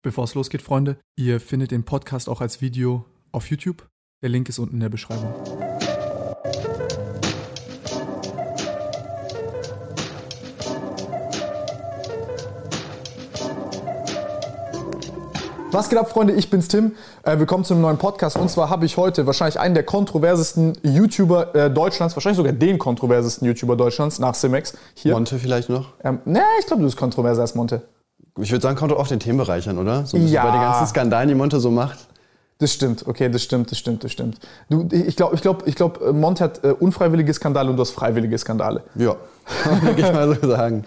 Bevor es losgeht, Freunde, ihr findet den Podcast auch als Video auf YouTube. Der Link ist unten in der Beschreibung. Was geht ab, Freunde? Ich bin's Tim. Äh, willkommen zum neuen Podcast. Und zwar habe ich heute wahrscheinlich einen der kontroversesten YouTuber äh, Deutschlands, wahrscheinlich sogar den kontroversesten YouTuber Deutschlands nach Simex hier. Monte vielleicht noch? Ähm, ne, ich glaube, du bist kontroverser als Monte. Ich würde sagen, kommt auch den Themen bereichern, oder? So Ja. bei den ganzen Skandalen, die Monte so macht. Das stimmt, okay, das stimmt, das stimmt, das stimmt. Du, ich glaube, ich glaube, ich glaube, Monte hat äh, unfreiwillige Skandale und du hast freiwillige Skandale. Ja, kann man wirklich mal so sagen.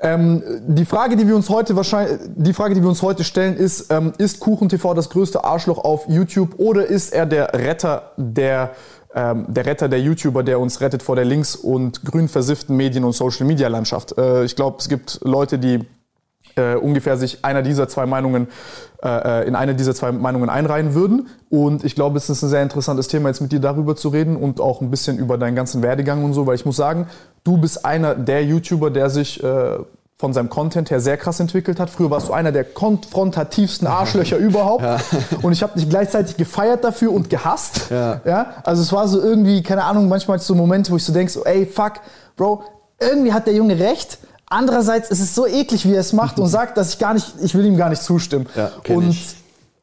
Ähm, die Frage, die wir uns heute wahrscheinlich, die Frage, die wir uns heute stellen, ist: ähm, Ist KuchenTV das größte Arschloch auf YouTube oder ist er der Retter der ähm, der Retter der YouTuber, der uns rettet vor der links- und grün versifften Medien- und Social-Media-Landschaft? Äh, ich glaube, es gibt Leute, die äh, ungefähr sich einer dieser zwei Meinungen äh, äh, in eine dieser zwei Meinungen einreihen würden. Und ich glaube, es ist ein sehr interessantes Thema, jetzt mit dir darüber zu reden und auch ein bisschen über deinen ganzen Werdegang und so, weil ich muss sagen, du bist einer der YouTuber, der sich äh, von seinem Content her sehr krass entwickelt hat. Früher warst du einer der konfrontativsten Arschlöcher überhaupt. Und ich habe dich gleichzeitig gefeiert dafür und gehasst. Ja. Ja? Also es war so irgendwie, keine Ahnung, manchmal so Momente, wo ich so denk, so, ey, fuck, Bro, irgendwie hat der Junge recht. Andererseits ist es so eklig, wie er es macht und sagt, dass ich gar nicht, ich will ihm gar nicht zustimmen. Ja, und ich.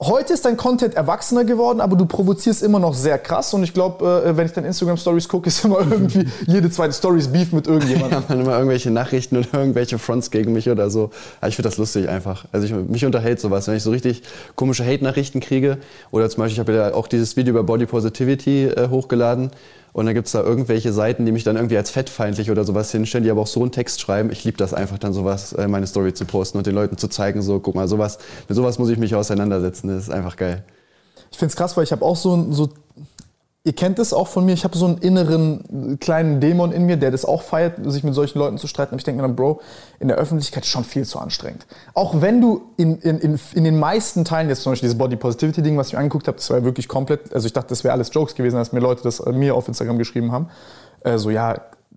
heute ist dein Content erwachsener geworden, aber du provozierst immer noch sehr krass. Und ich glaube, äh, wenn ich deine Instagram-Stories gucke, ist immer irgendwie jede zweite Story ist Beef mit irgendjemandem. Ja, immer irgendwelche Nachrichten oder irgendwelche Fronts gegen mich oder so. Aber ich finde das lustig einfach. Also ich, mich unterhält sowas, wenn ich so richtig komische Hate-Nachrichten kriege. Oder zum Beispiel, ich habe ja auch dieses Video über Body Positivity äh, hochgeladen. Und dann gibt es da irgendwelche Seiten, die mich dann irgendwie als fettfeindlich oder sowas hinstellen, die aber auch so einen Text schreiben. Ich liebe das einfach dann sowas, äh, meine Story zu posten und den Leuten zu zeigen, so guck mal, sowas, mit sowas muss ich mich auseinandersetzen. Das ist einfach geil. Ich finde es krass, weil ich habe auch so, so, ihr kennt es auch von mir, ich habe so einen inneren äh, kleinen Dämon in mir, der das auch feiert, sich mit solchen Leuten zu streiten. Aber ich denke mir dann, Bro, in der Öffentlichkeit ist schon viel zu anstrengend. Auch wenn du in, in, in, in den meisten Teilen, jetzt zum Beispiel dieses Body Positivity Ding, was ich mir angeguckt habe, das war ja wirklich komplett, also ich dachte, das wäre alles Jokes gewesen, als mir Leute das äh, mir auf Instagram geschrieben haben. Äh, so, ja,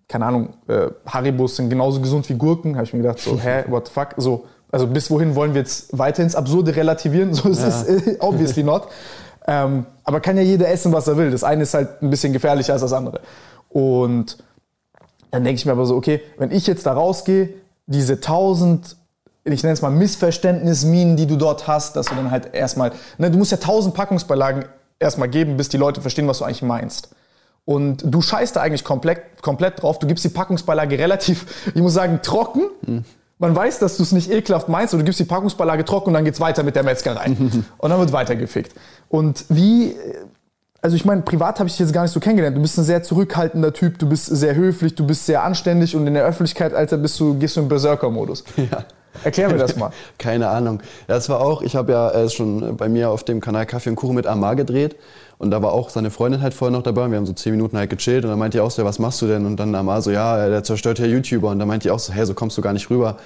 keine Ahnung, äh, Haribos sind genauso gesund wie Gurken. Habe ich mir gedacht, so, hä, what the fuck? So, also bis wohin wollen wir jetzt weiter ins Absurde relativieren? So, es ist äh, obviously not. Ähm, aber kann ja jeder essen, was er will. Das eine ist halt ein bisschen gefährlicher als das andere. Und dann denke ich mir aber so, okay, wenn ich jetzt da rausgehe, diese tausend, ich nenne es mal Missverständnisminen, die du dort hast, dass du dann halt erstmal, ne, du musst ja tausend Packungsbeilagen erstmal geben, bis die Leute verstehen, was du eigentlich meinst. Und du scheißt da eigentlich komplett, komplett drauf. Du gibst die Packungsbeilage relativ, ich muss sagen, trocken. Man weiß, dass du es nicht ekelhaft meinst und du gibst die Packungsbeilage trocken und dann geht's weiter mit der Metzgerei. und dann wird weitergefickt. Und wie, also ich meine, privat habe ich dich jetzt gar nicht so kennengelernt. Du bist ein sehr zurückhaltender Typ, du bist sehr höflich, du bist sehr anständig und in der Öffentlichkeit, Alter, bist du, gehst du in Berserker-Modus. Ja. Erklär mir das mal. Keine Ahnung. Das war auch, ich habe ja äh, schon bei mir auf dem Kanal Kaffee und Kuchen mit Amar gedreht. Und da war auch seine Freundin halt vorher noch dabei. Und wir haben so zehn Minuten halt gechillt. Und dann meinte ich auch so, ja, was machst du denn? Und dann Amar so, ja, der zerstört ja YouTuber. Und dann meinte ich auch so, hä, so kommst du gar nicht rüber.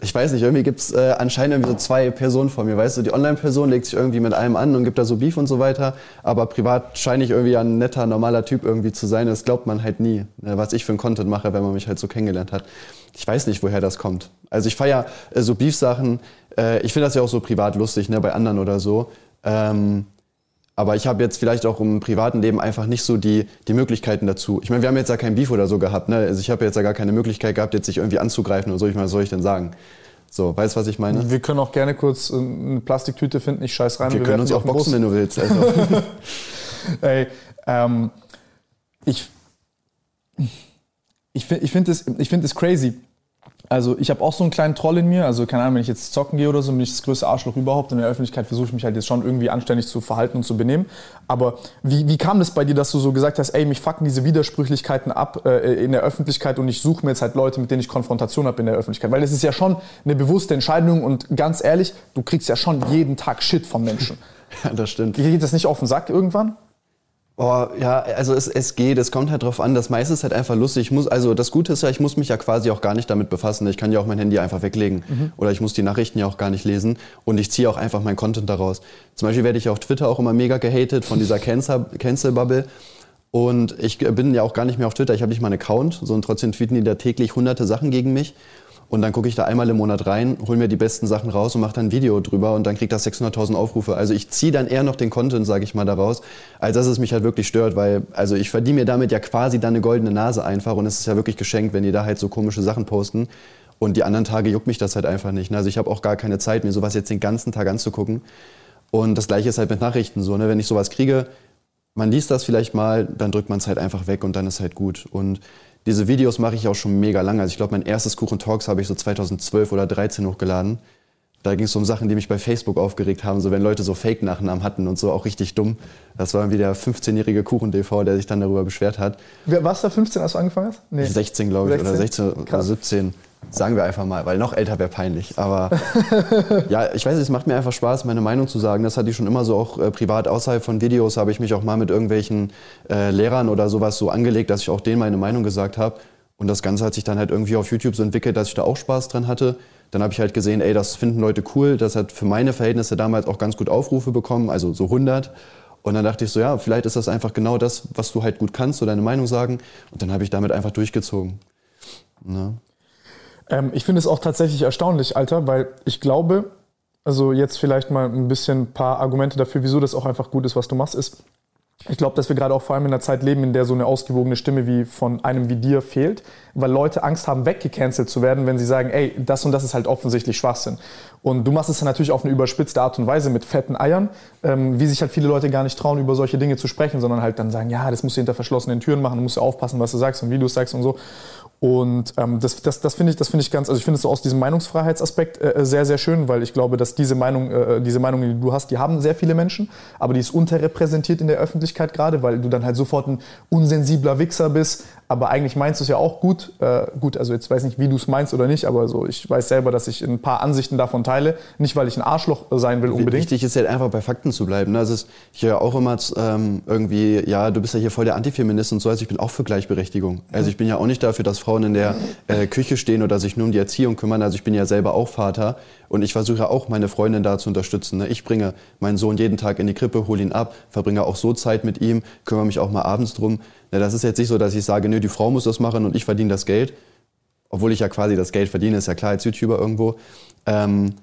Ich weiß nicht, irgendwie gibt's äh, anscheinend irgendwie so zwei Personen vor mir. Weißt du, die Online-Person legt sich irgendwie mit allem an und gibt da so Beef und so weiter. Aber privat scheine ich irgendwie ein netter, normaler Typ irgendwie zu sein. Das glaubt man halt nie, ne, was ich für ein Content mache, wenn man mich halt so kennengelernt hat. Ich weiß nicht, woher das kommt. Also ich feier äh, so Beef-Sachen. Äh, ich finde das ja auch so privat lustig, ne, bei anderen oder so. Ähm, aber ich habe jetzt vielleicht auch im privaten Leben einfach nicht so die, die Möglichkeiten dazu. Ich meine, wir haben jetzt ja kein Beef oder so gehabt. Ne? Also ich habe jetzt ja gar keine Möglichkeit gehabt, jetzt sich irgendwie anzugreifen oder so. Ich meine, was soll ich denn sagen? So, weißt du, was ich meine? Wir können auch gerne kurz äh, eine Plastiktüte finden, ich scheiß rein. Wir können werfen uns auch boxen, Bus. wenn du willst. Also. Ey, ähm, ich ich finde ich find das, ich find das crazy. Also ich habe auch so einen kleinen Troll in mir. Also keine Ahnung, wenn ich jetzt zocken gehe oder so, bin ich das größte Arschloch überhaupt. In der Öffentlichkeit versuche ich mich halt jetzt schon irgendwie anständig zu verhalten und zu benehmen. Aber wie, wie kam das bei dir, dass du so gesagt hast, ey, mich fucken diese Widersprüchlichkeiten ab äh, in der Öffentlichkeit und ich suche mir jetzt halt Leute, mit denen ich Konfrontation habe in der Öffentlichkeit? Weil es ist ja schon eine bewusste Entscheidung und ganz ehrlich, du kriegst ja schon jeden Tag Shit von Menschen. ja, das stimmt. Geht das nicht auf den Sack irgendwann? Oh, ja, also es, es geht, es kommt halt drauf an. Das meiste ist halt einfach lustig. Ich muss, also das Gute ist ja, ich muss mich ja quasi auch gar nicht damit befassen. Ich kann ja auch mein Handy einfach weglegen. Oder ich muss die Nachrichten ja auch gar nicht lesen. Und ich ziehe auch einfach mein Content daraus. Zum Beispiel werde ich auf Twitter auch immer mega gehatet von dieser Cancel- Cancel-Bubble. Und ich bin ja auch gar nicht mehr auf Twitter. Ich habe nicht mal einen Account. So, und trotzdem tweeten die da täglich hunderte Sachen gegen mich. Und dann gucke ich da einmal im Monat rein, hole mir die besten Sachen raus und mache dann ein Video drüber und dann kriegt das 600.000 Aufrufe. Also ich ziehe dann eher noch den Content, sage ich mal, daraus, als dass es mich halt wirklich stört, weil also ich verdiene mir damit ja quasi dann eine goldene Nase einfach und es ist ja wirklich geschenkt, wenn die da halt so komische Sachen posten. Und die anderen Tage juckt mich das halt einfach nicht. Ne? Also ich habe auch gar keine Zeit, mir sowas jetzt den ganzen Tag anzugucken. Und das gleiche ist halt mit Nachrichten so. Ne? Wenn ich sowas kriege, man liest das vielleicht mal, dann drückt man es halt einfach weg und dann ist halt gut. Und diese Videos mache ich auch schon mega lange. Also ich glaube, mein erstes Kuchen Talks habe ich so 2012 oder 2013 hochgeladen. Da ging es um Sachen, die mich bei Facebook aufgeregt haben, so wenn Leute so Fake-Nachnamen hatten und so, auch richtig dumm. Das war irgendwie der 15-jährige Kuchen-DV, der sich dann darüber beschwert hat. Warst du da 15, als du angefangen hast? Nee. 16, glaube ich, 16? oder 16 Krass. oder 17. Sagen wir einfach mal, weil noch älter wäre peinlich. Aber ja, ich weiß, es macht mir einfach Spaß, meine Meinung zu sagen. Das hatte ich schon immer so auch äh, privat. Außerhalb von Videos habe ich mich auch mal mit irgendwelchen äh, Lehrern oder sowas so angelegt, dass ich auch denen meine Meinung gesagt habe. Und das Ganze hat sich dann halt irgendwie auf YouTube so entwickelt, dass ich da auch Spaß dran hatte. Dann habe ich halt gesehen, ey, das finden Leute cool. Das hat für meine Verhältnisse damals auch ganz gut Aufrufe bekommen, also so 100. Und dann dachte ich so, ja, vielleicht ist das einfach genau das, was du halt gut kannst, so deine Meinung sagen. Und dann habe ich damit einfach durchgezogen. Ne? Ähm, ich finde es auch tatsächlich erstaunlich, Alter, weil ich glaube, also jetzt vielleicht mal ein bisschen ein paar Argumente dafür, wieso das auch einfach gut ist, was du machst, ist, ich glaube, dass wir gerade auch vor allem in einer Zeit leben, in der so eine ausgewogene Stimme wie von einem wie dir fehlt, weil Leute Angst haben, weggecancelt zu werden, wenn sie sagen, ey, das und das ist halt offensichtlich Schwachsinn. Und du machst es dann natürlich auf eine überspitzte Art und Weise mit fetten Eiern, ähm, wie sich halt viele Leute gar nicht trauen, über solche Dinge zu sprechen, sondern halt dann sagen, ja, das musst du hinter verschlossenen Türen machen, du musst aufpassen, was du sagst und wie du es sagst und so. Und ähm, das, das, das finde ich, das ich ganz, also ich finde es so aus diesem Meinungsfreiheitsaspekt äh, sehr, sehr schön, weil ich glaube, dass diese Meinung, äh, diese Meinung, die du hast, die haben sehr viele Menschen, aber die ist unterrepräsentiert in der Öffentlichkeit gerade, weil du dann halt sofort ein unsensibler Wichser bist, aber eigentlich meinst du es ja auch gut. Äh, gut, also jetzt weiß nicht, wie du es meinst oder nicht, aber so, ich weiß selber, dass ich ein paar Ansichten davon teile. Nicht, weil ich ein Arschloch sein will unbedingt. Wichtig ist halt einfach bei Fakten zu bleiben. Ne? Also ich höre auch immer ähm, irgendwie, ja, du bist ja hier voll der Antifeminist und so, also ich bin auch für Gleichberechtigung. Also ich bin ja auch nicht dafür, dass Frauen in der äh, Küche stehen oder sich nur um die Erziehung kümmern. Also ich bin ja selber auch Vater und ich versuche auch meine Freundin da zu unterstützen. Ne? Ich bringe meinen Sohn jeden Tag in die Krippe, hole ihn ab, verbringe auch so Zeit mit ihm, kümmere mich auch mal abends drum. Ja, das ist jetzt nicht so, dass ich sage, nö, die Frau muss das machen und ich verdiene das Geld. Obwohl ich ja quasi das Geld verdiene, ist ja klar als YouTuber irgendwo. Ähm,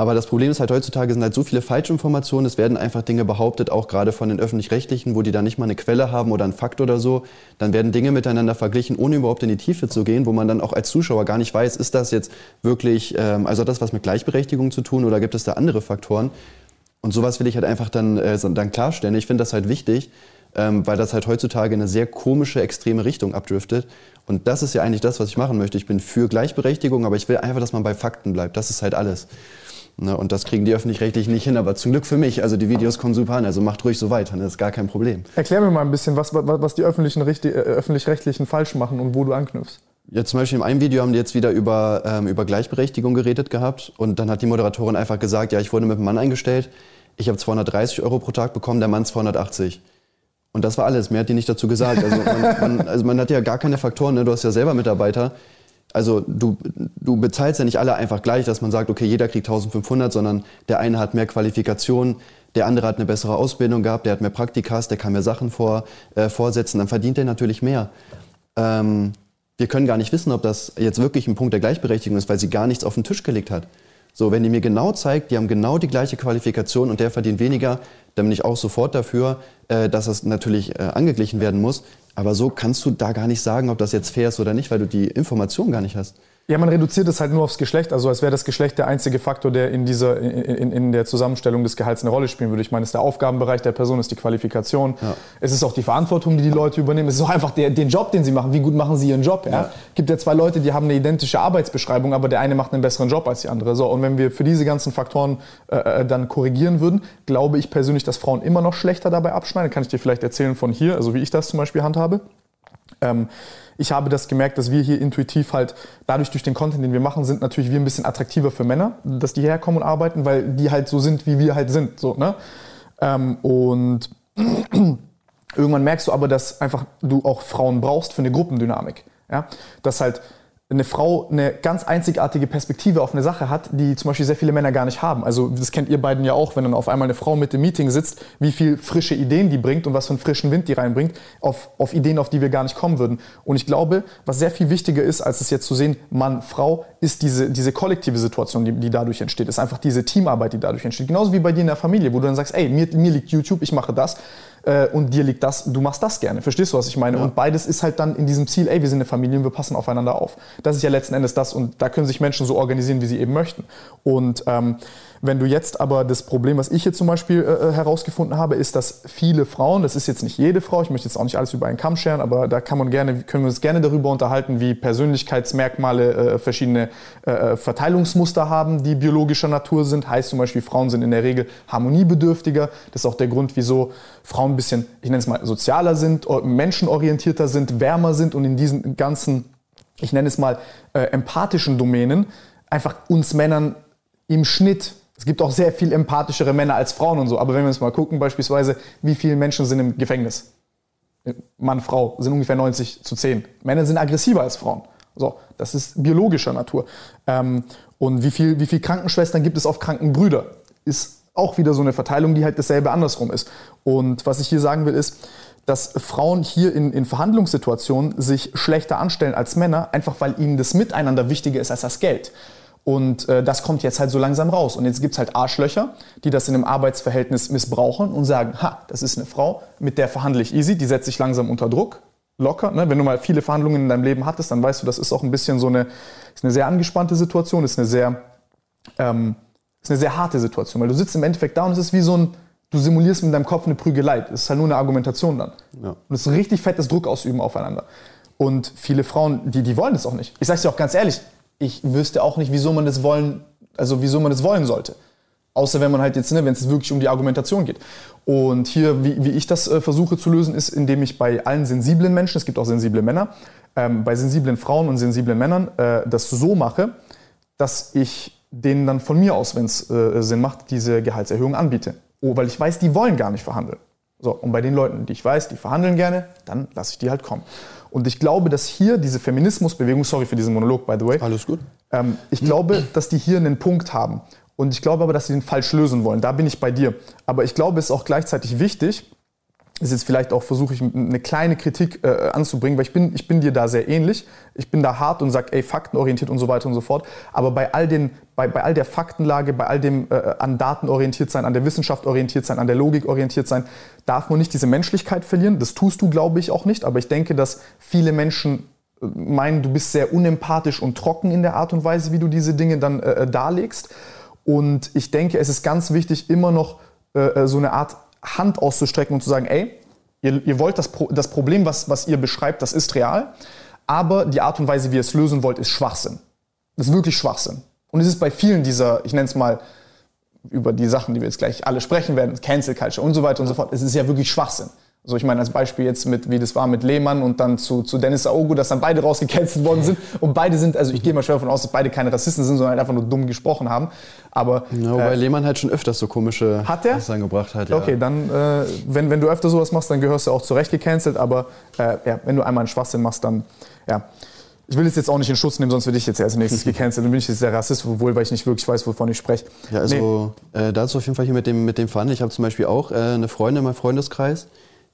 aber das Problem ist halt heutzutage sind halt so viele Falschinformationen. Es werden einfach Dinge behauptet, auch gerade von den öffentlich-rechtlichen, wo die dann nicht mal eine Quelle haben oder einen Fakt oder so. Dann werden Dinge miteinander verglichen, ohne überhaupt in die Tiefe zu gehen, wo man dann auch als Zuschauer gar nicht weiß, ist das jetzt wirklich, ähm, also hat das was mit Gleichberechtigung zu tun oder gibt es da andere Faktoren? Und sowas will ich halt einfach dann, äh, dann klarstellen. Ich finde das halt wichtig, ähm, weil das halt heutzutage in eine sehr komische, extreme Richtung abdriftet. Und das ist ja eigentlich das, was ich machen möchte. Ich bin für Gleichberechtigung, aber ich will einfach, dass man bei Fakten bleibt. Das ist halt alles. Ne? Und das kriegen die Öffentlich-Rechtlichen nicht hin, aber zum Glück für mich. Also die Videos kommen super an, also macht ruhig so weiter, das ist gar kein Problem. Erklär mir mal ein bisschen, was, was die Öffentlich-Rechtlichen äh, Öffentlich falsch machen und wo du anknüpfst. Ja, zum Beispiel in einem Video haben die jetzt wieder über, ähm, über Gleichberechtigung geredet gehabt und dann hat die Moderatorin einfach gesagt, ja, ich wurde mit einem Mann eingestellt, ich habe 230 Euro pro Tag bekommen, der Mann 280. Und das war alles. Mehr hat die nicht dazu gesagt. Also man, man, also man hat ja gar keine Faktoren. Ne? Du hast ja selber Mitarbeiter. Also du, du bezahlst ja nicht alle einfach gleich, dass man sagt, okay, jeder kriegt 1500, sondern der eine hat mehr Qualifikation, der andere hat eine bessere Ausbildung gehabt, der hat mehr Praktikas, der kann mehr Sachen vor, äh, vorsetzen, dann verdient er natürlich mehr. Ähm, wir können gar nicht wissen, ob das jetzt wirklich ein Punkt der Gleichberechtigung ist, weil sie gar nichts auf den Tisch gelegt hat. So, wenn die mir genau zeigt, die haben genau die gleiche Qualifikation und der verdient weniger, dann bin ich auch sofort dafür, äh, dass das natürlich äh, angeglichen werden muss. Aber so kannst du da gar nicht sagen, ob das jetzt fair ist oder nicht, weil du die Information gar nicht hast. Ja, man reduziert es halt nur aufs Geschlecht, also als wäre das Geschlecht der einzige Faktor, der in, dieser, in, in der Zusammenstellung des Gehalts eine Rolle spielen würde. Ich meine, es ist der Aufgabenbereich der Person, es ist die Qualifikation, ja. es ist auch die Verantwortung, die die Leute übernehmen, es ist auch einfach der, den Job, den sie machen. Wie gut machen sie ihren Job? Ja? Es gibt ja zwei Leute, die haben eine identische Arbeitsbeschreibung, aber der eine macht einen besseren Job als die andere. So, und wenn wir für diese ganzen Faktoren äh, äh dann korrigieren würden, glaube ich persönlich, dass Frauen immer noch schlechter dabei abschneiden. Kann ich dir vielleicht erzählen von hier, also wie ich das zum Beispiel handhabe. Ähm, ich habe das gemerkt, dass wir hier intuitiv halt, dadurch durch den Content, den wir machen, sind natürlich wir ein bisschen attraktiver für Männer, dass die herkommen und arbeiten, weil die halt so sind, wie wir halt sind. So, ne? Ähm, und irgendwann merkst du aber, dass einfach du auch Frauen brauchst für eine Gruppendynamik. Ja? Dass halt eine Frau eine ganz einzigartige Perspektive auf eine Sache hat, die zum Beispiel sehr viele Männer gar nicht haben. Also das kennt ihr beiden ja auch, wenn dann auf einmal eine Frau mit dem Meeting sitzt, wie viel frische Ideen die bringt und was für einen frischen Wind die reinbringt, auf, auf Ideen, auf die wir gar nicht kommen würden. Und ich glaube, was sehr viel wichtiger ist, als es jetzt zu sehen, Mann, Frau, ist diese, diese kollektive Situation, die, die dadurch entsteht. Ist einfach diese Teamarbeit, die dadurch entsteht. Genauso wie bei dir in der Familie, wo du dann sagst, ey, mir, mir liegt YouTube, ich mache das äh, und dir liegt das, du machst das gerne. Verstehst du, was ich meine? Ja. Und beides ist halt dann in diesem Ziel, ey, wir sind eine Familie und wir passen aufeinander auf. Das ist ja letzten Endes das und da können sich Menschen so organisieren, wie sie eben möchten. Und ähm, wenn du jetzt aber das Problem, was ich hier zum Beispiel äh, äh, herausgefunden habe, ist, dass viele Frauen, das ist jetzt nicht jede Frau, ich möchte jetzt auch nicht alles über einen Kamm scheren, aber da kann man gerne, können wir uns gerne darüber unterhalten, wie Persönlichkeitsmerkmale äh, verschiedene äh, äh, Verteilungsmuster haben, die biologischer Natur sind. Heißt zum Beispiel, Frauen sind in der Regel harmoniebedürftiger. Das ist auch der Grund, wieso Frauen ein bisschen, ich nenne es mal, sozialer sind, menschenorientierter sind, wärmer sind und in diesen ganzen, ich nenne es mal, äh, empathischen Domänen einfach uns Männern im Schnitt es gibt auch sehr viel empathischere Männer als Frauen und so. Aber wenn wir uns mal gucken, beispielsweise, wie viele Menschen sind im Gefängnis? Mann, Frau sind ungefähr 90 zu 10. Männer sind aggressiver als Frauen. So, das ist biologischer Natur. Ähm, und wie viel, wie viel Krankenschwestern gibt es auf Krankenbrüder? Ist auch wieder so eine Verteilung, die halt dasselbe andersrum ist. Und was ich hier sagen will, ist, dass Frauen hier in, in Verhandlungssituationen sich schlechter anstellen als Männer, einfach weil ihnen das Miteinander wichtiger ist als das Geld. Und äh, das kommt jetzt halt so langsam raus. Und jetzt gibt es halt Arschlöcher, die das in einem Arbeitsverhältnis missbrauchen und sagen, ha, das ist eine Frau, mit der verhandle ich easy, die setzt sich langsam unter Druck, locker. Ne? Wenn du mal viele Verhandlungen in deinem Leben hattest, dann weißt du, das ist auch ein bisschen so eine, ist eine sehr angespannte Situation, ist eine sehr, ähm, ist eine sehr harte Situation, weil du sitzt im Endeffekt da und es ist wie so ein, du simulierst mit deinem Kopf eine Prügelei. Das ist halt nur eine Argumentation dann. Ja. Und es ist richtig fettes Druck ausüben aufeinander. Und viele Frauen, die, die wollen das auch nicht. Ich sag's dir auch ganz ehrlich, ich wüsste auch nicht, wieso man das wollen, also wieso man das wollen sollte. Außer wenn man halt jetzt, ne, wenn es wirklich um die Argumentation geht. Und hier, wie, wie ich das äh, versuche zu lösen, ist, indem ich bei allen sensiblen Menschen, es gibt auch sensible Männer, ähm, bei sensiblen Frauen und sensiblen Männern äh, das so mache, dass ich denen dann von mir aus, wenn es äh, Sinn macht, diese Gehaltserhöhung anbiete. Oh, weil ich weiß, die wollen gar nicht verhandeln. So, und bei den Leuten, die ich weiß, die verhandeln gerne, dann lasse ich die halt kommen. Und ich glaube, dass hier diese Feminismusbewegung, sorry für diesen Monolog, by the way. Alles gut. Ähm, ich glaube, dass die hier einen Punkt haben. Und ich glaube aber, dass sie den falsch lösen wollen. Da bin ich bei dir. Aber ich glaube, es ist auch gleichzeitig wichtig, ist jetzt vielleicht auch, versuche ich eine kleine Kritik äh, anzubringen, weil ich bin, ich bin dir da sehr ähnlich. Ich bin da hart und sage, ey, faktenorientiert und so weiter und so fort. Aber bei all, den, bei, bei all der Faktenlage, bei all dem äh, an Daten orientiert sein, an der Wissenschaft orientiert sein, an der Logik orientiert sein, darf man nicht diese Menschlichkeit verlieren. Das tust du, glaube ich, auch nicht. Aber ich denke, dass viele Menschen äh, meinen, du bist sehr unempathisch und trocken in der Art und Weise, wie du diese Dinge dann äh, äh darlegst. Und ich denke, es ist ganz wichtig, immer noch äh, so eine Art Hand auszustrecken und zu sagen, ey, ihr, ihr wollt das, Pro das Problem, was, was ihr beschreibt, das ist real, aber die Art und Weise, wie ihr es lösen wollt, ist Schwachsinn. Das ist wirklich Schwachsinn. Und es ist bei vielen dieser, ich nenne es mal, über die Sachen, die wir jetzt gleich alle sprechen werden, Cancel Culture und so weiter und so fort, es ist ja wirklich Schwachsinn. Also ich meine als Beispiel jetzt mit, wie das war mit Lehmann und dann zu, zu Dennis Aogo, dass dann beide rausgecancelt worden sind. Und beide sind, also ich gehe mal schwer davon aus, dass beide keine Rassisten sind, sondern halt einfach nur dumm gesprochen haben. Aber, ja, wobei äh, Lehmann halt schon öfters so komische hat der? Aussagen gebracht hat. Ja. Okay, dann, äh, wenn, wenn du öfter sowas machst, dann gehörst du auch zurecht gecancelt. Aber äh, ja, wenn du einmal einen Schwachsinn machst, dann, ja. Ich will es jetzt auch nicht in Schutz nehmen, sonst würde ich jetzt als nächstes gecancelt. Dann bin ich jetzt der Rassist, obwohl, weil ich nicht wirklich weiß, wovon ich spreche. Ja, also nee. äh, dazu auf jeden Fall hier mit dem, mit dem Fun. Ich habe zum Beispiel auch äh, eine Freundin in meinem Freundeskreis,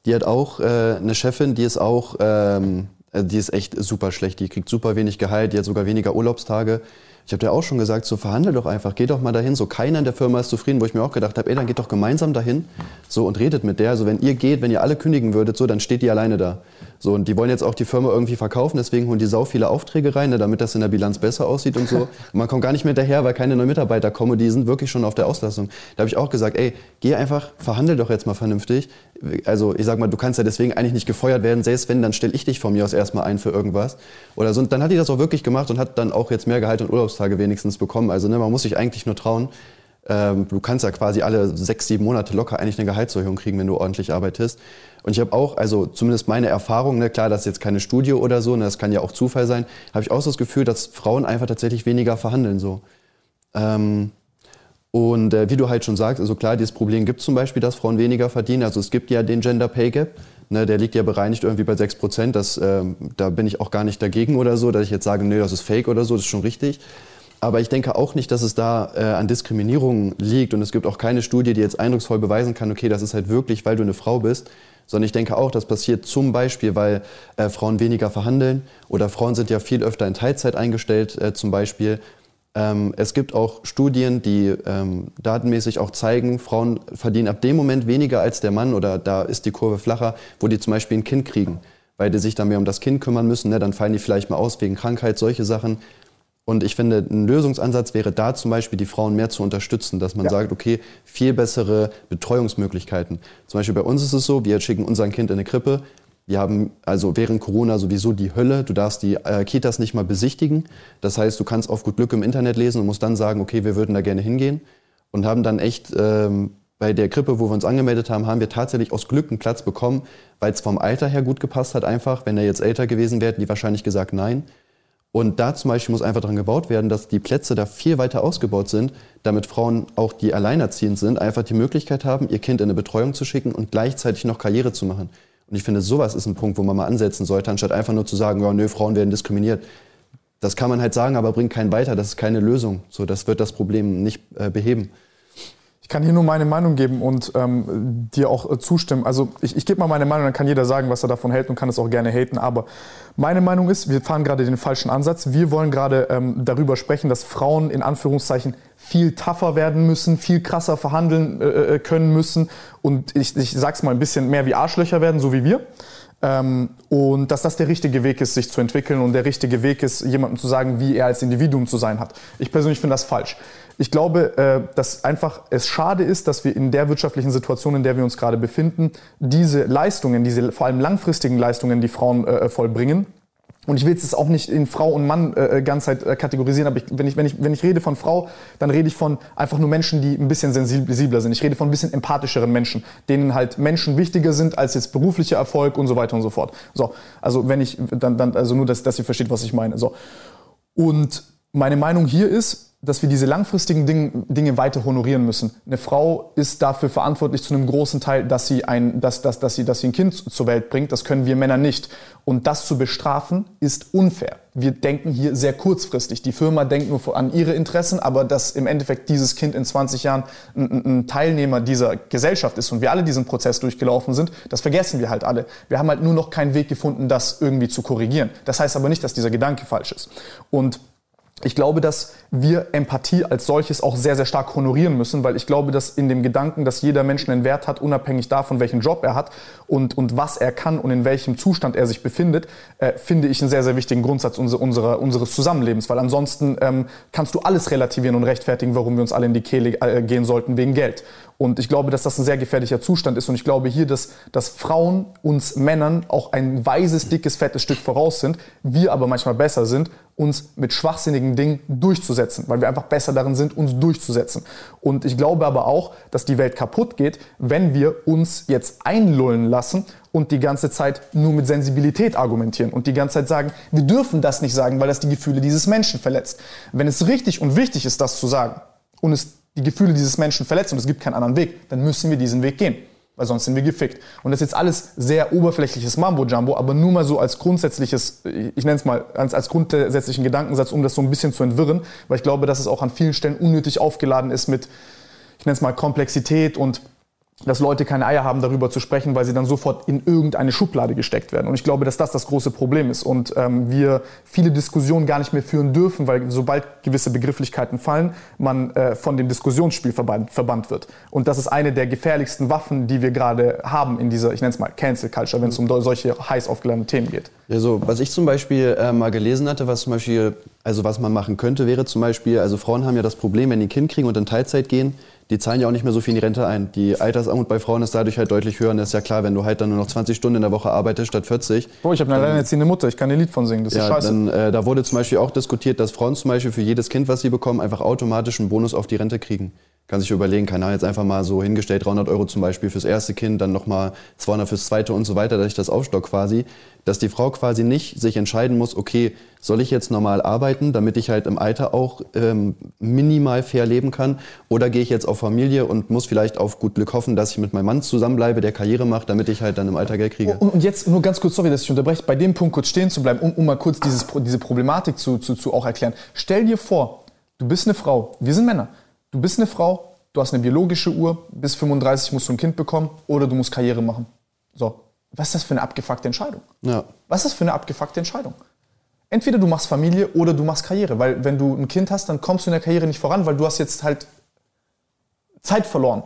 die hat auch äh, eine Chefin, die ist auch, ähm, äh, die ist echt super schlecht. Die kriegt super wenig Gehalt, die hat sogar weniger Urlaubstage. Ich habe dir auch schon gesagt, so verhandel doch einfach, geh doch mal dahin. So keiner in der Firma ist zufrieden, wo ich mir auch gedacht habe, ey, dann geht doch gemeinsam dahin, so und redet mit der. Also wenn ihr geht, wenn ihr alle kündigen würdet, so, dann steht die alleine da. So und die wollen jetzt auch die Firma irgendwie verkaufen, deswegen holen die sau viele Aufträge rein, ne, damit das in der Bilanz besser aussieht und so. Und man kommt gar nicht mehr hinterher, weil keine neuen Mitarbeiter kommen, die sind wirklich schon auf der Auslassung. Da habe ich auch gesagt, ey, geh einfach, verhandel doch jetzt mal vernünftig. Also ich sag mal, du kannst ja deswegen eigentlich nicht gefeuert werden, selbst wenn, dann stelle ich dich von mir aus erstmal ein für irgendwas. Oder so. Und dann hat die das auch wirklich gemacht und hat dann auch jetzt mehr Gehalt und Urlaubstage wenigstens bekommen bekommen. Also ne, man muss sich eigentlich nur trauen. Ähm, du kannst ja quasi alle sechs, sieben Monate locker eigentlich eine Gehaltserhöhung kriegen, wenn du ordentlich arbeitest. Und ich habe auch, also zumindest meine Erfahrung, ne, klar, das ist jetzt keine Studie oder so, ne, das kann ja auch Zufall sein, habe ich auch so das Gefühl, dass Frauen einfach tatsächlich weniger verhandeln so. Ähm, Und äh, wie du halt schon sagst, also klar, dieses Problem gibt zum Beispiel, dass Frauen weniger verdienen. Also es gibt ja den Gender Pay Gap. Ne, der liegt ja bereinigt irgendwie bei 6 Prozent. äh, da bin ich auch gar nicht dagegen oder so, dass ich jetzt sage, nee, das ist fake oder so, das ist schon richtig. Aber ich denke auch nicht, dass es da äh, an Diskriminierung liegt. Und es gibt auch keine Studie, die jetzt eindrucksvoll beweisen kann, okay, das ist halt wirklich, weil du eine Frau bist. Sondern ich denke auch, das passiert zum Beispiel, weil äh, Frauen weniger verhandeln oder Frauen sind ja viel öfter in Teilzeit eingestellt äh, zum Beispiel. Ähm, es gibt auch Studien, die ähm, datenmäßig auch zeigen, Frauen verdienen ab dem Moment weniger als der Mann oder da ist die Kurve flacher, wo die zum Beispiel ein Kind kriegen, weil die sich dann mehr um das Kind kümmern müssen. Ne? Dann fallen die vielleicht mal aus wegen Krankheit, solche Sachen. Und ich finde, ein Lösungsansatz wäre da zum Beispiel, die Frauen mehr zu unterstützen, dass man ja. sagt, okay, viel bessere Betreuungsmöglichkeiten. Zum Beispiel bei uns ist es so, wir schicken unser Kind in eine Krippe. Wir haben also während Corona sowieso die Hölle. Du darfst die äh, Kitas nicht mal besichtigen. Das heißt, du kannst auf gut Glück im Internet lesen und musst dann sagen, okay, wir würden da gerne hingehen. Und haben dann echt ähm, bei der Krippe, wo wir uns angemeldet haben, haben wir tatsächlich aus Glück einen Platz bekommen, weil es vom Alter her gut gepasst hat einfach. Wenn er jetzt älter gewesen wäre, hätten die wahrscheinlich gesagt nein. Und da zum Beispiel muss einfach daran gebaut werden, dass die Plätze da viel weiter ausgebaut sind, damit Frauen, auch die alleinerziehend sind, einfach die Möglichkeit haben, ihr Kind in eine Betreuung zu schicken und gleichzeitig noch Karriere zu machen. Und ich finde, sowas ist ein Punkt, wo man mal ansetzen sollte, anstatt einfach nur zu sagen, ja, nö, Frauen werden diskriminiert. Das kann man halt sagen, aber bringt keinen weiter. Das ist keine Lösung. So, das wird das Problem nicht äh, beheben. Ich kann hier nur meine Meinung geben und ähm, dir auch äh, zustimmen. Also ich, ich gebe mal meine Meinung, dann kann jeder sagen, was er davon hält und kann es auch gerne haten. Aber meine Meinung ist, wir fahren gerade den falschen Ansatz. Wir wollen gerade ähm, darüber sprechen, dass Frauen in Anführungszeichen viel tougher werden müssen, viel krasser verhandeln äh, äh können müssen und ich, ich sag's mal ein bisschen mehr wie Arschlöcher werden, so wie wir. Ähm, und dass das der richtige Weg ist, sich zu entwickeln und der richtige Weg ist, jemandem zu sagen, wie er als Individuum zu sein hat. Ich persönlich finde das falsch. Ich glaube, äh, dass einfach es schade ist, dass wir in der wirtschaftlichen Situation, in der wir uns gerade befinden, diese Leistungen, diese vor allem langfristigen Leistungen, die Frauen äh, vollbringen, und ich will es auch nicht in Frau und Mann äh, ganz halt äh, kategorisieren, aber ich, wenn, ich, wenn, ich, wenn ich rede von Frau, dann rede ich von einfach nur Menschen, die ein bisschen sensibler sind. Ich rede von ein bisschen empathischeren Menschen, denen halt Menschen wichtiger sind als jetzt beruflicher Erfolg und so weiter und so fort. So, also wenn ich, dann, dann also nur, dass, dass ihr versteht, was ich meine. So. Und meine Meinung hier ist, dass wir diese langfristigen Dinge weiter honorieren müssen. Eine Frau ist dafür verantwortlich zu einem großen Teil, dass sie ein, dass, dass, dass sie, dass sie ein Kind zur Welt bringt. Das können wir Männer nicht. Und das zu bestrafen ist unfair. Wir denken hier sehr kurzfristig. Die Firma denkt nur an ihre Interessen, aber dass im Endeffekt dieses Kind in 20 Jahren ein, ein Teilnehmer dieser Gesellschaft ist und wir alle diesen Prozess durchgelaufen sind, das vergessen wir halt alle. Wir haben halt nur noch keinen Weg gefunden, das irgendwie zu korrigieren. Das heißt aber nicht, dass dieser Gedanke falsch ist. Und ich glaube, dass wir Empathie als solches auch sehr, sehr stark honorieren müssen, weil ich glaube, dass in dem Gedanken, dass jeder Mensch einen Wert hat, unabhängig davon, welchen Job er hat und, und was er kann und in welchem Zustand er sich befindet, äh, finde ich einen sehr, sehr wichtigen Grundsatz unserer, unseres Zusammenlebens, weil ansonsten ähm, kannst du alles relativieren und rechtfertigen, warum wir uns alle in die Kehle äh, gehen sollten wegen Geld. Und ich glaube, dass das ein sehr gefährlicher Zustand ist. Und ich glaube hier, dass, dass Frauen uns Männern auch ein weises, dickes, fettes Stück voraus sind, wir aber manchmal besser sind uns mit schwachsinnigen Dingen durchzusetzen, weil wir einfach besser darin sind, uns durchzusetzen. Und ich glaube aber auch, dass die Welt kaputt geht, wenn wir uns jetzt einlullen lassen und die ganze Zeit nur mit Sensibilität argumentieren und die ganze Zeit sagen, wir dürfen das nicht sagen, weil das die Gefühle dieses Menschen verletzt. Wenn es richtig und wichtig ist, das zu sagen und es die Gefühle dieses Menschen verletzt und es gibt keinen anderen Weg, dann müssen wir diesen Weg gehen weil sonst sind wir gefickt. Und das ist jetzt alles sehr oberflächliches Mambo-Jumbo, aber nur mal so als grundsätzliches, ich nenne es mal als, als grundsätzlichen Gedankensatz, um das so ein bisschen zu entwirren, weil ich glaube, dass es auch an vielen Stellen unnötig aufgeladen ist mit, ich nenne es mal Komplexität und dass Leute keine Eier haben, darüber zu sprechen, weil sie dann sofort in irgendeine Schublade gesteckt werden. Und ich glaube, dass das das große Problem ist und ähm, wir viele Diskussionen gar nicht mehr führen dürfen, weil sobald gewisse Begrifflichkeiten fallen, man äh, von dem Diskussionsspiel verbannt, verbannt wird. Und das ist eine der gefährlichsten Waffen, die wir gerade haben in dieser, ich nenne es mal Cancel Culture, wenn es um solche heiß aufgeladenen Themen geht. Ja, so, was ich zum Beispiel äh, mal gelesen hatte, was zum Beispiel, also was man machen könnte, wäre zum Beispiel, also Frauen haben ja das Problem, wenn die ein Kind kriegen und in Teilzeit gehen, die zahlen ja auch nicht mehr so viel in die Rente ein. Die Altersarmut bei Frauen ist dadurch halt deutlich höher. Und das ist ja klar, wenn du halt dann nur noch 20 Stunden in der Woche arbeitest statt 40. Boah, ich habe eine alleinerziehende Mutter, ich kann ein Lied von singen, das ja, ist scheiße. Dann, äh, da wurde zum Beispiel auch diskutiert, dass Frauen zum Beispiel für jedes Kind, was sie bekommen, einfach automatisch einen Bonus auf die Rente kriegen. Kann sich überlegen, keine Ahnung, jetzt einfach mal so hingestellt, 300 Euro zum Beispiel fürs erste Kind, dann nochmal 200 fürs zweite und so weiter, dass ich das aufstock quasi. Dass die Frau quasi nicht sich entscheiden muss, okay, soll ich jetzt normal arbeiten, damit ich halt im Alter auch ähm, minimal fair leben kann? Oder gehe ich jetzt auf Familie und muss vielleicht auf gut Glück hoffen, dass ich mit meinem Mann zusammenbleibe, der Karriere macht, damit ich halt dann im Alter Geld kriege? Und, jetzt nur ganz kurz, sorry, dass ich unterbreche, bei dem Punkt kurz stehen zu bleiben, um, um mal kurz dieses, diese Problematik zu, zu, zu auch erklären. Stell dir vor, du bist eine Frau, wir sind Männer, du bist eine Frau, du hast eine biologische Uhr, bis 35 musst du ein Kind bekommen oder du musst Karriere machen. So, was ist das für eine abgefuckte Entscheidung? Ja. Was ist das für eine abgefuckte Entscheidung? Entweder du machst Familie oder du machst Karriere, weil wenn du ein Kind hast, dann kommst du in der Karriere nicht voran, weil du hast jetzt halt Zeit verloren.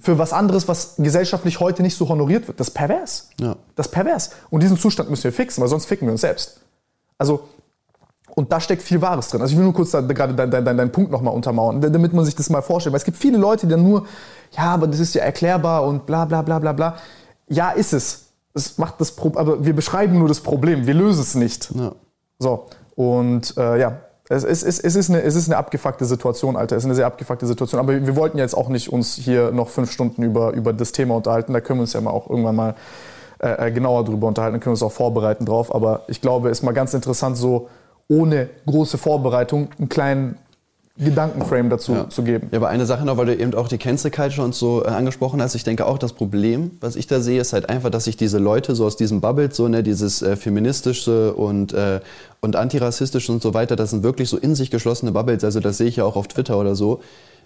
Für was anderes, was gesellschaftlich heute nicht so honoriert wird. Das ist pervers. Ja. Das ist pervers. Und diesen Zustand müssen wir fixen, weil sonst ficken wir uns selbst. Also, und da steckt viel Wahres drin. Also ich will nur kurz da, gerade deinen dein, dein, dein Punkt nochmal untermauern, da- damit man sich das mal vorstellt. Weil es gibt viele Leute, die dann nur, ja, aber das ist ja erklärbar und bla bla bla bla bla. Ja, ist es. Es macht das Pro aber wir beschreiben nur das Problem, wir lösen es nicht. Ja. So, und äh, ja, es, es, es, es, ist eine, es ist eine abgefuckte Situation, Alter. Es ist eine sehr abgefuckte Situation. Aber wir wollten jetzt auch nicht uns hier noch fünf Stunden über, über das Thema unterhalten. Da können wir uns ja mal auch irgendwann mal äh, äh, genauer drüber unterhalten. Da können wir uns auch vorbereiten drauf. Aber ich glaube, es ist mal ganz interessant, so ohne große Vorbereitung einen kleinen Gedankenframe dazu Ja. zu geben. Ja, aber eine Sache noch, weil du eben auch die Cancel Culture und so äh, angesprochen hast. Ich denke auch, das Problem, was ich da sehe, ist halt einfach, dass sich diese Leute so aus diesem Bubble, so ne, dieses äh, feministische und, äh, und antirassistische und so weiter, das sind wirklich so in sich geschlossene Bubbles. Also das sehe ich ja auch auf Twitter oder so.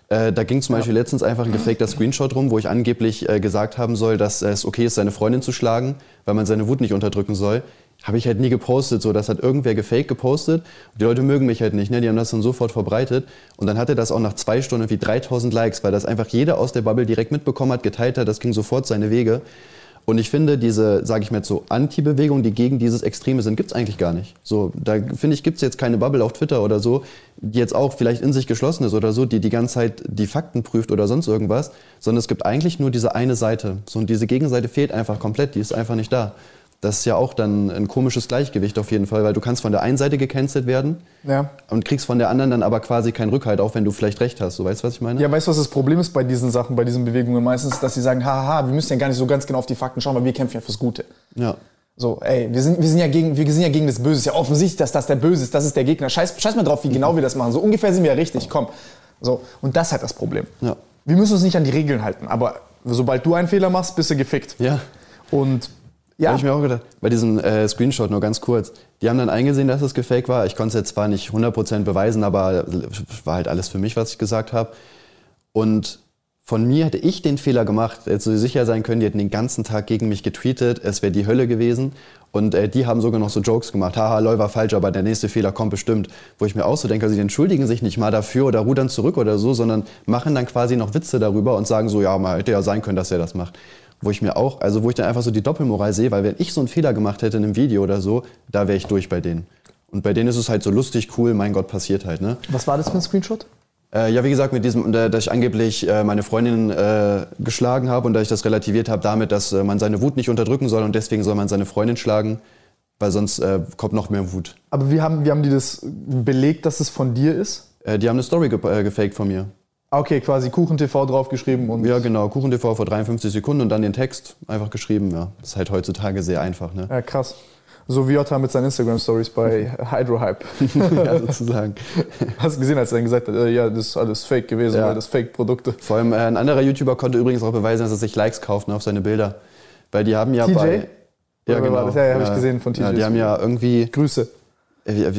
Äh, da ging zum Beispiel letztens einfach ein gefakter Screenshot rum, wo ich angeblich äh, gesagt haben soll, dass es okay ist, seine Freundin zu schlagen, weil man seine Wut nicht unterdrücken soll. Habe ich halt nie gepostet, so das hat irgendwer gefaked gepostet. Und die Leute mögen mich halt nicht, ne? die haben das dann sofort verbreitet. Und dann hatte das auch nach zwei Stunden wie 3000 Likes, weil das einfach jeder aus der Bubble direkt mitbekommen hat, geteilt hat, das ging sofort seine Wege. Und ich finde, diese, sage ich mal so, Anti-Bewegung, die gegen dieses Extreme sind, gibt's eigentlich gar nicht. So, da finde ich, gibt's jetzt keine Bubble auf Twitter oder so, die jetzt auch vielleicht in sich geschlossen ist oder so, die die ganze Zeit die Fakten prüft oder sonst irgendwas, sondern es gibt eigentlich nur diese eine Seite. So, und diese Gegenseite fehlt einfach komplett, die ist einfach nicht da. Das ist ja auch dann ein komisches Gleichgewicht auf jeden Fall, weil du kannst von der einen Seite gecancelt werden Ja. und kriegst von der anderen dann aber quasi keinen Rückhalt, auch wenn du vielleicht recht hast. So, weißt du, was ich meine? Ja, weißt du, was das Problem ist bei diesen Sachen, bei diesen Bewegungen meistens, dass sie sagen, haha, wir müssen ja gar nicht so ganz genau auf die Fakten schauen, weil wir kämpfen ja fürs Gute. ja. So, ey, wir sind, wir sind, ja, gegen, wir sind ja gegen das Böse. Ist ja offensichtlich, dass das der Böse ist, das ist der Gegner. Scheiß, scheiß mal drauf, wie genau wir das machen. So ungefähr sind wir ja richtig, komm. So, und das ist halt das Problem. Ja. Wir müssen uns nicht an die Regeln halten, aber sobald du einen Fehler machst, bist du gefickt. Ja. Und Ja. Habe ich mir auch gedacht. Bei diesem äh, Screenshot nur ganz kurz. Die haben dann eingesehen, dass es gefaked war. Ich konnte es jetzt zwar nicht 100% beweisen, aber war halt alles für mich, was ich gesagt habe. Und von mir hätte ich den Fehler gemacht, hätte so sicher sein können, die hätten den ganzen Tag gegen mich getweetet, es wäre die Hölle gewesen. Und äh, die haben sogar noch so Jokes gemacht. Haha, lol, war falsch, aber der nächste Fehler kommt bestimmt. Wo ich mir auch so denke, also die entschuldigen sich nicht mal dafür oder rudern zurück oder so, sondern machen dann quasi noch Witze darüber und sagen so, ja, mal hätte ja sein können, dass er das macht. Wo ich mir auch, also wo ich dann einfach so die Doppelmoral sehe, weil wenn ich so einen Fehler gemacht hätte in einem Video oder so, da wäre ich durch bei denen. Und bei denen ist es halt so lustig, cool, mein Gott, passiert halt, ne? was war das für ein Screenshot? Äh, ja, wie gesagt, mit diesem, dass ich angeblich äh, meine Freundin äh, geschlagen habe und dass ich das relativiert habe damit, dass man seine Wut nicht unterdrücken soll und deswegen soll man seine Freundin schlagen, weil sonst kommt noch mehr Wut. Aber wie haben, wie haben die das belegt, dass es von dir ist? Die haben eine Story ge gefaked von mir. Okay, quasi KuchenTV draufgeschrieben und. Ja, genau, KuchenTV vor 53 Sekunden und dann den Text einfach geschrieben. Ja, das ist halt heutzutage sehr einfach, ne? Ja, krass. So wie Jota mit seinen Instagram-Stories bei Hydrohype. ja, sozusagen. Hast du gesehen, als er dann gesagt hat, äh, ja, das ist alles Fake gewesen, Ja. weil das Fake-Produkte. Vor allem äh, ein anderer YouTuber konnte übrigens auch beweisen, dass er sich Likes kauft ne, auf seine Bilder. Weil die haben ja TJ? bei... Ja, Oder genau. das? Ja, ja, hab ich gesehen von Ja, TJs. die haben ja irgendwie... Grüße.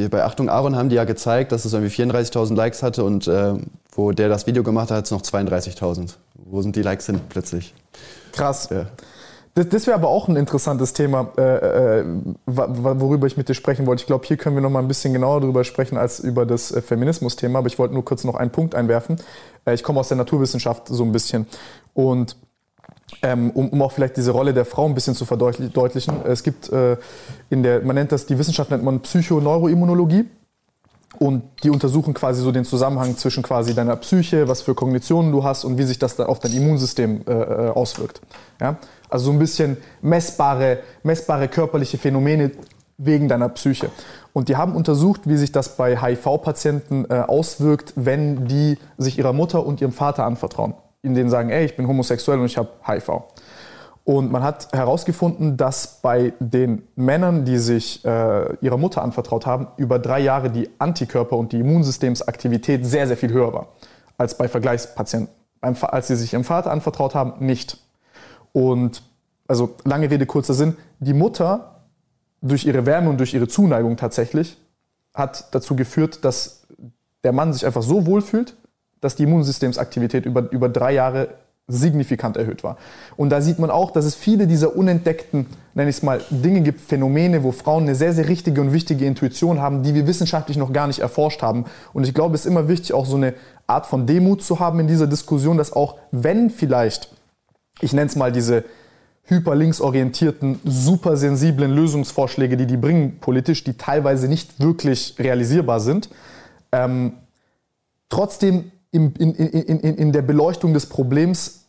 Bei Achtung Aaron haben die ja gezeigt, dass es irgendwie 34.000 Likes hatte und äh, wo der das Video gemacht hat, hat es noch 32.000. Wo sind die Likes hin plötzlich? Krass. Ja. Das, das wäre aber auch ein interessantes Thema, äh, äh, worüber ich mit dir sprechen wollte. Ich glaube, hier können wir noch mal ein bisschen genauer drüber sprechen als über das äh, Feminismus-Thema. Aber ich wollte nur kurz noch einen Punkt einwerfen. Äh, ich komme aus der Naturwissenschaft so ein bisschen. Und ähm, um, um auch vielleicht diese Rolle der Frau ein bisschen zu verdeutlichen. Es gibt äh, in der, man nennt das, die Wissenschaft nennt man Psychoneuroimmunologie. Und die untersuchen quasi so den Zusammenhang zwischen quasi deiner Psyche, was für Kognitionen du hast und wie sich das dann auf dein Immunsystem äh, äh, auswirkt. Ja? Also so ein bisschen messbare, messbare körperliche Phänomene wegen deiner Psyche. Und die haben untersucht, wie sich das bei HIV-Patienten äh, auswirkt, wenn die sich ihrer Mutter und ihrem Vater anvertrauen. In denen sagen, ey, ich bin homosexuell und ich habe HIV. Und man hat herausgefunden, dass bei den Männern, die sich äh, ihrer Mutter anvertraut haben, über drei Jahre die Antikörper und die Immunsystemsaktivität sehr, sehr viel höher war als bei Vergleichspatienten. Beim, als sie sich ihrem Vater anvertraut haben, nicht. Und also lange Rede, kurzer Sinn, die Mutter durch ihre Wärme und durch ihre Zuneigung tatsächlich hat dazu geführt, dass der Mann sich einfach so wohlfühlt, dass die Immunsystemsaktivität über, über drei Jahre signifikant erhöht war. Und da sieht man auch, dass es viele dieser unentdeckten, nenne ich es mal, Dinge gibt, Phänomene, wo Frauen eine sehr, sehr richtige und wichtige Intuition haben, die wir wissenschaftlich noch gar nicht erforscht haben. Und ich glaube, es ist immer wichtig, auch so eine Art von Demut zu haben in dieser Diskussion, dass auch wenn vielleicht, ich nenne es mal diese hyperlinksorientierten, supersensiblen Lösungsvorschläge, die die bringen politisch, die teilweise nicht wirklich realisierbar sind, ähm, trotzdem in, in, in, in der Beleuchtung des Problems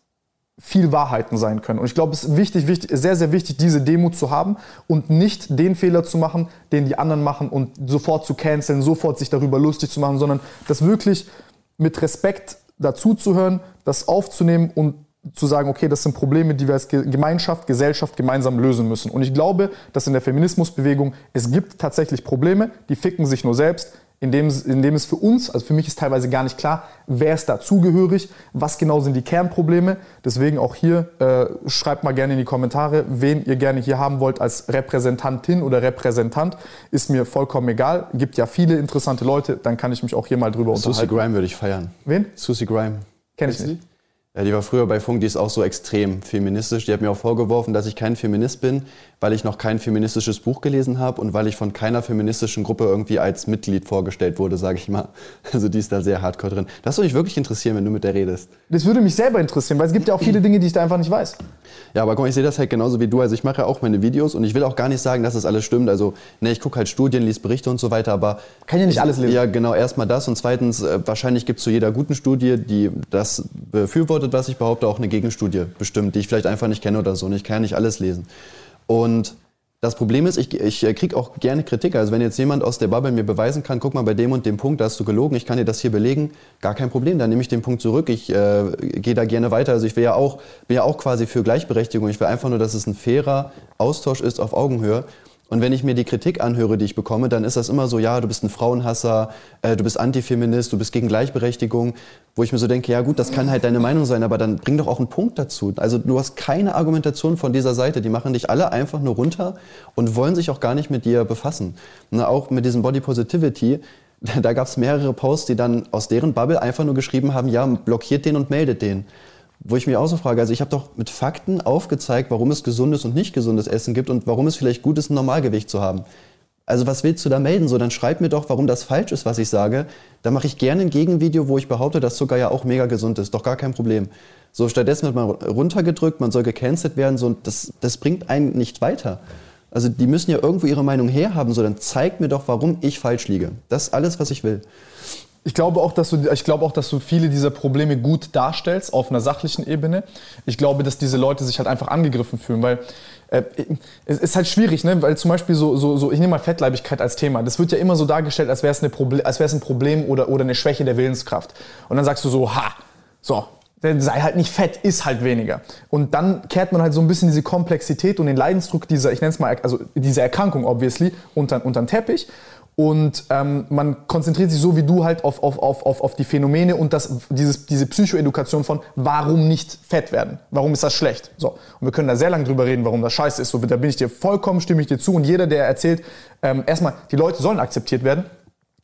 viel Wahrheiten sein können. Und ich glaube, es ist wichtig, wichtig, sehr, sehr wichtig, diese Demut zu haben und nicht den Fehler zu machen, den die anderen machen und sofort zu canceln, sofort sich darüber lustig zu machen, sondern das wirklich mit Respekt dazuzuhören, das aufzunehmen und zu sagen, okay, das sind Probleme, die wir als Gemeinschaft, Gesellschaft gemeinsam lösen müssen. Und ich glaube, dass in der Feminismusbewegung es gibt tatsächlich Probleme, die ficken sich nur selbst indem, indem es für uns, also für mich ist teilweise gar nicht klar, wer ist dazugehörig, was genau sind die Kernprobleme. Deswegen auch hier, äh, schreibt mal gerne in die Kommentare, wen ihr gerne hier haben wollt als Repräsentantin oder Repräsentant. Ist mir vollkommen egal. Gibt ja viele interessante Leute, dann kann ich mich auch hier mal drüber Susie unterhalten. Susie Grime würde ich feiern. Wen? Susie Grime. Kenn ich nicht. Ja, die war früher bei Funk, die ist auch so extrem feministisch. Die hat mir auch vorgeworfen, dass ich kein Feminist bin, weil ich noch kein feministisches Buch gelesen habe und weil ich von keiner feministischen Gruppe irgendwie als Mitglied vorgestellt wurde, sage ich mal. Also die ist da sehr hardcore drin. Das würde mich wirklich interessieren, wenn du mit der redest. Das würde mich selber interessieren, weil es gibt ja auch viele Dinge, die ich da einfach nicht weiß. Ja, aber guck mal, ich sehe das halt genauso wie du. Also ich mache ja auch meine Videos und ich will auch gar nicht sagen, dass das alles stimmt. Also ne, ich gucke halt Studien, lese Berichte und so weiter, aber... Kann ja nicht alles lesen. Ja, genau. Erstmal das und zweitens, äh, wahrscheinlich gibt es zu jeder guten Studie, die das befürwortet, was ich behaupte, auch eine Gegenstudie bestimmt, die ich vielleicht einfach nicht kenne oder so. Und ich kann ja nicht alles lesen. Und das Problem ist, ich, ich äh, kriege auch gerne Kritik. Also wenn jetzt jemand aus der Bubble mir beweisen kann, guck mal bei dem und dem Punkt, da hast du gelogen, ich kann dir das hier belegen, gar kein Problem. Dann nehme ich den Punkt zurück. Ich äh, gehe da gerne weiter. Also ich will ja auch, bin ja auch quasi für Gleichberechtigung. Ich will einfach nur, dass es ein fairer Austausch ist auf Augenhöhe. Und wenn ich mir die Kritik anhöre, die ich bekomme, dann ist das immer so, ja, du bist ein Frauenhasser, äh, du bist Antifeminist, du bist gegen Gleichberechtigung, wo ich mir so denke, ja gut, das kann halt deine Meinung sein, aber dann bring doch auch einen Punkt dazu. Also du hast keine Argumentation von dieser Seite, die machen dich alle einfach nur runter und wollen sich auch gar nicht mit dir befassen. Und auch mit diesem Body Positivity, da gab es mehrere Posts, die dann aus deren Bubble einfach nur geschrieben haben, ja, blockiert den und meldet den. Wo ich mich auch so frage, also ich habe doch mit Fakten aufgezeigt, warum es gesundes und nicht gesundes Essen gibt und warum es vielleicht gut ist, ein Normalgewicht zu haben. Also was willst du da melden? So, dann schreib mir doch, warum das falsch ist, was ich sage. Da mache ich gerne ein Gegenvideo, wo ich behaupte, dass Zucker ja auch mega gesund ist. Doch gar kein Problem. So, stattdessen wird man runtergedrückt, man soll gecancelt werden. So, das, das bringt einen nicht weiter. Also die müssen ja irgendwo ihre Meinung herhaben. So, dann zeig mir doch, warum ich falsch liege. Das ist alles, was ich will. Ich glaube, auch, dass du, ich glaube auch, dass du viele dieser Probleme gut darstellst auf einer sachlichen Ebene. Ich glaube, dass diese Leute sich halt einfach angegriffen fühlen, weil äh, es ist halt schwierig, ne? weil zum Beispiel so, so, so, ich nehme mal Fettleibigkeit als Thema. Das wird ja immer so dargestellt, als wäre es, ein Problem oder, oder eine Schwäche der Willenskraft. Und dann sagst du so, ha, so, sei halt nicht fett, ist halt weniger. Und dann kehrt man halt so ein bisschen diese Komplexität und den Leidensdruck dieser, ich nenne es mal, also diese Erkrankung obviously, unter, unter den Teppich. Und ähm, man konzentriert sich so wie du halt auf, auf, auf, auf, auf die Phänomene und das, dieses, diese Psychoedukation von, warum nicht fett werden? Warum ist das schlecht? So. Und wir können da sehr lange drüber reden, warum das scheiße ist. So, da bin ich dir vollkommen, stimme ich dir zu. Und jeder, der erzählt, ähm, erstmal, die Leute sollen akzeptiert werden.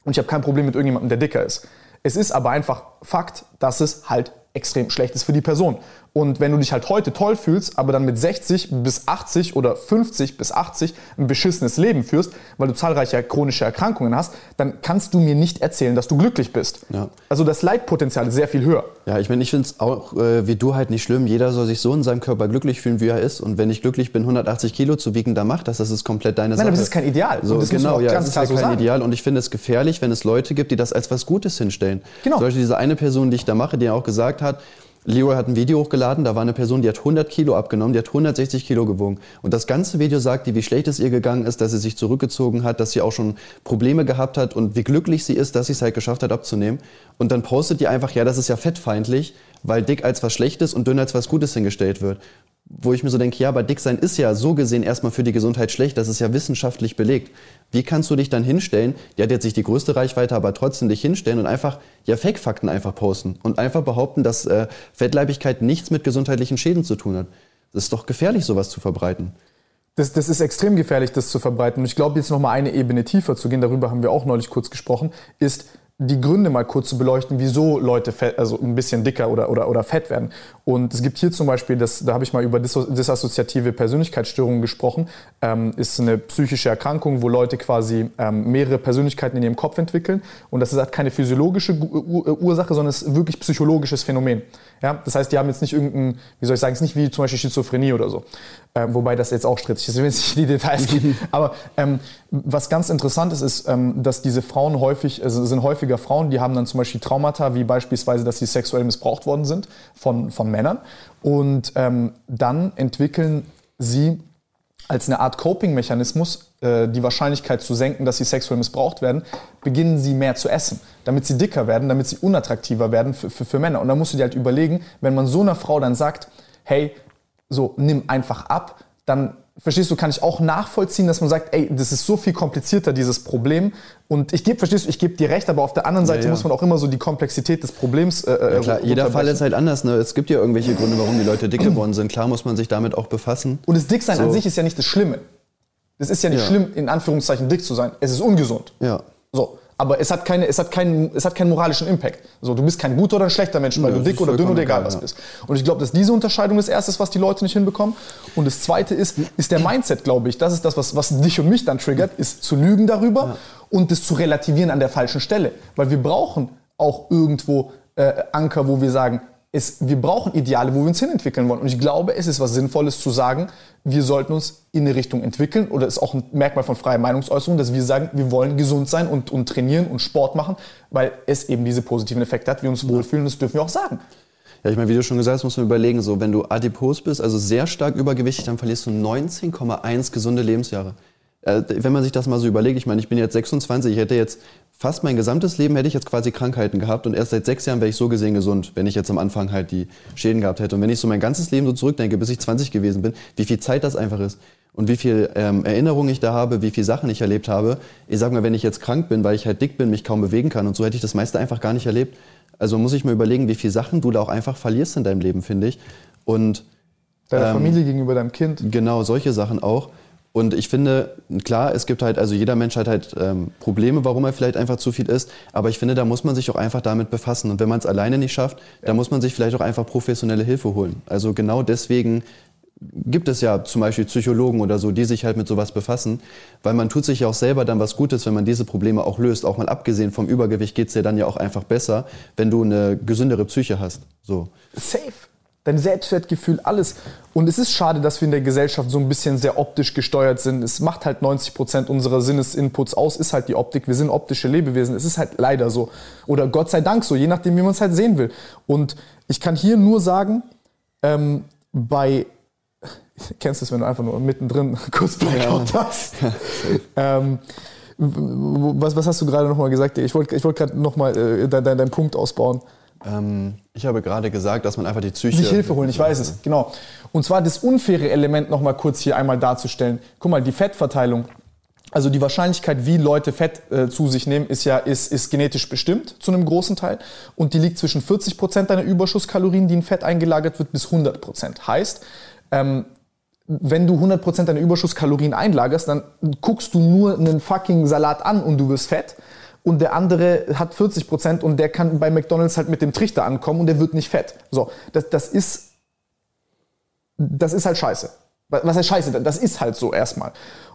Und ich habe kein Problem mit irgendjemandem, der dicker ist. Es ist aber einfach Fakt, dass es halt extrem schlecht ist für die Person. Und wenn du dich halt heute toll fühlst, aber dann mit 60 bis 80 oder 50 bis 80 ein beschissenes Leben führst, weil du zahlreiche chronische Erkrankungen hast, dann kannst du mir nicht erzählen, dass du glücklich bist. Ja. Also das Leidpotenzial ist sehr viel höher. Ja, ich meine, ich finde es auch äh, wie du halt nicht schlimm. Jeder soll sich so in seinem Körper glücklich fühlen, wie er ist. Und wenn ich glücklich bin, 180 Kilo zu wiegen, dann mach das. Das ist komplett deine Sache. Nein, aber das ist kein Ideal. So, das genau, ja, das ist ja kein sagen. Ideal. Und ich finde es gefährlich, wenn es Leute gibt, die das als was Gutes hinstellen. Genau. Zum Beispiel diese eine Person, die ich da mache, die auch gesagt hat, Leroy hat ein Video hochgeladen, da war eine Person, die hat 100 Kilo abgenommen, die hat 160 Kilo gewogen. Und das ganze Video sagt ihr, wie schlecht es ihr gegangen ist, dass sie sich zurückgezogen hat, dass sie auch schon Probleme gehabt hat und wie glücklich sie ist, dass sie es halt geschafft hat abzunehmen. Und dann postet ihr einfach, ja, das ist ja fettfeindlich, weil dick als was Schlechtes und dünn als was Gutes hingestellt wird wo ich mir so denke, ja, aber dick sein ist ja so gesehen erstmal für die Gesundheit schlecht, das ist ja wissenschaftlich belegt. Wie kannst du dich dann hinstellen, die hat jetzt nicht die größte Reichweite, aber trotzdem dich hinstellen und einfach, ja, Fake-Fakten einfach posten und einfach behaupten, dass äh, Fettleibigkeit nichts mit gesundheitlichen Schäden zu tun hat. Das ist doch gefährlich, sowas zu verbreiten. Das, das ist extrem gefährlich, das zu verbreiten. Und ich glaube, jetzt nochmal eine Ebene tiefer zu gehen, darüber haben wir auch neulich kurz gesprochen, ist, die Gründe mal kurz zu beleuchten, wieso Leute fett, also ein bisschen dicker oder, oder, oder fett werden. Und es gibt hier zum Beispiel, das, da habe ich mal über disassoziative Persönlichkeitsstörungen gesprochen, ähm, ist eine psychische Erkrankung, wo Leute quasi ähm, mehrere Persönlichkeiten in ihrem Kopf entwickeln. Und das ist halt keine physiologische Ursache, sondern es ist wirklich psychologisches Phänomen. Ja? Das heißt, die haben jetzt nicht irgendein, wie soll ich sagen, es ist nicht wie zum Beispiel Schizophrenie oder so. Ähm, wobei das jetzt auch strittig ist, wenn es nicht in die Details geht. Aber ähm, was ganz interessant ist, ist, ähm, dass diese Frauen häufig, also sind häufiger Frauen, die haben dann zum Beispiel Traumata, wie beispielsweise, dass sie sexuell missbraucht worden sind von, von Männern. Und ähm, dann entwickeln sie als eine Art Coping-Mechanismus äh, die Wahrscheinlichkeit zu senken, dass sie sexuell missbraucht werden, beginnen sie mehr zu essen, damit sie dicker werden, damit sie unattraktiver werden für, für, für Männer. Und dann musst du dir halt überlegen, wenn man so einer Frau dann sagt, hey, so nimm einfach ab, dann verstehst du, kann ich auch nachvollziehen, dass man sagt, ey, das ist so viel komplizierter, dieses Problem. Und ich gebe, verstehst du, ich gebe dir recht, aber auf der anderen Seite ja, ja. muss man auch immer so die Komplexität des Problems. Äh, ja, klar, jeder Fall ist halt anders. Ne? Es gibt ja irgendwelche Gründe, warum die Leute dick geworden sind. Klar muss man sich damit auch befassen. Und das Dicksein so. an sich ist ja nicht das Schlimme. Es ist ja nicht schlimm, in Anführungszeichen dick zu sein. Es ist ungesund. Ja. So aber es hat, keine, es, hat keinen, es hat keinen moralischen Impact. So, du bist kein guter oder ein schlechter Mensch, weil ja, du dick oder dünn oder egal was ja. bist. Und ich glaube, dass diese Unterscheidung das Erste ist, was die Leute nicht hinbekommen. Und das Zweite ist, ist der Mindset, glaube ich. Das ist das, was, was dich und mich dann triggert, ist zu lügen darüber ja. und das zu relativieren an der falschen Stelle. Weil wir brauchen auch irgendwo äh, Anker, wo wir sagen, es, wir brauchen Ideale, wo wir uns hinentwickeln wollen. Und ich glaube, es ist was Sinnvolles zu sagen, wir sollten uns in eine Richtung entwickeln. Oder es ist auch ein Merkmal von freier Meinungsäußerung, dass wir sagen, wir wollen gesund sein und, und trainieren und Sport machen, weil es eben diese positiven Effekte hat, wir uns wohlfühlen. Das dürfen wir auch sagen. Ja, ich meine, wie du schon gesagt hast, muss man überlegen, so, wenn du adipos bist, also sehr stark übergewichtig, dann verlierst du 19,1 gesunde Lebensjahre. Äh, wenn man sich das mal so überlegt, ich meine, ich bin jetzt 26, ich hätte jetzt fast mein gesamtes Leben hätte ich jetzt quasi Krankheiten gehabt und erst seit sechs Jahren wäre ich so gesehen gesund, wenn ich jetzt am Anfang halt die Schäden gehabt hätte. Und wenn ich so mein ganzes Leben so zurückdenke, bis ich 20 gewesen bin, wie viel Zeit das einfach ist und wie viel ähm, Erinnerung ich da habe, wie viel Sachen ich erlebt habe. Ich sag mal, wenn ich jetzt krank bin, weil ich halt dick bin, mich kaum bewegen kann und so hätte ich das meiste einfach gar nicht erlebt. Also muss ich mir überlegen, wie viele Sachen du da auch einfach verlierst in deinem Leben, finde ich. Und Deiner ähm, Familie gegenüber deinem Kind. Genau, solche Sachen auch. Und ich finde, klar, es gibt halt, also jeder Mensch hat halt ähm, Probleme, warum er vielleicht einfach zu viel isst. Aber ich finde, da muss man sich auch einfach damit befassen. Und wenn man es alleine nicht schafft, ja. dann muss man sich vielleicht auch einfach professionelle Hilfe holen. Also genau deswegen gibt es ja zum Beispiel Psychologen oder so, die sich halt mit sowas befassen, weil man tut sich ja auch selber dann was Gutes, wenn man diese Probleme auch löst. Auch mal abgesehen vom Übergewicht geht es dir dann ja auch einfach besser, wenn du eine gesündere Psyche hast. So. Safe dein Selbstwertgefühl, alles. Und es ist schade, dass wir in der Gesellschaft so ein bisschen sehr optisch gesteuert sind. Es macht halt 90 Prozent unserer Sinnesinputs aus, ist halt die Optik. Wir sind optische Lebewesen. Es ist halt leider so. Oder Gott sei Dank so, je nachdem, wie man es halt sehen will. Und ich kann hier nur sagen, ähm, bei, kennst du es, wenn du einfach nur mittendrin kurz Blackout ja. hast? ähm, was, was hast du gerade nochmal gesagt? Ich wollte ich wollt gerade nochmal äh, deinen dein, dein Punkt ausbauen. Ähm, ich habe gerade gesagt, dass man einfach die Psyche. Sich Hilfe holen, ich weiß es, genau. Und zwar das unfaire Element nochmal kurz hier einmal darzustellen. Guck mal, die Fettverteilung. Also die Wahrscheinlichkeit, wie Leute Fett äh, zu sich nehmen, ist ja ist, ist genetisch bestimmt zu einem großen Teil. Und die liegt zwischen 40 Prozent deiner Überschusskalorien, die in Fett eingelagert wird, bis 100 Prozent. Heißt, ähm, wenn du 100 Prozent deiner Überschusskalorien einlagerst, dann guckst du nur einen fucking Salat an und du wirst fett und der andere hat 40 Prozent und der kann bei McDonalds halt mit dem Trichter ankommen und der wird nicht fett. So, das, das ist, das ist halt scheiße. Was heißt scheiße? Das ist halt so erstmal.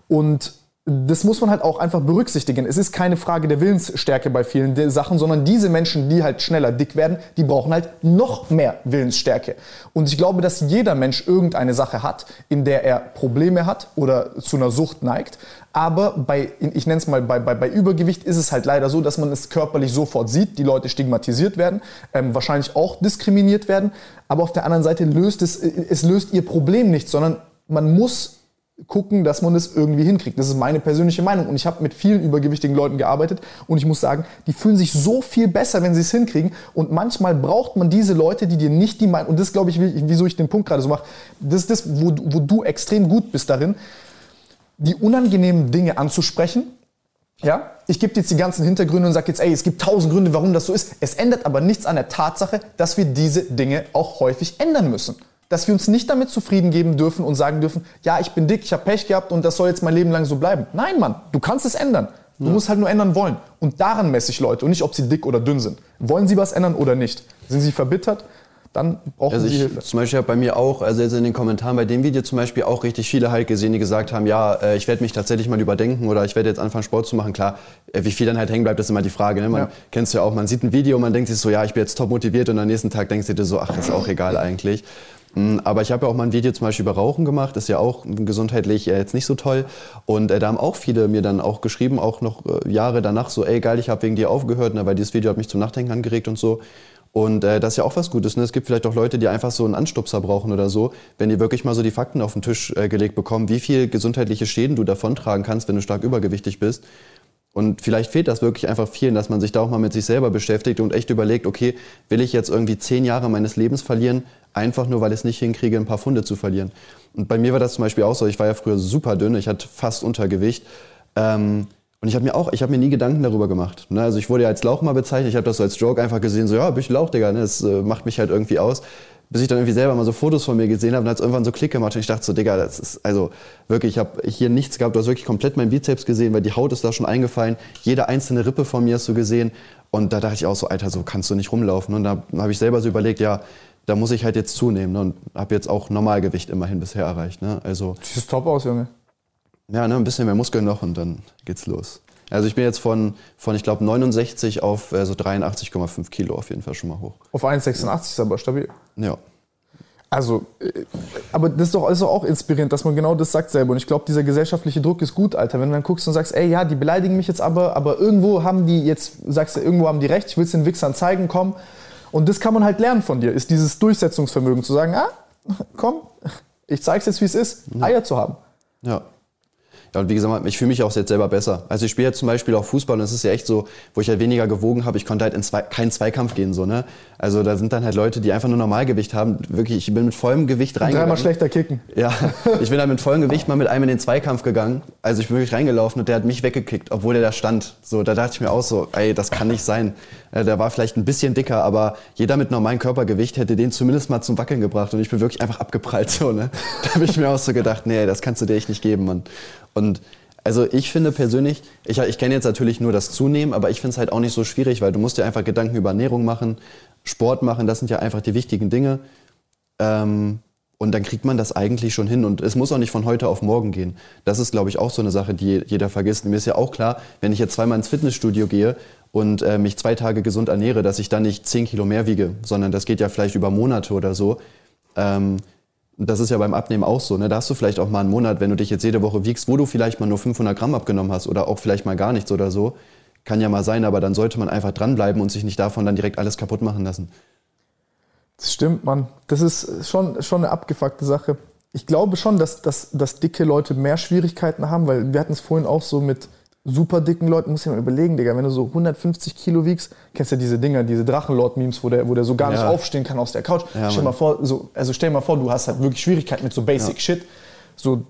Und das muss man halt auch einfach berücksichtigen. Es ist keine Frage der Willensstärke bei vielen Sachen, sondern diese Menschen, die halt schneller dick werden, die brauchen halt noch mehr Willensstärke. Und ich glaube, dass jeder Mensch irgendeine Sache hat, in der er Probleme hat oder zu einer Sucht neigt. Aber bei, ich nenne es mal, bei, bei, bei Übergewicht ist es halt leider so, dass man es körperlich sofort sieht, die Leute stigmatisiert werden, ähm, wahrscheinlich auch diskriminiert werden. Aber auf der anderen Seite löst es, es löst ihr Problem nicht, sondern man muss gucken, dass man es irgendwie hinkriegt. Das ist meine persönliche Meinung. Und ich habe mit vielen übergewichtigen Leuten gearbeitet und ich muss sagen, die fühlen sich so viel besser, wenn sie es hinkriegen. Und manchmal braucht man diese Leute, die dir nicht die Meinung, und das glaube ich, wieso ich den Punkt gerade so mache, das ist das, wo, wo du extrem gut bist darin, die unangenehmen Dinge anzusprechen. Ja, ich gebe jetzt die ganzen Hintergründe und sage jetzt, ey, es gibt tausend Gründe, warum das so ist. Es ändert aber nichts an der Tatsache, dass wir diese Dinge auch häufig ändern müssen dass wir uns nicht damit zufrieden geben dürfen und sagen dürfen, ja, ich bin dick, ich habe Pech gehabt und das soll jetzt mein Leben lang so bleiben. Nein, Mann, du kannst es ändern. Du ja. musst halt nur ändern wollen. Und daran messe ich Leute und nicht, ob sie dick oder dünn sind. Wollen sie was ändern oder nicht? Sind sie verbittert? Dann brauchen also sie ich, Hilfe. Zum Beispiel bei mir auch, also jetzt in den Kommentaren bei dem Video zum Beispiel auch richtig viele halt gesehen, die gesagt haben, ja, äh, ich werde mich tatsächlich mal überdenken oder ich werde jetzt anfangen Sport zu machen. Klar, äh, wie viel dann halt hängen bleibt, ist immer die Frage. Ne? Man ja. kennst ja auch, man sieht ein Video, man denkt sich so, ja, ich bin jetzt top motiviert und am nächsten Tag denkst du dir so, ach, ist auch egal eigentlich. Mm, aber ich habe ja auch mal ein Video zum Beispiel über Rauchen gemacht, ist ja auch gesundheitlich äh, jetzt nicht so toll. Und da haben auch viele mir dann auch geschrieben, auch noch Jahre danach, so, ey geil, ich habe wegen dir aufgehört, ne, weil dieses Video hat mich zum Nachdenken angeregt und so. Und äh, das ist ja auch was Gutes. Ne? Es gibt vielleicht auch Leute, die einfach so einen Anstupser brauchen oder so, wenn die wirklich mal so die Fakten auf den Tisch äh, gelegt bekommen, wie viel gesundheitliche Schäden du davontragen kannst, wenn du stark übergewichtig bist. Und vielleicht fehlt das wirklich einfach vielen, dass man sich da auch mal mit sich selber beschäftigt und echt überlegt, okay, will ich jetzt irgendwie zehn Jahre meines Lebens verlieren, einfach nur, weil ich es nicht hinkriege, ein paar Funde zu verlieren. Und bei mir war das zum Beispiel auch so, ich war ja früher super dünn, ich hatte fast Untergewicht. Ähm, und ich habe mir auch, ich habe mir nie Gedanken darüber gemacht. Ne? Also ich wurde ja als Lauch mal bezeichnet, ich habe das so als Joke einfach gesehen, so ja, bin ich Lauch, Digga, ne? das äh, macht mich halt irgendwie aus bis ich dann irgendwie selber mal so Fotos von mir gesehen habe und hat es irgendwann so Klick gemacht und ich dachte so, Digga, das ist, also wirklich, ich habe hier nichts gehabt, du hast wirklich komplett meinen Bizeps gesehen, weil die Haut ist da schon eingefallen, jede einzelne Rippe von mir hast du gesehen und da dachte ich auch so, Alter, so kannst du nicht rumlaufen und da habe ich selber so überlegt, ja, da muss ich halt jetzt zunehmen ne? und habe jetzt auch Normalgewicht immerhin bisher erreicht. Ne? Also, Siehst top aus, Junge. Ja, ne, ein bisschen mehr Muskeln noch und dann geht's los. Also ich bin jetzt von, von ich glaube, 69 auf äh, so 83,5 Kilo auf jeden Fall schon mal hoch. Auf 1,86 ist aber stabil. Ja. Also, äh, aber das ist doch also auch inspirierend, dass man genau das sagt selber. Und ich glaube, dieser gesellschaftliche Druck ist gut, Alter. Wenn du dann guckst und sagst, ey, ja, die beleidigen mich jetzt aber, aber irgendwo haben die jetzt, sagst du, irgendwo haben die recht, ich will es den Wichsern zeigen, komm. Und das kann man halt lernen von dir, ist dieses Durchsetzungsvermögen zu sagen, ah, komm, ich zeig's jetzt, wie es ist, Eier zu haben. Ja. Ja, und wie gesagt, ich fühle mich auch jetzt selber besser. Also ich spiele jetzt zum Beispiel auch Fußball und es ist ja echt so, wo ich halt weniger gewogen habe, ich konnte halt in zwei, keinen Zweikampf gehen. So, ne? Also da sind dann halt Leute, die einfach nur Normalgewicht haben. Wirklich, ich bin mit vollem Gewicht reingegangen. Dreimal schlechter kicken. Ja, ich bin dann mit vollem Gewicht mal mit einem in den Zweikampf gegangen. Also ich bin wirklich reingelaufen und der hat mich weggekickt, obwohl der da stand. So, da dachte ich mir auch so, ey, das kann nicht sein. Äh, der war vielleicht ein bisschen dicker, aber jeder mit normalem Körpergewicht hätte den zumindest mal zum Wackeln gebracht. Und ich bin wirklich einfach abgeprallt. So, ne? Da habe ich mir auch so gedacht, nee, das kannst du dir echt nicht geben, Mann. Und also ich finde persönlich, ich, ich kenne jetzt natürlich nur das Zunehmen, aber ich finde es halt auch nicht so schwierig, weil du musst dir einfach Gedanken über Ernährung machen, Sport machen, das sind ja einfach die wichtigen Dinge. Ähm, und dann kriegt man das eigentlich schon hin. Und es muss auch nicht von heute auf morgen gehen. Das ist, glaube ich, auch so eine Sache, die jeder vergisst. Mir ist ja auch klar, wenn ich jetzt zweimal ins Fitnessstudio gehe und äh, mich zwei Tage gesund ernähre, dass ich dann nicht zehn Kilo mehr wiege, sondern das geht ja vielleicht über Monate oder so. Ähm, das ist ja beim Abnehmen auch so. Ne? Da hast du vielleicht auch mal einen Monat, wenn du dich jetzt jede Woche wiegst, wo du vielleicht mal nur 500 Gramm abgenommen hast oder auch vielleicht mal gar nichts oder so. Kann ja mal sein, aber dann sollte man einfach dranbleiben und sich nicht davon dann direkt alles kaputt machen lassen. Das stimmt, Mann. Das ist schon, schon eine abgefuckte Sache. Ich glaube schon, dass, dass, dass dicke Leute mehr Schwierigkeiten haben, weil wir hatten es vorhin auch so mit, super dicken Leuten, muss ich mal überlegen, Digga, wenn du so 150 Kilo wiegst, kennst du ja diese Dinger, diese Drachenlord-Memes, wo der, wo der so gar ja. nicht aufstehen kann aus der Couch. Ja, stell, mal vor, so, also stell mal vor, du hast halt wirklich Schwierigkeiten mit so Basic. Shit. So,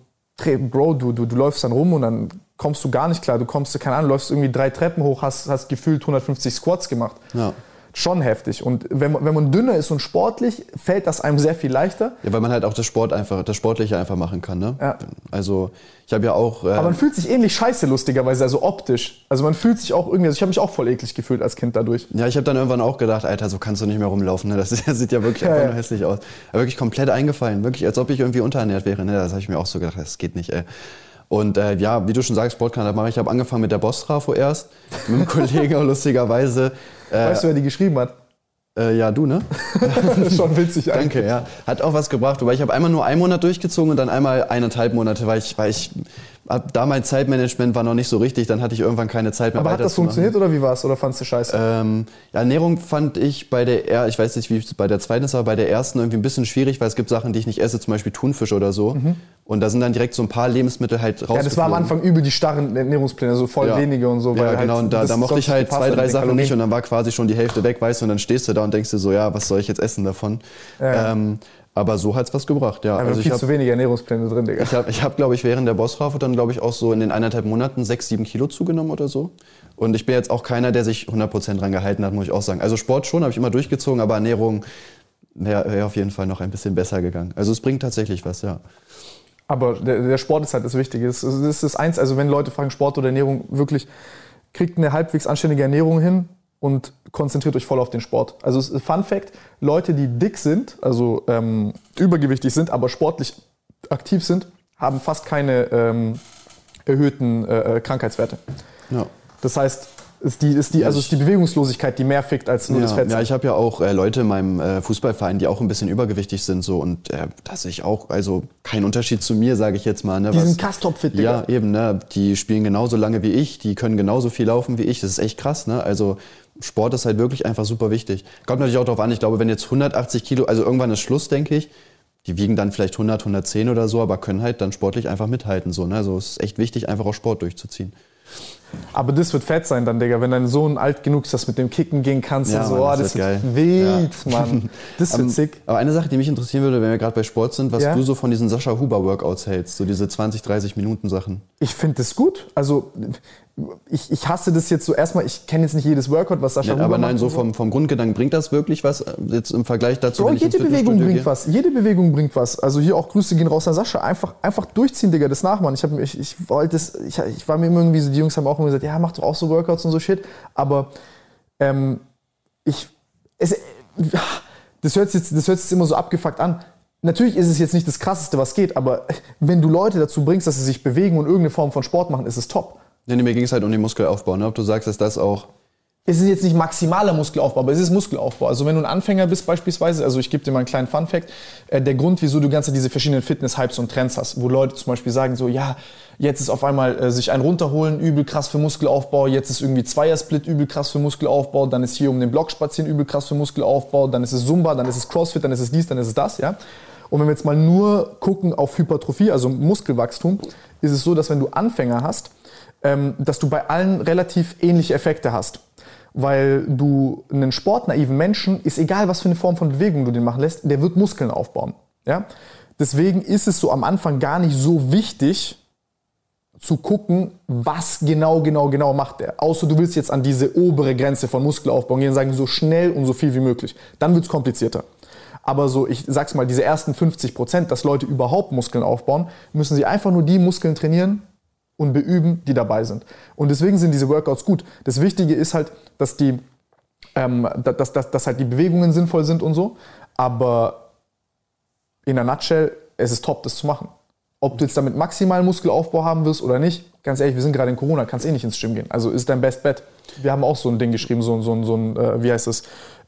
Bro, du, du, du läufst dann rum und dann kommst du gar nicht klar. Du kommst, keine Ahnung, läufst irgendwie drei Treppen hoch, hast, hast gefühlt 150 Squats gemacht. Ja schon heftig. Und wenn man, wenn man dünner ist und sportlich, fällt das einem sehr viel leichter. Ja, weil man halt auch das Sport einfach, das Sportliche einfach machen kann. Ne? Ja. Also ich habe ja auch. Äh Aber man fühlt sich ähnlich scheiße, lustigerweise, also optisch. Also man fühlt sich auch irgendwie, also ich habe mich auch voll eklig gefühlt als Kind dadurch. Ja, ich habe dann irgendwann auch gedacht, Alter, so kannst du nicht mehr rumlaufen. Ne? Das, das sieht ja wirklich ja, einfach ja. nur hässlich aus. Aber wirklich komplett eingefallen, wirklich, als ob ich irgendwie unterernährt wäre. Ne? Das habe ich mir auch so gedacht, das geht nicht, ey. Und äh, ja, wie du schon sagst, Sportkanal mache ich. Ich habe angefangen mit der Boss-Trafo erst, mit einem Kollegen lustigerweise. Äh, weißt du, wer die geschrieben hat? Äh, ja, du, ne? Schon witzig eigentlich. Danke, ja. Hat auch was gebracht. Wobei ich habe einmal nur einen Monat durchgezogen und dann einmal eineinhalb Monate, weil ich, weil ich da mein Zeitmanagement war noch nicht so richtig, dann hatte ich irgendwann keine Zeit mehr Aber hat das funktioniert oder wie war es? Oder fandest du scheiße? Ähm, ja, Ernährung fand ich bei der, ich weiß nicht, wie es bei der zweiten ist, aber bei der ersten irgendwie ein bisschen schwierig, weil es gibt Sachen, die ich nicht esse, zum Beispiel Thunfisch oder so. Mhm. Und da sind dann direkt so ein paar Lebensmittel halt raus. Ja, das war am Anfang übel die starren Ernährungspläne, so voll ja. wenige und so. Ja, genau, halt und da, da mochte ich halt zwei, drei Sachen nicht und dann war quasi schon die Hälfte weg, weißt du, und dann stehst du da und denkst dir so, ja, was soll ich jetzt essen davon? Ja. Ähm, aber so hat es was gebracht, ja. Aber also viel hab, zu wenige Ernährungspläne drin, Digga. Ich habe, ich hab, glaube ich, während der Bossrafe dann, glaube ich, auch so in den eineinhalb Monaten sechs, sieben Kilo zugenommen oder so. Und ich bin jetzt auch keiner, der sich 100% dran gehalten hat, muss ich auch sagen. Also Sport schon, habe ich immer durchgezogen, aber Ernährung wäre wär auf jeden Fall noch ein bisschen besser gegangen. Also es bringt tatsächlich was, ja. Aber der, der Sport ist halt das Wichtige. Das ist das eins, also wenn Leute fragen, Sport oder Ernährung, wirklich, kriegt eine halbwegs anständige Ernährung hin, und konzentriert euch voll auf den Sport. Also Fun Fact, Leute, die dick sind, also ähm, übergewichtig sind, aber sportlich aktiv sind, haben fast keine ähm, erhöhten äh, äh Krankheitswerte. Ja. Das heißt, ist die, ist die, also ist die Bewegungslosigkeit, die mehr fickt als nur ja, das Fett. Ja, ich habe ja auch äh, Leute in meinem äh, Fußballverein, die auch ein bisschen übergewichtig sind so und äh, das ich auch, also kein Unterschied zu mir, sage ich jetzt mal. Ne, die was, sind Kastop-fit, Ja, eben, ne, die spielen genauso lange wie ich, die können genauso viel laufen wie ich, das ist echt krass, ne, also Sport ist halt wirklich einfach super wichtig. Kommt natürlich auch darauf an, ich glaube, wenn jetzt 180 Kilo, also irgendwann ist Schluss, denke ich, die wiegen dann vielleicht 100, 110 oder so, aber können halt dann sportlich einfach mithalten. So, ne? Also es ist echt wichtig, einfach auch Sport durchzuziehen. Aber das wird fett sein dann, Digga, wenn dein Sohn alt genug ist, dass mit dem Kicken gehen kannst ja, und so. Mann, das, das wird geil. wild, ja. Mann. Das wird um, sick. Aber eine Sache, die mich interessieren würde, wenn wir gerade bei Sport sind, was ja? du so von diesen Sascha Huber Workouts hältst, so diese 20, 30 Minuten Sachen. Ich finde das gut. Also ich, ich hasse das jetzt so erstmal, ich kenne jetzt nicht jedes Workout, was Sascha ja, Aber nein, so vom, vom Grundgedanken bringt das wirklich was äh, jetzt im Vergleich dazu? Bro, jede Bewegung bringt gehe? was. Jede Bewegung bringt was. Also hier auch Grüße gehen raus an Sascha. Einfach, einfach durchziehen, Digga, das nachmachen. Ich, hab, ich, ich wollte das, ich, ich war mir immer irgendwie so, die Jungs haben auch immer gesagt, ja, mach doch auch so Workouts und so Shit. Aber ähm, ich, es, das hört, sich jetzt, das hört sich jetzt immer so abgefuckt an. Natürlich ist es jetzt nicht das Krasseste, was geht, aber wenn du Leute dazu bringst, dass sie sich bewegen und irgendeine Form von Sport machen, ist es top. Nee, mir ging es halt um den Muskelaufbau. Ne? Ob du sagst, dass das auch. Es ist jetzt nicht maximaler Muskelaufbau, aber es ist Muskelaufbau. Also wenn du ein Anfänger bist beispielsweise, also ich gebe dir mal einen kleinen Fun-Fact, äh, der Grund, wieso du ganze diese verschiedenen Fitness-Hypes und Trends hast, wo Leute zum Beispiel sagen so, ja, jetzt ist auf einmal äh, sich ein runterholen übel krass für Muskelaufbau, jetzt ist irgendwie Zweiersplit übel krass für Muskelaufbau, dann ist hier um den Block spazieren übel krass für Muskelaufbau, dann ist es Zumba, dann ist es Crossfit, dann ist es dies, dann ist es das, ja. Und wenn wir jetzt mal nur gucken auf Hypertrophie, also Muskelwachstum, ist es so, dass wenn du Anfänger hast, dass du bei allen relativ ähnliche Effekte hast. Weil du einen sportnaiven Menschen, ist egal, was für eine Form von Bewegung du den machen lässt, der wird Muskeln aufbauen. Ja? Deswegen ist es so am Anfang gar nicht so wichtig, zu gucken, was genau, genau, genau macht der. Außer du willst jetzt an diese obere Grenze von Muskelaufbau gehen und sagen, so schnell und so viel wie möglich. Dann wird es komplizierter. Aber so, ich sag's mal, diese ersten 50 Prozent, dass Leute überhaupt Muskeln aufbauen, müssen sie einfach nur die Muskeln trainieren, und beüben, die dabei sind. Und deswegen sind diese Workouts gut. Das Wichtige ist halt, dass die, ähm, dass, dass, dass halt die Bewegungen sinnvoll sind und so. Aber in der Nutshell, es ist top, das zu machen. Ob du jetzt damit maximalen Muskelaufbau haben wirst oder nicht, ganz ehrlich, wir sind gerade in Corona, kannst eh nicht ins Gym gehen. Also ist dein Best Bet. Wir haben auch so ein Ding geschrieben, so, so, so ein, äh, wie heißt es,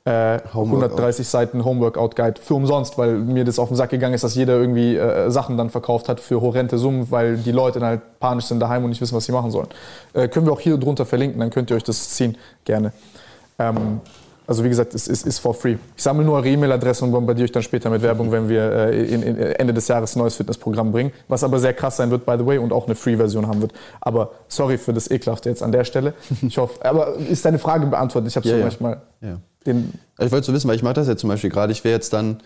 äh, 130 Seiten Homeworkout Guide für umsonst, weil mir das auf den Sack gegangen ist, dass jeder irgendwie äh, Sachen dann verkauft hat für horrende Summen, weil die Leute dann halt panisch sind daheim und nicht wissen, was sie machen sollen. Äh, können wir auch hier drunter verlinken, dann könnt ihr euch das ziehen, gerne. Ähm, also wie gesagt, es ist, ist for free. Ich sammle nur eure E-Mail-Adresse und bombardiere euch dann später mit Werbung, wenn wir äh, in, in Ende des Jahres ein neues Fitnessprogramm bringen. Was aber sehr krass sein wird, by the way, und auch eine Free-Version haben wird. Aber sorry für das Ekelhafte jetzt an der Stelle. Ich hoffe, aber ist deine Frage beantwortet? Ich habe es ja, ja. manchmal. Ja. Den ich wollte so wissen, weil ich mache das jetzt zum Beispiel gerade. Ich wäre jetzt dann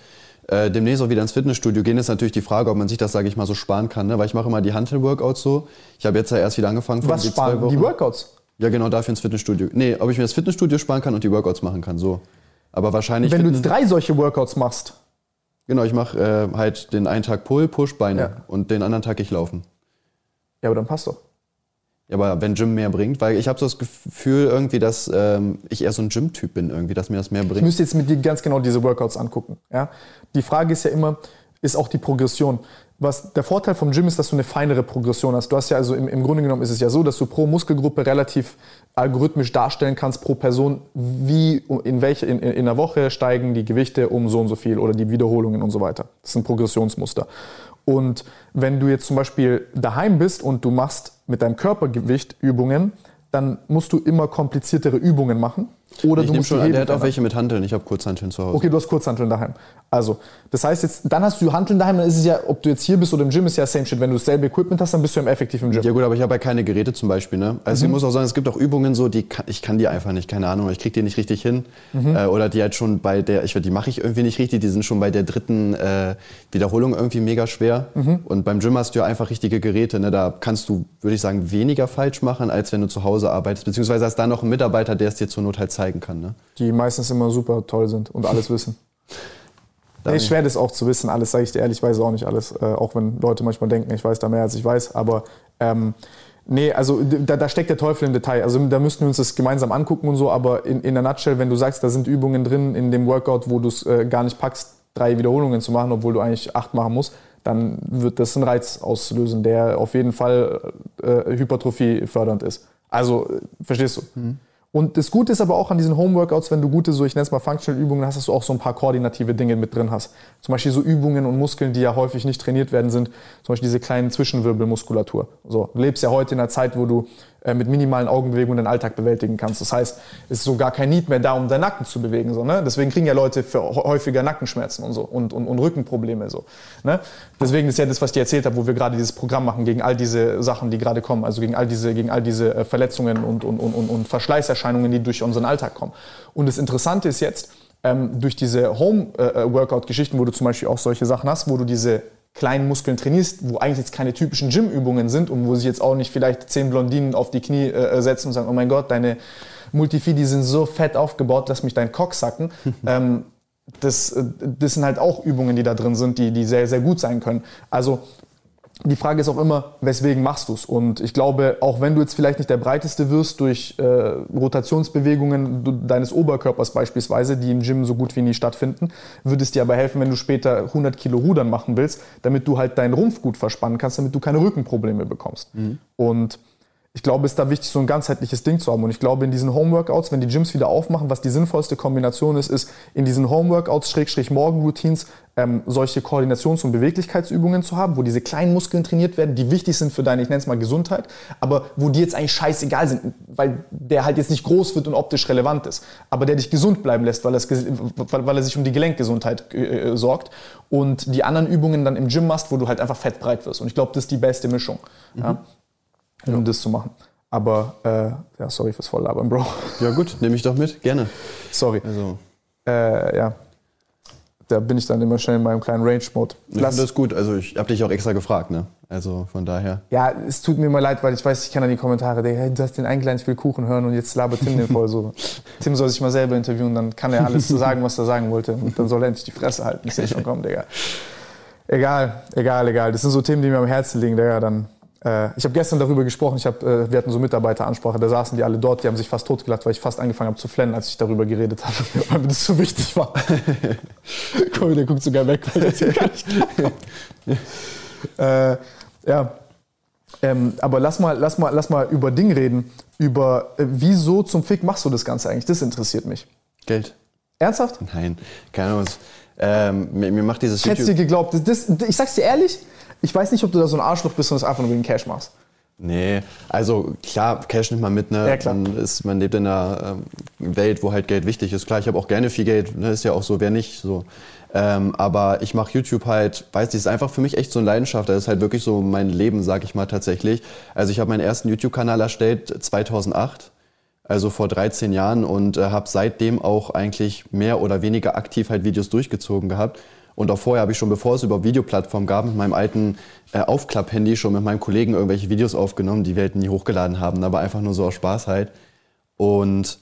äh, demnächst auch wieder ins Fitnessstudio gehen. Ist natürlich die Frage, ob man sich das, sage ich mal, so sparen kann. Ne? Weil ich mache immer die Hantel-Workouts so. Ich habe jetzt ja erst wieder angefangen. Was sparen? Die Workouts? Ja, genau, dafür ins Fitnessstudio. Nee, ob ich mir das Fitnessstudio sparen kann und die Workouts machen kann, so. Aber wahrscheinlich. Wenn du jetzt drei solche Workouts machst. Genau, ich mache äh, halt den einen Tag Pull, Push, Beine ja. und den anderen Tag ich laufen. Ja, aber dann passt doch. Ja, aber wenn Gym mehr bringt, weil ich habe so das Gefühl irgendwie, dass ähm, ich eher so ein Gym-Typ bin irgendwie, dass mir das mehr bringt. Ich müsste jetzt mit dir ganz genau diese Workouts angucken. Ja? Die Frage ist ja immer, ist auch die Progression. Was der Vorteil vom Gym ist, dass du eine feinere Progression hast. Du hast ja also im, im Grunde genommen ist es ja so, dass du pro Muskelgruppe relativ algorithmisch darstellen kannst pro Person, wie in welche in, in der Woche steigen die Gewichte um so und so viel oder die Wiederholungen und so weiter. Das ist ein Progressionsmuster. Und wenn du jetzt zum Beispiel daheim bist und du machst mit deinem Körpergewicht Übungen, dann musst du immer kompliziertere Übungen machen. Oder ich du musst schon, der hat auch welche mit Hanteln. Ich habe Kurzhanteln zu Hause. Okay, du hast Kurzhanteln daheim. Also, das heißt jetzt, dann hast du Hanteln daheim, dann ist es ja, ob du jetzt hier bist oder im Gym, ist ja same shit. Wenn du dasselbe Equipment hast, dann bist du im effektiv im Gym. Ja gut, aber ich habe ja keine Geräte zum Beispiel. Ne? Also ich muss auch sagen, es gibt auch Übungen so, die kann, ich kann die einfach nicht, keine Ahnung, ich kriege die nicht richtig hin. Äh, oder die halt schon bei der, ich die mache ich irgendwie nicht richtig, die sind schon bei der dritten äh, Wiederholung irgendwie mega schwer. Und beim Gym hast du ja einfach richtige Geräte. Ne? Da kannst du, würde ich sagen, weniger falsch machen, als wenn du zu Hause arbeitest. Beziehungsweise hast da noch einen Mitarbeiter, der es dir zur Not halt zeigen kann. Ne? Die meistens immer super toll sind und alles wissen. Nee, schwer das auch zu wissen, alles sage ich dir ehrlich, ich weiß auch nicht alles. Äh, auch wenn Leute manchmal denken, ich weiß da mehr als ich weiß. Aber ähm, nee, also da, da steckt der Teufel im Detail. Also da müssten wir uns das gemeinsam angucken und so. Aber in, in der Nutshell, wenn du sagst, da sind Übungen drin in dem Workout, wo du es äh, gar nicht packst, drei Wiederholungen zu machen, obwohl du eigentlich acht machen musst, dann wird das einen Reiz auslösen, der auf jeden Fall äh, Hypertrophie fördernd ist. Also, äh, verstehst du? Und das Gute ist aber auch an diesen Homeworkouts, wenn du gute, so ich nenne es mal Functional-Übungen hast, dass du auch so ein paar koordinative Dinge mit drin hast. Zum Beispiel so Übungen und Muskeln, die ja häufig nicht trainiert werden, sind zum Beispiel diese kleinen Zwischenwirbelmuskulatur. So, du lebst ja heute in einer Zeit, wo du mit minimalen Augenbewegungen den Alltag bewältigen kannst. Das heißt, es ist so gar kein Need mehr da, um deinen Nacken zu bewegen. So, ne? Deswegen kriegen ja Leute häufiger Nackenschmerzen und so und, und, und Rückenprobleme. So, ne? Deswegen ist ja das, was ich dir erzählt habe, wo wir gerade dieses Programm machen gegen all diese Sachen, die gerade kommen, also gegen all diese, gegen all diese äh, Verletzungen und, und, und, und, Verschleißerscheinungen, die durch unseren Alltag kommen. Und das Interessante ist jetzt, ähm, durch diese Home-Workout-Geschichten, wo du zum Beispiel auch solche Sachen hast, wo du diese kleinen Muskeln trainierst, wo eigentlich jetzt keine typischen Gym-Übungen sind und wo sich jetzt auch nicht vielleicht zehn Blondinen auf die Knie äh, setzen und sagen, oh mein Gott, deine Multifidi sind so fett aufgebaut, lass mich deinen Cock sacken. ähm, das, äh, das sind halt auch Übungen, die da drin sind, die, die sehr, sehr gut sein können. Also die Frage ist auch immer, weswegen machst du es? Und ich glaube, auch wenn du jetzt vielleicht nicht der breiteste wirst durch äh, Rotationsbewegungen deines Oberkörpers beispielsweise, die im Gym so gut wie nie stattfinden, würde es dir aber helfen, wenn du später 100 Kilo Rudern machen willst, damit du halt deinen Rumpf gut verspannen kannst, damit du keine Rückenprobleme bekommst. Und ich glaube, es ist da wichtig, so ein ganzheitliches Ding zu haben. Und ich glaube, in diesen Homeworkouts, wenn die Gyms wieder aufmachen, was die sinnvollste Kombination ist, ist in diesen Homeworkouts, Schrägstrich Morgenroutines, ähm, solche Koordinations- und Beweglichkeitsübungen zu haben, wo diese kleinen Muskeln trainiert werden, die wichtig sind für deine, ich nenne es mal Gesundheit, aber wo die jetzt eigentlich scheißegal sind, weil der halt jetzt nicht groß wird und optisch relevant ist, aber der dich gesund bleiben lässt, weil, er weil, er sich um die Gelenkgesundheit äh, äh, sorgt. Und die anderen Übungen dann im Gym machst, wo du halt einfach fettbreit wirst. Und ich glaube, das ist die beste Mischung. Ja? Um das zu machen. Aber, äh, ja, sorry fürs Volllabern, Bro. Ja gut, nehme ich doch mit, gerne. Sorry. Also, Äh, ja. Da bin ich dann immer schnell in meinem kleinen Range-Mode. ich finde das gut. Also ich habe dich auch extra gefragt, ne? Also von daher. Ja, es tut mir immer leid, weil ich weiß, ich kann an die Kommentare denken, hey, du hast den eingeladen, ich will Kuchen hören und jetzt labert Tim den voll so. Tim soll sich mal selber interviewen, dann kann er alles sagen, was er sagen wollte und dann soll er endlich die Fresse halten. Ich sehe schon, komm, Digga. Egal, egal, egal. Das sind so Themen, die mir am Herzen liegen, Digga. Dann, ich habe gestern darüber gesprochen, ich hab, äh, wir hatten so Mitarbeiteransprache, da saßen die alle dort, die haben sich fast totgelacht, weil ich fast angefangen habe zu flennen, als ich darüber geredet habe, weil mir das so wichtig war. Mal, der guckt sogar weg, weil das hier gar nicht äh, ja. Ähm, aber lass mal, lass, mal, lass mal über Ding reden. Über äh, wieso zum Fick machst du das Ganze eigentlich? Das interessiert mich. Geld? Ernsthaft? Nein, keine Ahnung. Ähm, mir, mir macht dieses Ich hätte dir YouTube. geglaubt. Das, das, ich sag's dir ehrlich, ich weiß nicht, ob du da so ein Arschloch bist und das einfach nur wegen Cash machst. Nee, also klar, Cash nimmt man mit, ne? Ja, klar. Man, ist, man lebt in einer ähm, Welt, wo halt Geld wichtig ist. Klar, ich habe auch gerne viel Geld, ne? ist ja auch so, wer nicht so. Ähm, aber ich mache YouTube halt, weiß nicht, ist einfach für mich echt so eine Leidenschaft. Das ist halt wirklich so mein Leben, sag ich mal tatsächlich. Also ich habe meinen ersten YouTube-Kanal erstellt 2008, also vor 13 Jahren und äh, habe seitdem auch eigentlich mehr oder weniger aktiv halt Videos durchgezogen gehabt. Und auch vorher habe ich schon, bevor es über Videoplattformen gab, mit meinem alten äh, Aufklapp-Handy schon mit meinem Kollegen irgendwelche Videos aufgenommen, die wir halt nie hochgeladen haben, aber einfach nur so aus Spaß halt. Und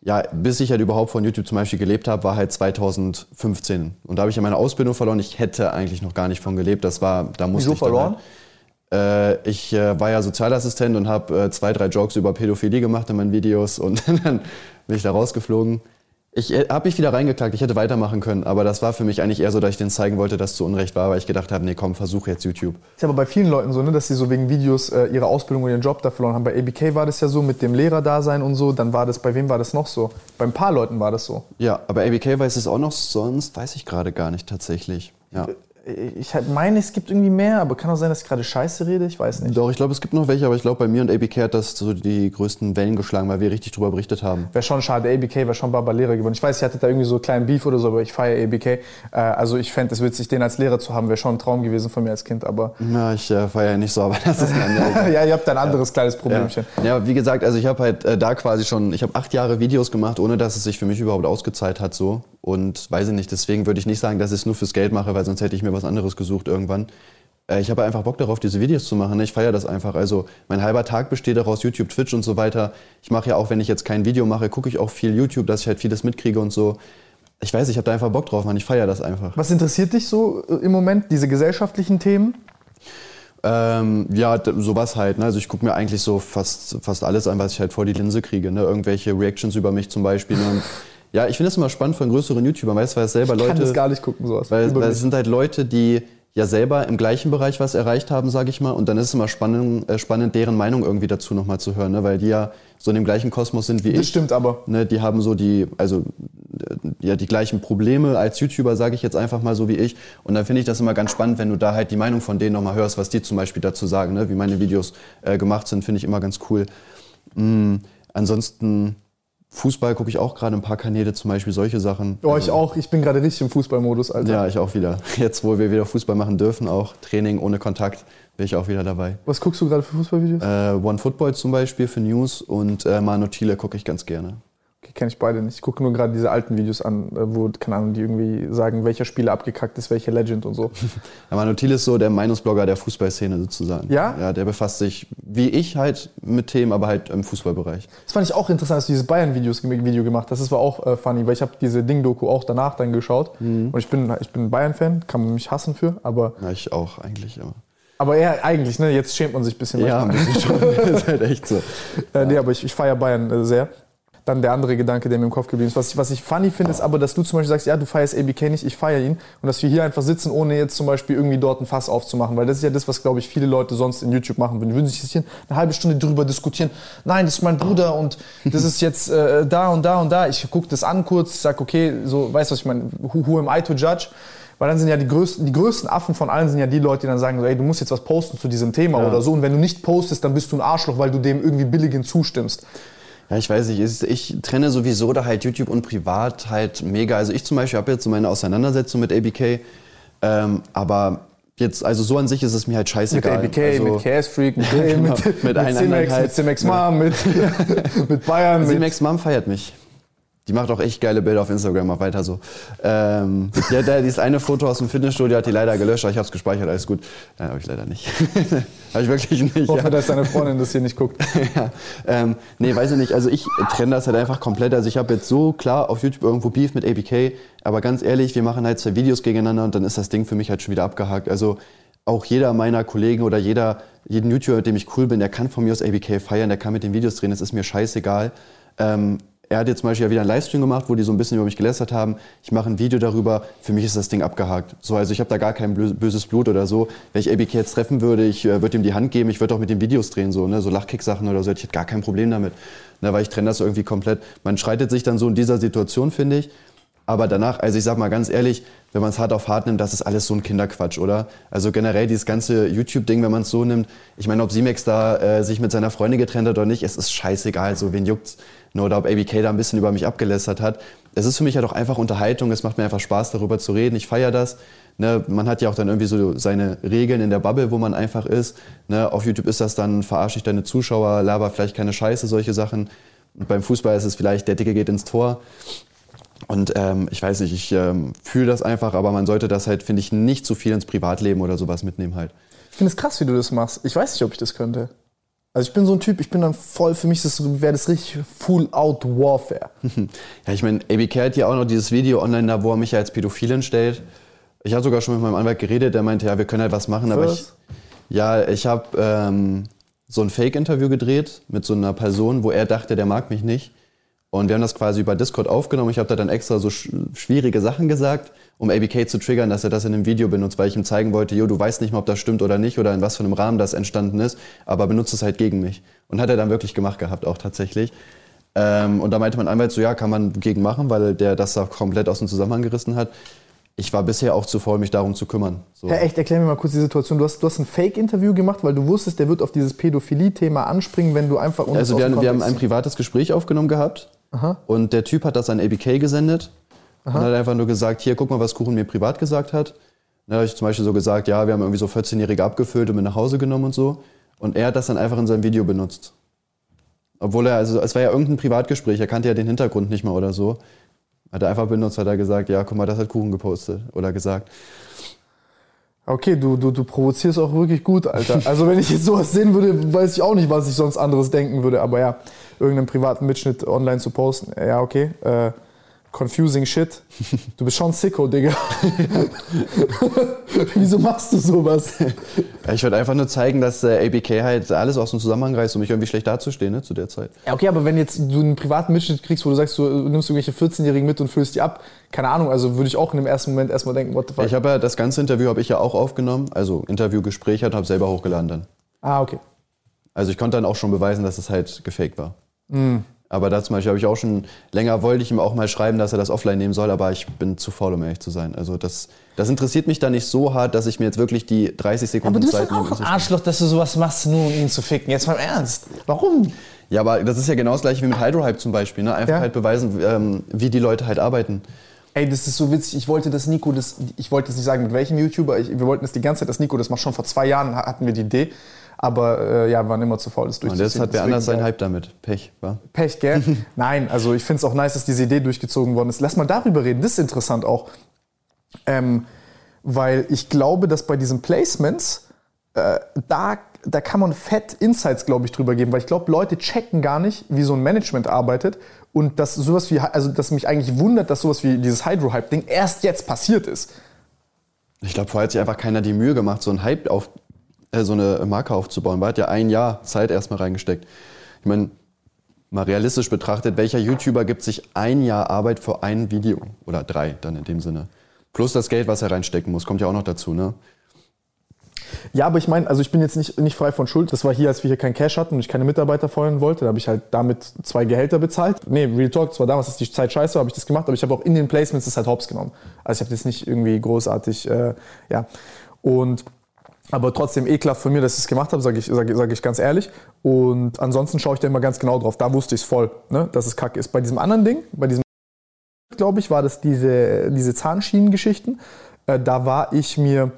ja, bis ich halt überhaupt von YouTube zum Beispiel gelebt habe, war halt 2015. Und da habe ich ja meine Ausbildung verloren. Ich hätte eigentlich noch gar nicht von gelebt. Das war, da musste Wieso ich dann verloren? Halt, äh, ich äh, war ja Sozialassistent und habe äh, zwei, drei Jokes über Pädophilie gemacht in meinen Videos und dann bin ich da rausgeflogen. Ich äh, habe mich wieder reingeklagt, ich hätte weitermachen können, aber das war für mich eigentlich eher so, dass ich denen zeigen wollte, dass es zu Unrecht war, weil ich gedacht habe, nee, komm, versuch jetzt YouTube. Ist aber bei vielen Leuten so, ne, dass sie so wegen Videos äh, ihre Ausbildung oder ihren Job da verloren haben. Bei ABK war das ja so mit dem Lehrerdasein und so. Dann war das, bei wem war das noch so? Bei ein paar Leuten war das so. Ja, aber ABK weiß es auch noch, sonst weiß ich gerade gar nicht tatsächlich. Ja. Ich halt meine, es gibt irgendwie mehr, aber kann auch sein, dass ich gerade Scheiße rede, ich weiß nicht. Doch, ich glaube, es gibt noch welche, aber ich glaube, bei mir und ABK hat das so die größten Wellen geschlagen, weil wir richtig drüber berichtet haben. Wäre schon schade, ABK wäre schon Baba Lehrer geworden. Ich weiß, ihr hattet da irgendwie so einen kleinen Beef oder so, aber ich feiere ABK. Äh, also ich fände es witzig, den als Lehrer zu haben, wäre schon ein Traum gewesen von mir als Kind, aber... Ja, ich äh, feiere nicht so, aber das ist ein anderes. ja, ihr habt ein anderes ja. kleines Problemchen. Ja. ja, wie gesagt, also ich habe halt äh, da quasi schon, ich habe acht Jahre Videos gemacht, ohne dass es sich für mich überhaupt ausgezahlt hat so. Und weiß ich nicht, deswegen würde ich nicht sagen, dass ich es nur fürs Geld mache, weil sonst hätte ich mir was anderes gesucht irgendwann. Äh, ich habe einfach Bock darauf, diese Videos zu machen. Ich feiere das einfach. Also mein halber Tag besteht daraus, YouTube, Twitch und so weiter. Ich mache ja auch, wenn ich jetzt kein Video mache, gucke ich auch viel YouTube, dass ich halt vieles mitkriege und so. Ich weiß, ich habe da einfach Bock drauf, man. Ich feiere das einfach. Was interessiert dich so äh, im Moment, diese gesellschaftlichen Themen? Ähm, ja, sowas halt. Ne? Also ich gucke mir eigentlich so fast, fast alles an, was ich halt vor die Linse kriege. Ne? Irgendwelche Reactions über mich zum Beispiel. Und ja, ich finde es immer spannend von größeren YouTubern, weißt du, weil es selber ich Leute. Ich kann das gar nicht gucken, sowas. Weil, weil es sind halt Leute, die ja selber im gleichen Bereich was erreicht haben, sage ich mal. Und dann ist es immer spannend, äh, spannend deren Meinung irgendwie dazu nochmal zu hören, ne? weil die ja so in dem gleichen Kosmos sind wie das ich. Das stimmt aber. Ne? Die haben so die, also äh, ja, die gleichen Probleme als YouTuber, sage ich jetzt einfach mal so wie ich. Und dann finde ich das immer ganz spannend, wenn du da halt die Meinung von denen nochmal hörst, was die zum Beispiel dazu sagen, ne? wie meine Videos äh, gemacht sind, finde ich immer ganz cool. Mm, ansonsten Fußball gucke ich auch gerade ein paar Kanäle, zum Beispiel solche Sachen. Oh, ich also auch. Ich bin gerade richtig im Fußballmodus, Alter. Ja, ich auch wieder. Jetzt, wo wir wieder Fußball machen dürfen, auch Training ohne Kontakt, bin ich auch wieder dabei. Was guckst du gerade für Fußballvideos? Äh, One Football zum Beispiel für News und äh, Manu Thiele gucke ich ganz gerne. Kenne ich beide nicht. Ich gucke nur gerade diese alten Videos an, äh, wo, keine Ahnung, die irgendwie sagen, welcher Spieler abgekackt ist, welcher Legend und so. ja, Manu Thiel ist so der Meinungsblogger der Fußballszene sozusagen. Ja? Ja, der befasst sich, wie ich halt, mit Themen, aber halt im Fußballbereich. Das fand ich auch interessant, dass du dieses Bayern-Video gemacht hast. Das war auch äh, funny, weil ich habe diese Ding-Doku auch danach dann geschaut. Mhm. Und ich bin, ich bin Bayern-Fan, kann man mich hassen für, aber... Ja, ich auch eigentlich, ja. Aber eher eigentlich, ne? Jetzt schämt man sich ein bisschen. Ja, ein bisschen schon. das ist halt echt so. Äh, nee, aber ich, ich feiere Bayern äh, sehr dann der andere Gedanke, der mir im Kopf geblieben ist. Was ich, was ich funny finde, ist aber, dass du zum Beispiel sagst, ja, du feierst ABK nicht, ich feiere ihn. Und dass wir hier einfach sitzen, ohne jetzt zum Beispiel irgendwie dort ein Fass aufzumachen. Weil das ist ja das, was, glaube ich, viele Leute sonst in YouTube machen würden. Die würden sich hier eine halbe Stunde drüber diskutieren. Nein, das ist mein Bruder und das ist jetzt äh, da und da und da. Ich gucke das an kurz, ich sage, okay, so, weißt du, was ich meine? Who, who am I to judge? Weil dann sind ja die größten, die größten Affen von allen sind ja die Leute, die dann sagen, ey, du musst jetzt was posten zu diesem Thema ja. oder so. Und wenn du nicht postest, dann bist du ein Arschloch, weil du dem irgendwie billigend zustimmst. Ja, ich weiß nicht. Ich trenne sowieso da halt YouTube und Privat halt mega. Also ich zum Beispiel habe jetzt so meine Auseinandersetzung mit ABK. Ähm, aber jetzt, also so an sich ist es mir halt scheißegal. Mit ABK, also, mit Chaos Freak, mit, genau, mit, mit, mit Cimex, halt, mit Cimex Mom, mit, mit Bayern. Cimex Mom feiert mich. Die macht auch echt geile Bilder auf Instagram, mach weiter so. Ähm, die hat da dieses eine Foto aus dem Fitnessstudio, hat die leider gelöscht, aber ich hab's gespeichert, alles gut. Nein, habe ich leider nicht. habe ich wirklich nicht. Ich hoffe, ja. dass deine Freundin das hier nicht guckt. ja. Ähm, nee, weiß ich nicht. Also ich trenne das halt einfach komplett. Also ich habe jetzt so klar auf YouTube irgendwo Beef mit ABK, aber ganz ehrlich, wir machen halt zwei Videos gegeneinander und dann ist das Ding für mich halt schon wieder abgehakt. Also auch jeder meiner Kollegen oder jeder, jeden YouTuber, mit dem ich cool bin, der kann von mir aus ABK feiern, der kann mit den Videos drehen, das ist mir scheißegal. Ähm, er hat jetzt zum Beispiel ja wieder einen Livestream gemacht, wo die so ein bisschen über mich gelästert haben. Ich mache ein Video darüber. Für mich ist das Ding abgehakt. So, also ich habe da gar kein böses Blut oder so. Wenn ich ABK jetzt treffen würde, ich äh, würde ihm die Hand geben. Ich würde auch mit den Videos drehen, so, ne? so Lachkick-Sachen oder so. Ich hätte gar kein Problem damit. Ne? Weil ich trenne das irgendwie komplett. Man schreitet sich dann so in dieser Situation, finde ich. Aber danach, also ich sag mal ganz ehrlich, wenn man es hart auf hart nimmt, das ist alles so ein Kinderquatsch, oder? Also generell dieses ganze YouTube-Ding, wenn man es so nimmt. Ich meine, ob Simex da äh, sich mit seiner Freundin getrennt hat oder nicht, es ist scheißegal. So, wen juckt's? Nur oder ob ABK da ein bisschen über mich abgelästert hat. Es ist für mich halt auch einfach Unterhaltung. Es macht mir einfach Spaß, darüber zu reden. Ich feiere das. Ne, man hat ja auch dann irgendwie so seine Regeln in der Bubble, wo man einfach ist. Ne, auf YouTube ist das dann, verarsche ich deine Zuschauer, laber vielleicht keine Scheiße, solche Sachen. Und beim Fußball ist es vielleicht, der Dicke geht ins Tor. Und ähm, ich weiß nicht, ich ähm, fühle das einfach, aber man sollte das halt, finde ich, nicht zu viel ins Privatleben oder sowas mitnehmen halt. Ich finde es krass, wie du das machst. Ich weiß nicht, ob ich das könnte. Also ich bin so ein Typ, ich bin dann voll, für mich wäre das richtig Full-Out Warfare. ja, ich meine, ABK hat ja auch noch dieses Video online da, wo er mich ja als Pädophilin stellt. Ich habe sogar schon mit meinem Anwalt geredet, der meinte, ja, wir können halt was machen, aber ich, ja, ich habe ähm, so ein Fake-Interview gedreht mit so einer Person, wo er dachte, der mag mich nicht. Und wir haben das quasi über Discord aufgenommen. Ich habe da dann extra so sch schwierige Sachen gesagt, um ABK zu triggern, dass er das in einem Video benutzt, weil ich ihm zeigen wollte, jo, du weißt nicht mal, ob das stimmt oder nicht oder in was für einem Rahmen das entstanden ist, aber benutzt es halt gegen mich. Und hat er dann wirklich gemacht gehabt, auch tatsächlich. Ähm, und da meinte mein Anwalt so, ja, kann man gegen machen, weil der das da komplett aus dem Zusammenhang gerissen hat. Ich war bisher auch zu faul, mich darum zu kümmern. So. Ja, echt, erklär mir mal kurz die Situation. Du hast, du hast ein Fake-Interview gemacht, weil du wusstest, der wird auf dieses Pädophilie-Thema anspringen, wenn du einfach... Also wir, wir haben ein privates Gespräch aufgenommen gehabt Aha. und der Typ hat das an ABK gesendet Aha. und hat einfach nur gesagt, hier, guck mal, was Kuchen mir privat gesagt hat. Dann habe ich zum Beispiel so gesagt, ja, wir haben irgendwie so 14-Jährige abgefüllt und mit nach Hause genommen und so. Und er hat das dann einfach in seinem Video benutzt. Obwohl er, also es war ja irgendein Privatgespräch, er kannte ja den Hintergrund nicht mal oder so. Hat er einfach benutzt, hat er gesagt, ja, guck mal, das hat Kuchen gepostet oder gesagt. Okay, du, du, du provozierst auch wirklich gut, Alter. Also wenn ich jetzt sowas sehen würde, weiß ich auch nicht, was ich sonst anderes denken würde. Aber ja, irgendeinen privaten Mitschnitt online zu posten, ja, okay. Äh, confusing shit. Du bist schon sicko, Digga. Wieso machst du sowas? ich würde einfach nur zeigen, dass äh, ABK halt alles aus dem Zusammenhang reißt, um mich irgendwie schlecht dazustehen ne, zu der Zeit. Ja, okay, aber wenn jetzt du einen privaten Mitschnitt kriegst, wo du sagst, du nimmst irgendwelche 14-Jährigen mit und füllst die ab, keine Ahnung, also würde ich auch in dem ersten Moment erstmal denken, what the fuck. Ich habe ja das ganze Interview habe ich ja auch aufgenommen, also Interviewgespräch und habe selber hochgeladen dann. Ah, okay. Also ich konnte dann auch schon beweisen, dass es halt gefaked war. Mm. Aber da zum Beispiel habe ich auch schon länger wollte ich ihm auch mal schreiben, dass er das offline nehmen soll, aber ich bin zu faul, um ehrlich zu sein. Also das, das interessiert mich da nicht so hart, dass ich mir jetzt wirklich die 30 Sekunden Zeit nehme. Aber du bist auch ein Arschloch, dass du sowas machst, nur um ihn zu ficken. Jetzt mal im Ernst. Warum? Ja, aber das ist ja genau das gleiche wie mit Hydrohype zum Beispiel. Ne? Einfach ja. halt beweisen, ähm, wie die Leute halt arbeiten. Ey, das ist so witzig. Ich wollte das Nico, das, ich wollte das nicht sagen, mit welchem YouTuber. Ich, wir wollten das die ganze Zeit, das Nico, das macht schon vor zwei Jahren, hatten wir die Idee. Aber äh, ja, waren immer zu faul, das durchzuziehen. Und jetzt hat wer anders seinen Hype damit. Pech, wa? Pech, gell? Nein, also ich finde es auch nice, dass diese Idee durchgezogen worden ist. Lass mal darüber reden, das ist interessant auch. Ähm, weil ich glaube, dass bei diesen Placements, äh, da, da kann man fett Insights, glaube ich, drüber geben. Weil ich glaube, Leute checken gar nicht, wie so ein Management arbeitet. Und dass sowas wie, also dass mich eigentlich wundert, dass sowas wie dieses Hydro-Hype-Ding erst jetzt passiert ist. Ich glaube, vorher hat sich einfach keiner die Mühe gemacht, so ein Hype auf, äh, so eine Marke aufzubauen. Man hat ja ein Jahr Zeit erstmal reingesteckt. Ich meine, mal realistisch betrachtet, welcher YouTuber gibt sich ein Jahr Arbeit für ein Video? Oder drei dann in dem Sinne. Plus das Geld, was er reinstecken muss, kommt ja auch noch dazu, ne? Ja, aber ich meine, also ich bin jetzt nicht, nicht frei von Schuld. Das war hier, als wir hier keinen Cash hatten und ich keine Mitarbeiter feuern wollte. Da habe ich halt damit zwei Gehälter bezahlt. Nee, Real Talk, das war damals, dass die Zeit scheiße habe ich das gemacht. Aber ich habe auch in den Placements das halt hops genommen. Also ich habe das nicht irgendwie großartig, äh, ja. Und aber trotzdem ekelhaft von mir, dass ich es gemacht habe, sage ich, sag, sag ich ganz ehrlich. Und ansonsten schaue ich da immer ganz genau drauf. Da wusste ich es voll, ne, dass es kacke ist. Bei diesem anderen Ding, bei diesem, glaube ich, war das diese, diese Zahnschienengeschichten. Äh, da war ich mir,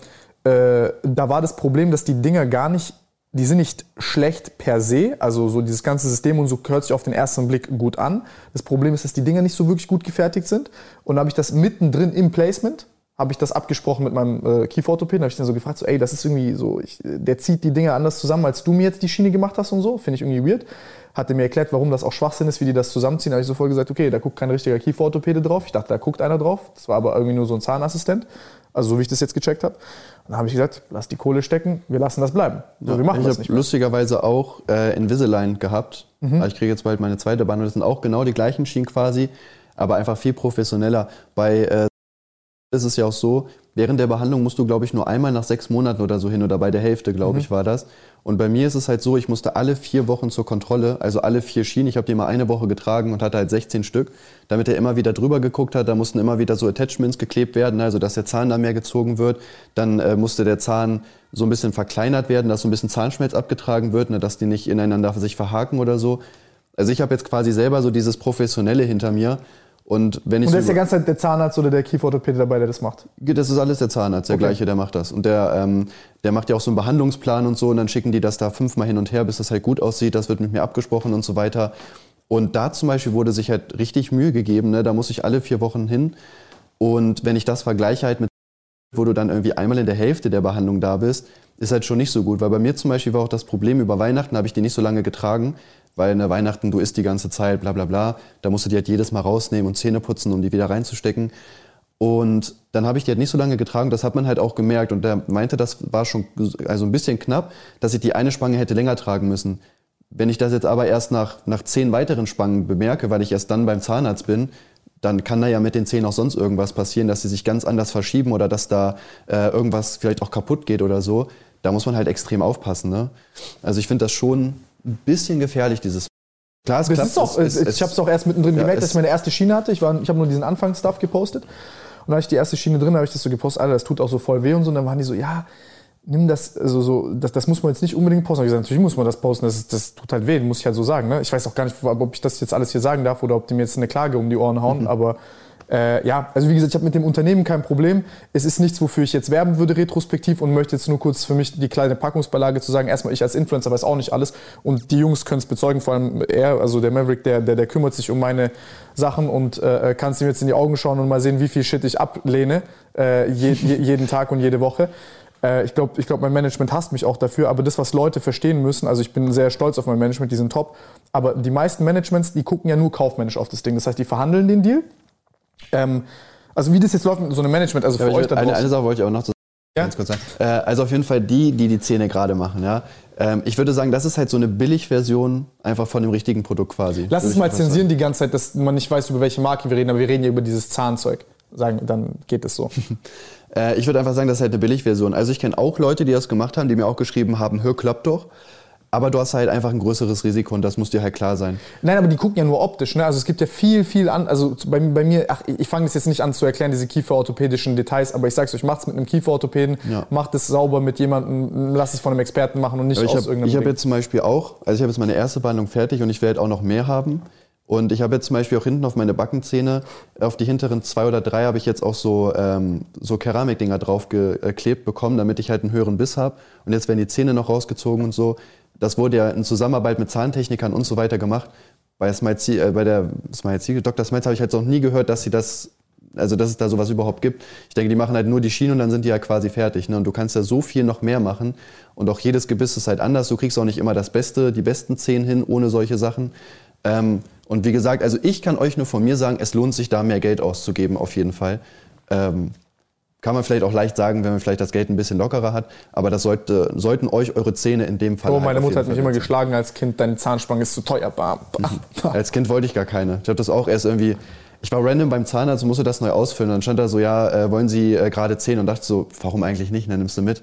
äh, da war das Problem, dass die Dinger gar nicht, die sind nicht schlecht per se. Also so dieses ganze System und so hört sich auf den ersten Blick gut an. Das Problem ist, dass die Dinger nicht so wirklich gut gefertigt sind. Und da habe ich das mittendrin im Placement habe ich das abgesprochen mit meinem äh, Kieferorthopäden, habe ich dann so gefragt, so, ey, das ist irgendwie so, ich, der zieht die Dinge anders zusammen, als du mir jetzt die Schiene gemacht hast und so, finde ich irgendwie weird. Hatte mir erklärt, warum das auch Schwachsinn ist, wie die das zusammenziehen. Da habe ich sofort gesagt, okay, da guckt kein richtiger Kieferorthopäde drauf. Ich dachte, da guckt einer drauf. Das war aber irgendwie nur so ein Zahnassistent. Also so wie ich das jetzt gecheckt habe. dann habe ich gesagt, lass die Kohle stecken, wir lassen das bleiben. So, ja, wir machen ich das nicht mehr. lustigerweise auch äh, Invisalign gehabt. Mhm. Ich kriege jetzt bald meine zweite Band und das sind auch genau die gleichen Schienen quasi, aber einfach viel professioneller. Bei äh, ist es ja auch so, während der Behandlung musst du, glaube ich, nur einmal nach sechs Monaten oder so hin oder bei der Hälfte, glaube mhm. ich, war das. Und bei mir ist es halt so, ich musste alle vier Wochen zur Kontrolle, also alle vier Schienen. Ich habe die mal eine Woche getragen und hatte halt 16 Stück, damit er immer wieder drüber geguckt hat. Da mussten immer wieder so Attachments geklebt werden, also dass der Zahn da mehr gezogen wird. Dann äh, musste der Zahn so ein bisschen verkleinert werden, dass so ein bisschen Zahnschmelz abgetragen wird, ne, dass die nicht ineinander sich verhaken oder so. Also ich habe jetzt quasi selber so dieses Professionelle hinter mir und wenn ich und da ist die ganze Zeit der Zahnarzt oder der Kieferorthopäde dabei, der das macht? Das ist alles der Zahnarzt, der okay. gleiche, der macht das. Und der, ähm, der macht ja auch so einen Behandlungsplan und so und dann schicken die das da fünfmal hin und her, bis das halt gut aussieht. Das wird mit mir abgesprochen und so weiter. Und da zum Beispiel wurde sich halt richtig Mühe gegeben. Ne? Da muss ich alle vier Wochen hin. Und wenn ich das vergleiche halt mit, wo du dann irgendwie einmal in der Hälfte der Behandlung da bist, ist halt schon nicht so gut. Weil bei mir zum Beispiel war auch das Problem, über Weihnachten habe ich die nicht so lange getragen weil der Weihnachten, du isst die ganze Zeit, bla bla bla. Da musst du die halt jedes Mal rausnehmen und Zähne putzen, um die wieder reinzustecken. Und dann habe ich die halt nicht so lange getragen, das hat man halt auch gemerkt. Und der meinte, das war schon also ein bisschen knapp, dass ich die eine Spange hätte länger tragen müssen. Wenn ich das jetzt aber erst nach, nach zehn weiteren Spangen bemerke, weil ich erst dann beim Zahnarzt bin, dann kann da ja mit den Zähnen auch sonst irgendwas passieren, dass sie sich ganz anders verschieben oder dass da äh, irgendwas vielleicht auch kaputt geht oder so. Da muss man halt extrem aufpassen. Ne? Also ich finde das schon ein bisschen gefährlich, dieses. Klar, es klappt. Ist auch, es, es, ich habe es auch erst mittendrin ja, gemerkt, dass ich meine erste Schiene hatte. Ich, ich habe nur diesen Anfangsstuff gepostet. Und da habe ich die erste Schiene drin, habe ich das so gepostet, Alter, das tut auch so voll weh und so. Und dann waren die so, ja, nimm das, also so, das, das muss man jetzt nicht unbedingt posten. Ich gesagt, natürlich muss man das posten, das, das tut halt weh, muss ich halt so sagen. Ne? Ich weiß auch gar nicht, ob ich das jetzt alles hier sagen darf oder ob die mir jetzt eine Klage um die Ohren hauen, mhm. aber äh, ja, also wie gesagt, ich habe mit dem Unternehmen kein Problem. Es ist nichts, wofür ich jetzt werben würde retrospektiv und möchte jetzt nur kurz für mich die kleine Packungsbeilage zu sagen. Erstmal, ich als Influencer weiß auch nicht alles und die Jungs können es bezeugen, vor allem er, also der Maverick, der, der, der kümmert sich um meine Sachen und äh, kannst ihm jetzt in die Augen schauen und mal sehen, wie viel Shit ich ablehne, äh, je, je, jeden Tag und jede Woche. Äh, ich glaube, ich glaub, mein Management hasst mich auch dafür, aber das, was Leute verstehen müssen, also ich bin sehr stolz auf mein Management, die sind top, aber die meisten Managements, die gucken ja nur kaufmännisch auf das Ding. Das heißt, die verhandeln den Deal. Ähm, also wie das jetzt läuft mit so einem Management, also für ja, euch da eine, eine Sache wollte ich auch noch zu ja? ganz kurz sagen. Äh, also auf jeden Fall die, die die Zähne gerade machen, ja. Ähm, ich würde sagen, das ist halt so eine Billigversion einfach von dem richtigen Produkt quasi. Lass es mal zensieren die ganze Zeit, dass man nicht weiß, über welche Marke wir reden, aber wir reden ja über dieses Zahnzeug. Sagen, dann geht es so. Äh, ich würde einfach sagen, das ist halt eine Billigversion. Also ich kenne auch Leute, die das gemacht haben, die mir auch geschrieben haben, hör, klappt doch. Aber du hast halt einfach ein größeres Risiko und das muss dir halt klar sein. Nein, aber die gucken ja nur optisch. Ne? Also es gibt ja viel, viel an. Also bei, bei mir, ach, ich fange das jetzt nicht an zu erklären, diese kieferorthopädischen Details, aber ich sag's euch, macht's mit einem Kieferorthopäden, ja. macht es sauber mit jemandem, lasst es von einem Experten machen und nicht aus hab, irgendeinem. Ich habe jetzt zum Beispiel auch, also ich habe jetzt meine erste Behandlung fertig und ich werde auch noch mehr haben. Und ich habe jetzt zum Beispiel auch hinten auf meine Backenzähne, auf die hinteren zwei oder drei habe ich jetzt auch so, ähm, so Keramikdinger draufgeklebt bekommen, damit ich halt einen höheren Biss habe. Und jetzt werden die Zähne noch rausgezogen und so. Das wurde ja in Zusammenarbeit mit Zahntechnikern und so weiter gemacht. Bei, Smiles, äh, bei der Smiles, Dr. Smiles habe ich halt noch nie gehört, dass sie das also dass es da sowas überhaupt gibt. Ich denke, die machen halt nur die Schiene und dann sind die ja quasi fertig. Ne? Und du kannst ja so viel noch mehr machen. Und auch jedes Gebiss ist halt anders. Du kriegst auch nicht immer das Beste, die besten Zähne hin ohne solche Sachen. Ähm, und wie gesagt, also ich kann euch nur von mir sagen, es lohnt sich da mehr Geld auszugeben, auf jeden Fall. Ähm, kann man vielleicht auch leicht sagen, wenn man vielleicht das Geld ein bisschen lockerer hat, aber das sollte, sollten euch eure Zähne in dem Fall. Oh, meine halt Mutter hat mich immer geschlagen als Kind, deine Zahnspange ist zu teuer. Bam, bam, bam. Als Kind wollte ich gar keine. Ich habe das auch erst irgendwie. Ich war random beim Zahnarzt und musste das neu ausfüllen. Dann stand da so, ja, äh, wollen Sie äh, gerade Zähne? Und dachte so, warum eigentlich nicht? dann nimmst du mit.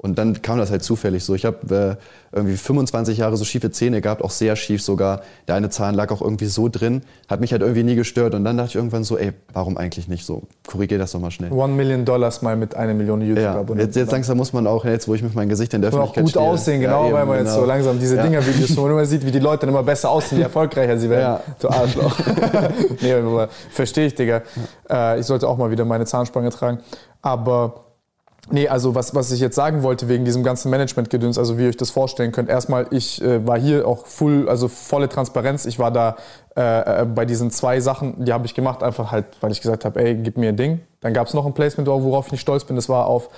Und dann kam das halt zufällig so. Ich habe äh, irgendwie 25 Jahre so schiefe Zähne gehabt, auch sehr schief sogar. Der eine Zahn lag auch irgendwie so drin, hat mich halt irgendwie nie gestört. Und dann dachte ich irgendwann so, ey, warum eigentlich nicht so? Korrigier das doch mal schnell. One Million Dollars mal mit einer Million YouTube-Abonnenten. Ja, jetzt, jetzt langsam muss man auch, jetzt wo ich mit meinem Gesicht in der Öffentlichkeit auch gut stehe, aussehen, genau, ja, eben, weil man genau. jetzt so langsam diese ja. Dinger-Videos, wo man immer sieht, wie die Leute dann immer besser aussehen, je erfolgreicher sie werden. Ja. Du Arschloch. nee, verstehe ich, Digga. Äh, ich sollte auch mal wieder meine Zahnspange tragen. Aber Nee, also was, was ich jetzt sagen wollte wegen diesem ganzen Management-Gedöns, also wie ihr euch das vorstellen könnt. Erstmal, ich äh, war hier auch full, also volle Transparenz. Ich war da äh, äh bei diesen zwei Sachen, die habe ich gemacht, einfach halt, weil ich gesagt habe, ey, gib mir ein Ding. Dann gab es noch ein Placement, worauf ich nicht stolz bin. Das war auf,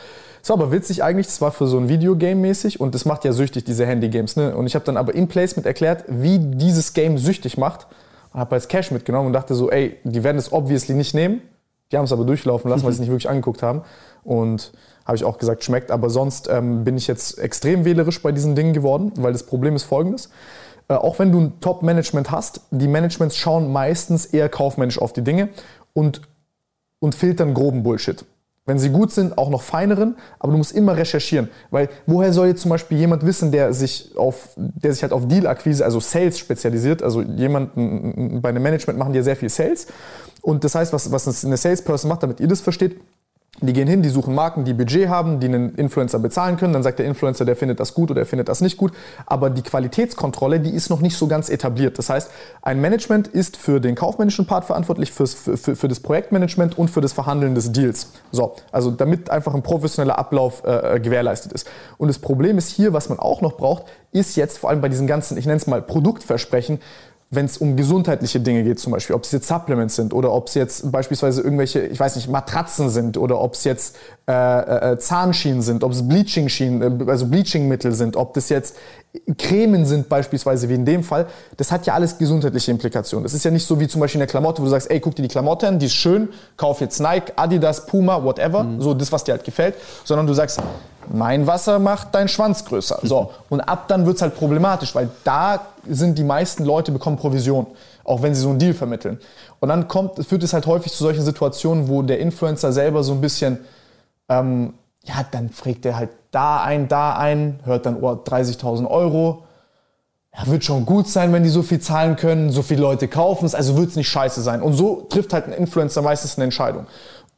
das war aber witzig eigentlich, das war für so ein Videogame mäßig und das macht ja süchtig, diese Handy-Games. Ne? Und ich habe dann aber im Placement erklärt, wie dieses Game süchtig macht. Und habe als Cash mitgenommen und dachte so, ey, die werden es obviously nicht nehmen. Die haben es aber durchlaufen lassen, weil sie es nicht wirklich angeguckt haben. Und habe ich auch gesagt, schmeckt. Aber sonst ähm, bin ich jetzt extrem wählerisch bei diesen Dingen geworden, weil das Problem ist folgendes. Äh, auch wenn du ein Top-Management hast, die Managements schauen meistens eher kaufmännisch auf die Dinge und, und filtern groben Bullshit. Wenn sie gut sind, auch noch feineren, aber du musst immer recherchieren. Weil woher soll jetzt zum Beispiel jemand wissen, der sich auf, der sich halt auf Deal-Akquise, also Sales spezialisiert, also jemand bei einem Management machen die ja sehr viel Sales. Und das heißt, was, was eine Salesperson macht, damit ihr das versteht, die gehen hin, die suchen Marken, die Budget haben, die einen Influencer bezahlen können. Dann sagt der Influencer, der findet das gut oder er findet das nicht gut. Aber die Qualitätskontrolle, die ist noch nicht so ganz etabliert. Das heißt, ein Management ist für den kaufmännischen Part verantwortlich, fürs, für, für, das Projektmanagement und für das Verhandeln des Deals. So, also damit einfach ein professioneller Ablauf äh, äh gewährleistet ist. Und das Problem ist hier, was man auch noch braucht, ist jetzt vor allem bei diesen ganzen, ich nenne es mal Produktversprechen, wenn es um gesundheitliche Dinge geht, zum Beispiel, ob es jetzt Supplements sind oder ob es jetzt beispielsweise irgendwelche, ich weiß nicht, Matratzen sind oder ob es jetzt äh, äh, Zahnschienen sind, ob es Bleaching-Schienen, äh, also Bleachingmittel sind, ob das jetzt Cremen sind beispielsweise, wie in dem Fall, das hat ja alles gesundheitliche Implikationen. Das ist ja nicht so wie zum Beispiel in der Klamotte, wo du sagst, ey, guck dir die Klamotte an, die ist schön, kauf jetzt Nike, Adidas, Puma, whatever, mhm. so das, was dir halt gefällt, sondern du sagst, mein Wasser macht deinen Schwanz größer. So. Und ab dann wird es halt problematisch, weil da sind die meisten Leute bekommen Provision, auch wenn sie so einen Deal vermitteln. Und dann kommt, führt es halt häufig zu solchen Situationen, wo der Influencer selber so ein bisschen, ähm, ja, dann fragt er halt da ein, da ein, hört dann, oh, 30.000 Euro. Ja, wird schon gut sein, wenn die so viel zahlen können, so viele Leute kaufen es, also wird es nicht scheiße sein. Und so trifft halt ein Influencer meistens eine Entscheidung.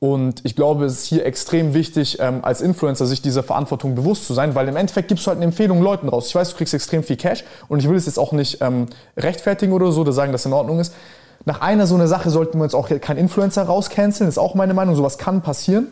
Und ich glaube, es ist hier extrem wichtig, ähm, als Influencer sich dieser Verantwortung bewusst zu sein, weil im Endeffekt gibst du halt eine Empfehlung Leuten raus. Ich weiß, du kriegst extrem viel Cash und ich will es jetzt auch nicht ähm, rechtfertigen oder so oder sagen, dass es in Ordnung ist. Nach einer so einer Sache sollten wir uns auch kein Influencer rauscanceln, ist auch meine Meinung. Sowas kann passieren.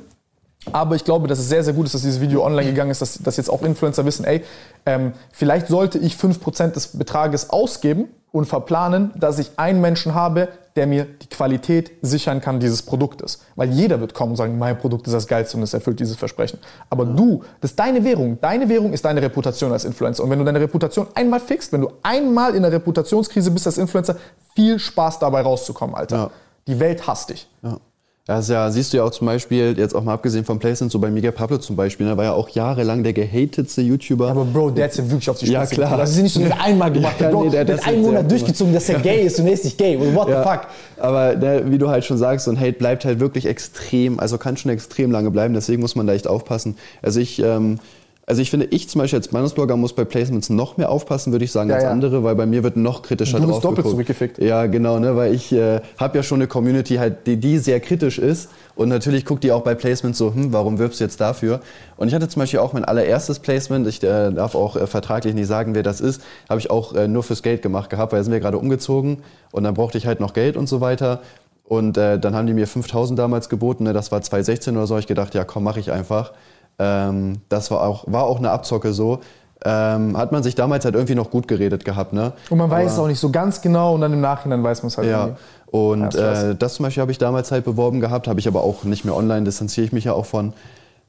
Aber ich glaube, dass es sehr, sehr gut ist, dass dieses Video online gegangen ist, dass, dass jetzt auch Influencer wissen, ey, ähm, vielleicht sollte ich 5% des Betrages ausgeben und verplanen, dass ich einen Menschen habe, der mir die Qualität sichern kann dieses Produktes. Weil jeder wird kommen und sagen, mein Produkt ist das Geilste und es erfüllt dieses Versprechen. Aber du, das ist deine Währung. Deine Währung ist deine Reputation als Influencer. Und wenn du deine Reputation einmal fixst, wenn du einmal in der Reputationskrise bist als Influencer, viel Spaß dabei rauszukommen, Alter. Ja. Die Welt hasst dich. Ja. Das ja, siehst du ja auch zum Beispiel, jetzt auch mal abgesehen vom Placement, so bei Miguel Pablo zum Beispiel, der ne, war ja auch jahrelang der gehatetste YouTuber. Ja, aber Bro, der hat ja wirklich auf die Spitze Ja, klar. Das ist nicht so einmal gemacht. Ja, Bro, nee, der, der hat einen Monat durchgezogen, dass er gay ist und er ist nicht gay. What ja, the fuck? Aber der, wie du halt schon sagst, so ein Hate bleibt halt wirklich extrem, also kann schon extrem lange bleiben, deswegen muss man da echt aufpassen. Also ich... Ähm, also ich finde, ich zum Beispiel als Meinungsblogger muss bei Placements noch mehr aufpassen, würde ich sagen, ja, als ja. andere, weil bei mir wird noch kritischer du drauf doppelt geguckt. zurückgefickt. Ja, genau, ne, weil ich äh, habe ja schon eine Community, halt, die, die sehr kritisch ist und natürlich guckt die auch bei Placements so, hm, warum wirbst du jetzt dafür? Und ich hatte zum Beispiel auch mein allererstes Placement, ich äh, darf auch äh, vertraglich nicht sagen, wer das ist, habe ich auch äh, nur fürs Geld gemacht gehabt, weil sind wir gerade umgezogen und dann brauchte ich halt noch Geld und so weiter. Und äh, dann haben die mir 5000 damals geboten, ne, das war 2016 oder so, ich gedacht, ja komm, mache ich einfach. Ähm, das war auch, war auch eine Abzocke so. Ähm, hat man sich damals halt irgendwie noch gut geredet gehabt. Ne? Und man weiß es auch nicht so ganz genau und dann im Nachhinein weiß man es halt ja. Irgendwie. Und ja, äh, das zum Beispiel habe ich damals halt beworben gehabt, habe ich aber auch nicht mehr online, distanziere ich mich ja auch von.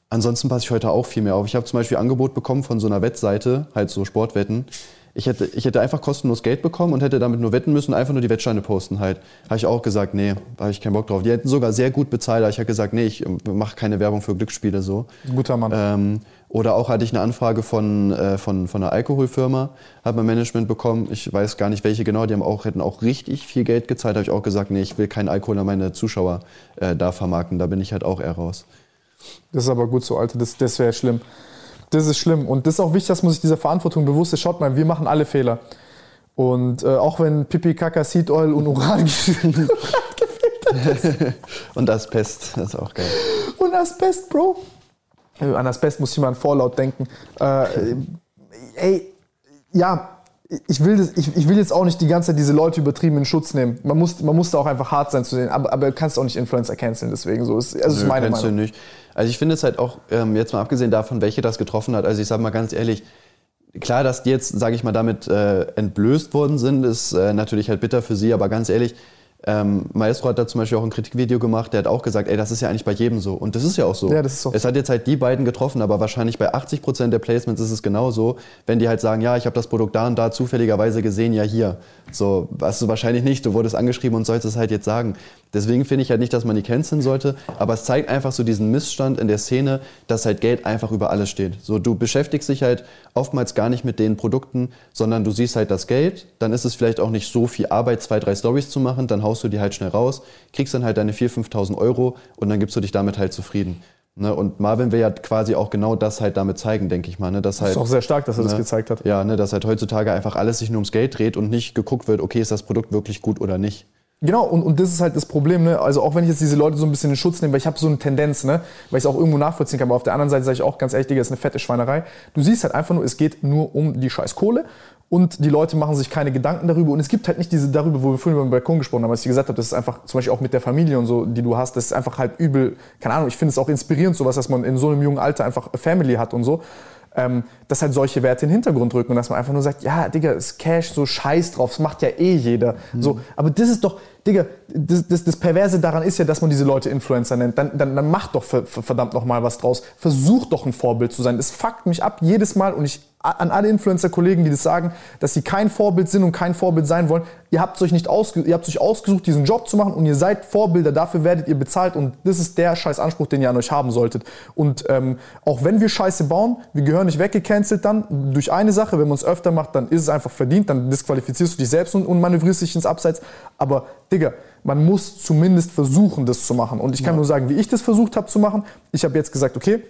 Ansonsten passe ich heute auch viel mehr auf. Ich habe zum Beispiel Angebot bekommen von so einer Wettseite, halt so Sportwetten ich hätte, ich hätte einfach kostenlos Geld bekommen und hätte damit nur wetten müssen, einfach nur die Wettsteine posten halt. Habe ich auch gesagt, nee, da habe ich keinen Bock drauf. Die hätten sogar sehr gut bezahlt, aber ich habe gesagt, nee, ich mache keine Werbung für Glücksspiele so. Guter Mann. Ähm, oder auch hatte ich eine Anfrage von, äh, von, von einer Alkoholfirma, hat mein Management bekommen. Ich weiß gar nicht, welche genau. Die haben auch, hätten auch richtig viel Geld gezahlt. habe ich auch gesagt, nee, ich will keinen Alkohol an meine Zuschauer äh, da vermarkten. Da bin ich halt auch eher raus. Das ist aber gut so, Alter. Das, das wäre schlimm. Das ist schlimm. Und das ist auch wichtig, dass man sich dieser Verantwortung bewusst ist. Schaut mal, wir machen alle Fehler. Und äh, auch wenn Pipi, Kaka, Seed Oil und Uran gefehlt hat. und Asbest, das ist auch geil. Und Asbest, Bro. Äh, an Asbest muss ich mal an Vorlaut denken. Äh, ey, ja, ich will, das, ich, ich, will jetzt auch nicht die ganze Zeit diese Leute übertrieben in Schutz nehmen. Man muss, man muss da auch einfach hart sein zu sehen. Aber, aber du kannst auch nicht Influencer canceln, deswegen so. Ist, also Nö, ist meine Meinung. Du nicht. Also ich finde es halt auch, ähm, jetzt mal abgesehen davon, welche das getroffen hat, also ich sage mal ganz ehrlich, klar, dass die jetzt, sage ich mal, damit äh, entblößt worden sind, ist äh, natürlich halt bitter für sie, aber ganz ehrlich, ähm, Maestro hat da zum Beispiel auch ein Kritikvideo gemacht, der hat auch gesagt, ey, das ist ja eigentlich bei jedem so. Und das ist ja auch so. Ja, das ist so. Es hat jetzt halt die beiden getroffen, aber wahrscheinlich bei 80 Prozent der Placements ist es genauso, wenn die halt sagen, ja, ich habe das Produkt da und da zufälligerweise gesehen, ja hier. So, was du wahrscheinlich nicht, du wurdest angeschrieben und sollst es halt jetzt sagen. Deswegen finde ich halt nicht, dass man die canceln sollte, aber es zeigt einfach so diesen Missstand in der Szene, dass halt Geld einfach über alles steht. So, du beschäftigst dich halt oftmals gar nicht mit den Produkten, sondern du siehst halt das Geld, dann ist es vielleicht auch nicht so viel Arbeit, zwei, drei Stories zu machen, dann haust du die halt schnell raus, kriegst dann halt deine 4.000, 5.000 Euro und dann gibst du dich damit halt zufrieden. Ne, und Marvin will ja quasi auch genau das halt damit zeigen, denke ich mal. Ne, dass das halt, ist auch sehr stark, dass er ne, das gezeigt hat. Ja, ne, dass halt heutzutage einfach alles sich nur ums Geld dreht und nicht geguckt wird, okay, ist das Produkt wirklich gut oder nicht. Genau, und, und das ist halt das Problem, ne? Also auch wenn ich jetzt diese Leute so ein bisschen in Schutz nehme, weil ich habe so eine Tendenz, ne? Weil ich es auch irgendwo nachvollziehen kann, aber auf der anderen Seite sage ich auch ganz ehrlich, Digga, ist eine fette Schweinerei. Du siehst halt einfach nur, es geht nur um die scheiß Kohle und die Leute machen sich keine Gedanken darüber und es gibt halt nicht diese darüber, wo wir vorhin über den Balkon gesprochen haben, was ich gesagt habe, das ist einfach zum Beispiel auch mit der Familie und so, die du hast, das ist einfach halt übel, keine Ahnung, ich finde es auch inspirierend sowas, dass man in so einem jungen Alter einfach Family hat und so ähm, dass halt solche Werte in den Hintergrund rücken und dass man einfach nur sagt, ja, Digga, ist Cash, so scheiß drauf, das macht ja eh jeder. Mhm. So, aber das ist doch, Digga, das, das, das Perverse daran ist ja, dass man diese Leute Influencer nennt. Dann, dann, dann macht doch verdammt nochmal was draus. Versucht doch ein Vorbild zu sein. Es fuckt mich ab jedes Mal und ich an alle Influencer-Kollegen, die das sagen, dass sie kein Vorbild sind und kein Vorbild sein wollen. Ihr habt euch nicht ausge ihr habt euch ausgesucht, diesen Job zu machen und ihr seid Vorbilder. Dafür werdet ihr bezahlt und das ist der scheiß Anspruch, den ihr an euch haben solltet. Und ähm, auch wenn wir Scheiße bauen, wir gehören nicht weggecancelt dann durch eine Sache. Wenn man es öfter macht, dann ist es einfach verdient. Dann disqualifizierst du dich selbst und, und manövrierst dich ins Abseits. Aber Digga, man muss zumindest versuchen, das zu machen. Und ich kann ja. nur sagen, wie ich das versucht habe zu machen. Ich habe jetzt gesagt, okay,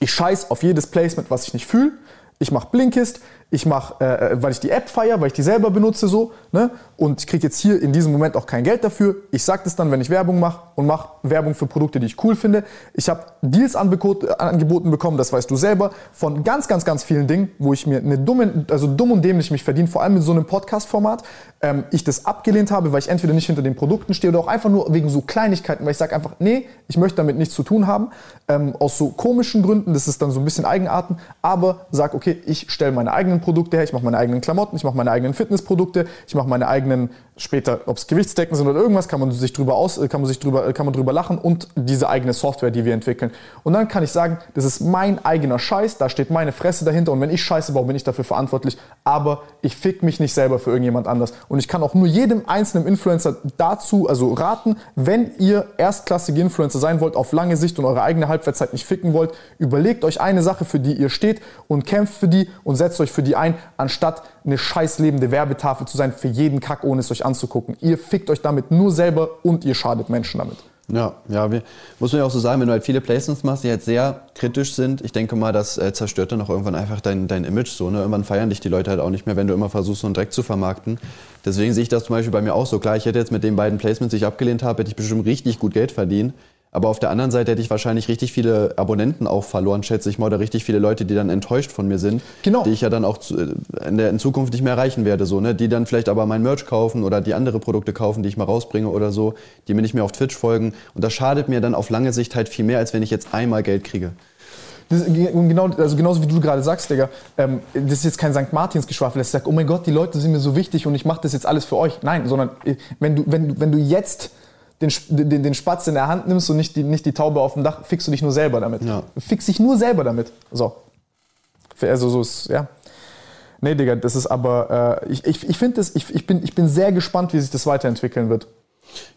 ich scheiß auf jedes Placement, was ich nicht fühle ich mache Blinkist, ich mache, äh, äh, weil ich die App feiere, weil ich die selber benutze so, ne? Und ich kriege jetzt hier in diesem Moment auch kein Geld dafür. Ich sage das dann, wenn ich Werbung mache und mache Werbung für Produkte, die ich cool finde. Ich habe Deals angeboten bekommen, das weißt du selber, von ganz, ganz, ganz vielen Dingen, wo ich mir eine dumme, also dumm und dämlich mich verdiene, vor allem mit so einem Podcast-Format. Ähm, ich das abgelehnt habe, weil ich entweder nicht hinter den Produkten stehe oder auch einfach nur wegen so Kleinigkeiten, weil ich sage einfach, nee, ich möchte damit nichts zu tun haben. Ähm, aus so komischen Gründen, das ist dann so ein bisschen Eigenarten, aber sag, okay, ich stelle meine eigenen Produkte her, ich mache meine eigenen Klamotten, ich mache meine eigenen Fitnessprodukte, ich mache meine eigenen später, ob es Gewichtsdecken sind oder irgendwas, kann man sich drüber aus, kann man sich drüber, kann man drüber lachen und diese eigene Software, die wir entwickeln. Und dann kann ich sagen, das ist mein eigener Scheiß, da steht meine Fresse dahinter und wenn ich Scheiße baue, bin ich dafür verantwortlich, aber ich fick mich nicht selber für irgendjemand anders. Und ich kann auch nur jedem einzelnen Influencer dazu, also raten, wenn ihr erstklassige Influencer sein wollt, auf lange Sicht und eure eigene Halbwertszeit nicht ficken wollt, überlegt euch eine Sache, für die ihr steht und kämpft für die und setzt euch für die ein, anstatt eine scheiß lebende Werbetafel zu sein für jeden Kack, ohne es euch anzugucken. Ihr fickt euch damit nur selber und ihr schadet Menschen damit. Ja, ja, wir, muss man ja auch so sagen, wenn du halt viele Placements machst, die halt sehr kritisch sind, ich denke mal, das äh, zerstört dann auch irgendwann einfach dein, dein Image so. Ne? Irgendwann feiern dich die Leute halt auch nicht mehr, wenn du immer versuchst, so einen Dreck zu vermarkten. Deswegen sehe ich das zum Beispiel bei mir auch so. Klar, ich hätte jetzt mit den beiden Placements, die ich abgelehnt habe, hätte ich bestimmt richtig gut Geld verdient. Aber auf der anderen Seite hätte ich wahrscheinlich richtig viele Abonnenten auch verloren, schätze ich mal, oder richtig viele Leute, die dann enttäuscht von mir sind, genau. die ich ja dann auch äh, in, der, in Zukunft nicht mehr erreichen werde, so, ne? die dann vielleicht aber mein Merch kaufen oder die andere Produkte kaufen, die ich mal rausbringe oder so, die mir nicht mehr auf Twitch folgen. Und das schadet mir dann auf lange Sicht halt viel mehr, als wenn ich jetzt einmal Geld kriege. Das, genau, also genauso wie du gerade sagst, Digga, ähm, das ist jetzt kein St. Martins-Geschwafel, das sagt, oh mein Gott, die Leute sind mir so wichtig und ich mache das jetzt alles für euch. Nein, sondern äh, wenn du, wenn, wenn du jetzt den, den, den Spatz in der Hand nimmst und nicht die, nicht die Taube auf dem Dach, fixst du dich nur selber damit. Ja. Fix dich nur selber damit. So. Also so ist, ja. Nee, Digga, das ist aber, äh, ich, ich, ich finde das, ich, ich, bin, ich bin sehr gespannt, wie sich das weiterentwickeln wird.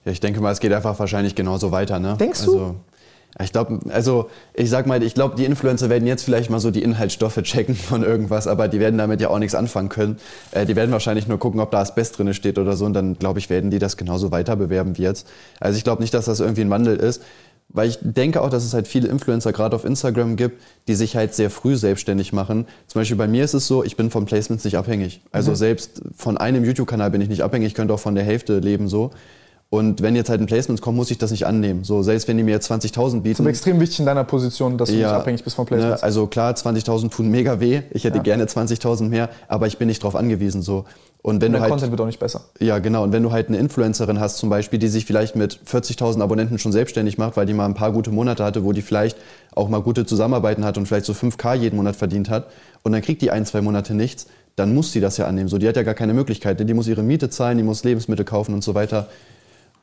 Ja, ich denke mal, es geht einfach wahrscheinlich genauso weiter, ne? Denkst du? Also, ich glaube, also ich sag mal, ich glaube, die Influencer werden jetzt vielleicht mal so die Inhaltsstoffe checken von irgendwas, aber die werden damit ja auch nichts anfangen können. Äh, die werden wahrscheinlich nur gucken, ob da Asbest drin steht oder so und dann, glaube ich, werden die das genauso weiter bewerben wie jetzt. Also ich glaube nicht, dass das irgendwie ein Wandel ist, weil ich denke auch, dass es halt viele Influencer gerade auf Instagram gibt, die sich halt sehr früh selbstständig machen. Zum Beispiel bei mir ist es so, ich bin von Placements nicht abhängig. Also mhm. selbst von einem YouTube-Kanal bin ich nicht abhängig, ich könnte auch von der Hälfte leben so. Und wenn jetzt halt ein Placement kommt, muss ich das nicht annehmen. So, selbst wenn die mir jetzt 20.000 bieten. Das ist extrem wichtig in deiner Position, dass du ja, nicht abhängig bist von Placements. Ne, also klar, 20.000 tun mega weh. Ich hätte ja. gerne 20.000 mehr, aber ich bin nicht darauf angewiesen. So. Und wenn der du halt, Content wird auch nicht besser. Ja, genau. Und wenn du halt eine Influencerin hast, zum Beispiel, die sich vielleicht mit 40.000 Abonnenten schon selbstständig macht, weil die mal ein paar gute Monate hatte, wo die vielleicht auch mal gute Zusammenarbeiten hat und vielleicht so 5K jeden Monat verdient hat, und dann kriegt die ein, zwei Monate nichts, dann muss sie das ja annehmen. So, die hat ja gar keine Möglichkeit. Die muss ihre Miete zahlen, die muss Lebensmittel kaufen und so weiter.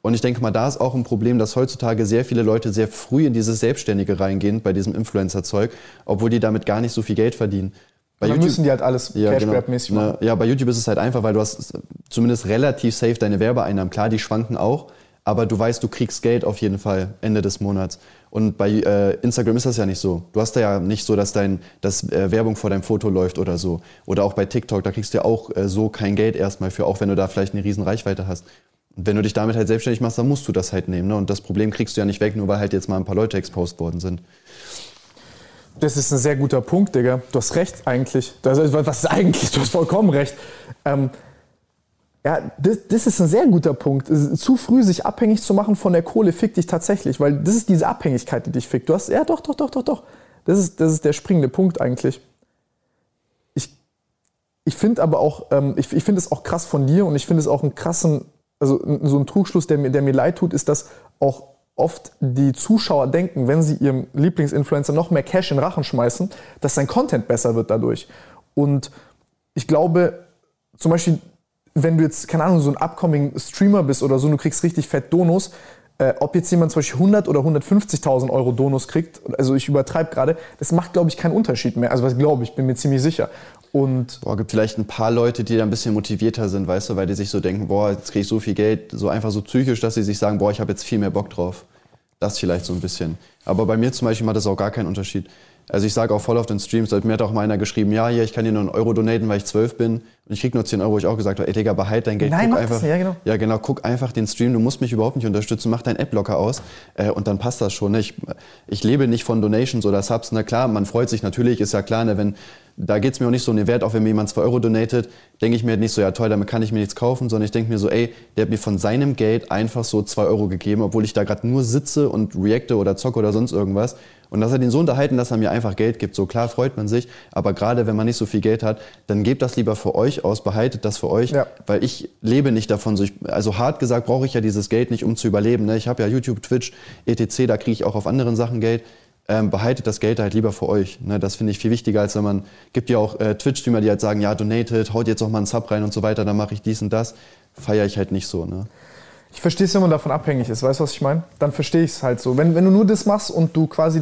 Und ich denke mal, da ist auch ein Problem, dass heutzutage sehr viele Leute sehr früh in dieses Selbstständige reingehen, bei diesem Influencer-Zeug, obwohl die damit gar nicht so viel Geld verdienen. Bei dann YouTube, müssen die halt alles ja, Cash-Grab-mäßig genau. machen. Ja, bei YouTube ist es halt einfach, weil du hast zumindest relativ safe deine Werbeeinnahmen. Klar, die schwanken auch, aber du weißt, du kriegst Geld auf jeden Fall Ende des Monats. Und bei äh, Instagram ist das ja nicht so. Du hast da ja nicht so, dass, dein, dass äh, Werbung vor deinem Foto läuft oder so. Oder auch bei TikTok, da kriegst du ja auch äh, so kein Geld erstmal für, auch wenn du da vielleicht eine riesen Reichweite hast. Und wenn du dich damit halt selbstständig machst, dann musst du das halt nehmen. Ne? Und das Problem kriegst du ja nicht weg, nur weil halt jetzt mal ein paar Leute exposed worden sind. Das ist ein sehr guter Punkt, Digga. Du hast recht eigentlich. Das, was ist eigentlich? Du hast vollkommen recht. Ähm, ja, das, das, ist ein sehr guter Punkt. Zu früh sich abhängig zu machen von der Kohle fickt dich tatsächlich, weil das ist diese Abhängigkeit, die dich fickt. Du hast, ja, doch, doch, doch, doch, doch. Das ist, das ist der springende Punkt eigentlich. Ich, ich finde aber auch, ähm, ich, ich finde es auch krass von dir und ich finde es auch einen krassen also so ein Trugschluss, der mir, der mir leid tut, ist, dass auch oft die Zuschauer denken, wenn sie ihrem Lieblingsinfluencer noch mehr Cash in Rachen schmeißen, dass sein Content besser wird dadurch. Und ich glaube, zum Beispiel, wenn du jetzt, keine Ahnung, so ein upcoming Streamer bist oder so, und du kriegst richtig fett Donos, äh, ob jetzt jemand zum Beispiel 100 oder 150.000 Euro Donos kriegt, also ich übertreibe gerade, das macht, glaube ich, keinen Unterschied mehr. Also was glaube ich, bin mir ziemlich sicher. Und boah, gibt vielleicht ein paar Leute, die da ein bisschen motivierter sind, weißt du, weil die sich so denken, boah, jetzt kriege ich so viel Geld, so einfach so psychisch, dass sie sich sagen, boah, ich habe jetzt viel mehr Bock drauf. Das vielleicht so ein bisschen. Aber bei mir zum Beispiel macht das auch gar keinen Unterschied. Also ich sage auch voll auf den Streams, mir hat auch mal einer geschrieben, ja, hier, ich kann dir nur einen Euro donaten, weil ich zwölf bin und ich krieg nur 10 Euro, wo ich auch gesagt habe, ey Digga, behalt dein Geld. Nein, guck einfach, ja, genau. Ja, genau, guck einfach den Stream, du musst mich überhaupt nicht unterstützen, mach dein Adblocker aus äh, und dann passt das schon. Ne? Ich, ich lebe nicht von Donations oder Subs, na klar, man freut sich natürlich, ist ja klar, ne, wenn da geht's mir auch nicht so um den Wert, auch wenn mir jemand 2 Euro donatet, denke ich mir halt nicht so, ja toll, damit kann ich mir nichts kaufen, sondern ich denke mir so, ey, der hat mir von seinem Geld einfach so 2 Euro gegeben, obwohl ich da gerade nur sitze und reacte oder zocke oder sonst irgendwas. Und das hat ihn so unterhalten, dass er mir einfach Geld gibt. So klar freut man sich, aber gerade wenn man nicht so viel Geld hat, dann gebt das lieber für euch aus, behaltet das für euch, Ja. weil ich lebe nicht davon. So ich, also hart gesagt brauche ich ja dieses Geld nicht, um zu überleben. Ne? Ich habe ja YouTube, Twitch, etc., da kriege ich auch auf anderen Sachen Geld. Ähm, behaltet das Geld halt lieber für euch. Ne? Das finde ich viel wichtiger, als wenn man, gibt ja auch äh, Twitch-Streamer, die halt sagen, ja, donated, haut jetzt auch mal einen Sub rein und so weiter, dann mache ich dies und das. Feiere ich halt nicht so. Ne? Ich verstehe es, wenn man davon abhängig ist. Weißt du, was ich meine? Dann verstehe ich es halt so. Wenn, wenn du nur das machst und du quasi,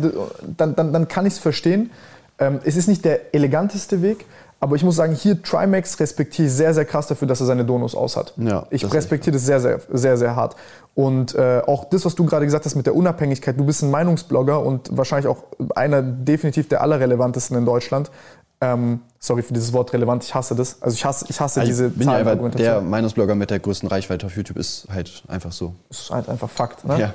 dann, dann, dann kann ich es verstehen. Ähm, es ist nicht der eleganteste Weg, aber ich muss sagen, hier Trimax respektiere ich sehr, sehr krass dafür, dass er seine Donos aus hat. Ja, ich das respektiere das sehr, sehr, sehr, sehr hart. Und äh, auch das, was du gerade gesagt hast mit der Unabhängigkeit, du bist ein Meinungsblogger und wahrscheinlich auch einer definitiv der allerrelevantesten in Deutschland. Ähm, sorry für dieses Wort relevant, ich hasse das. Also ich hasse, ich hasse Also diese ich bin ja einfach der. Meinungsblogger mit der größten Reichweite auf YouTube, ist halt einfach so. Das ist halt einfach Fakt. Ne?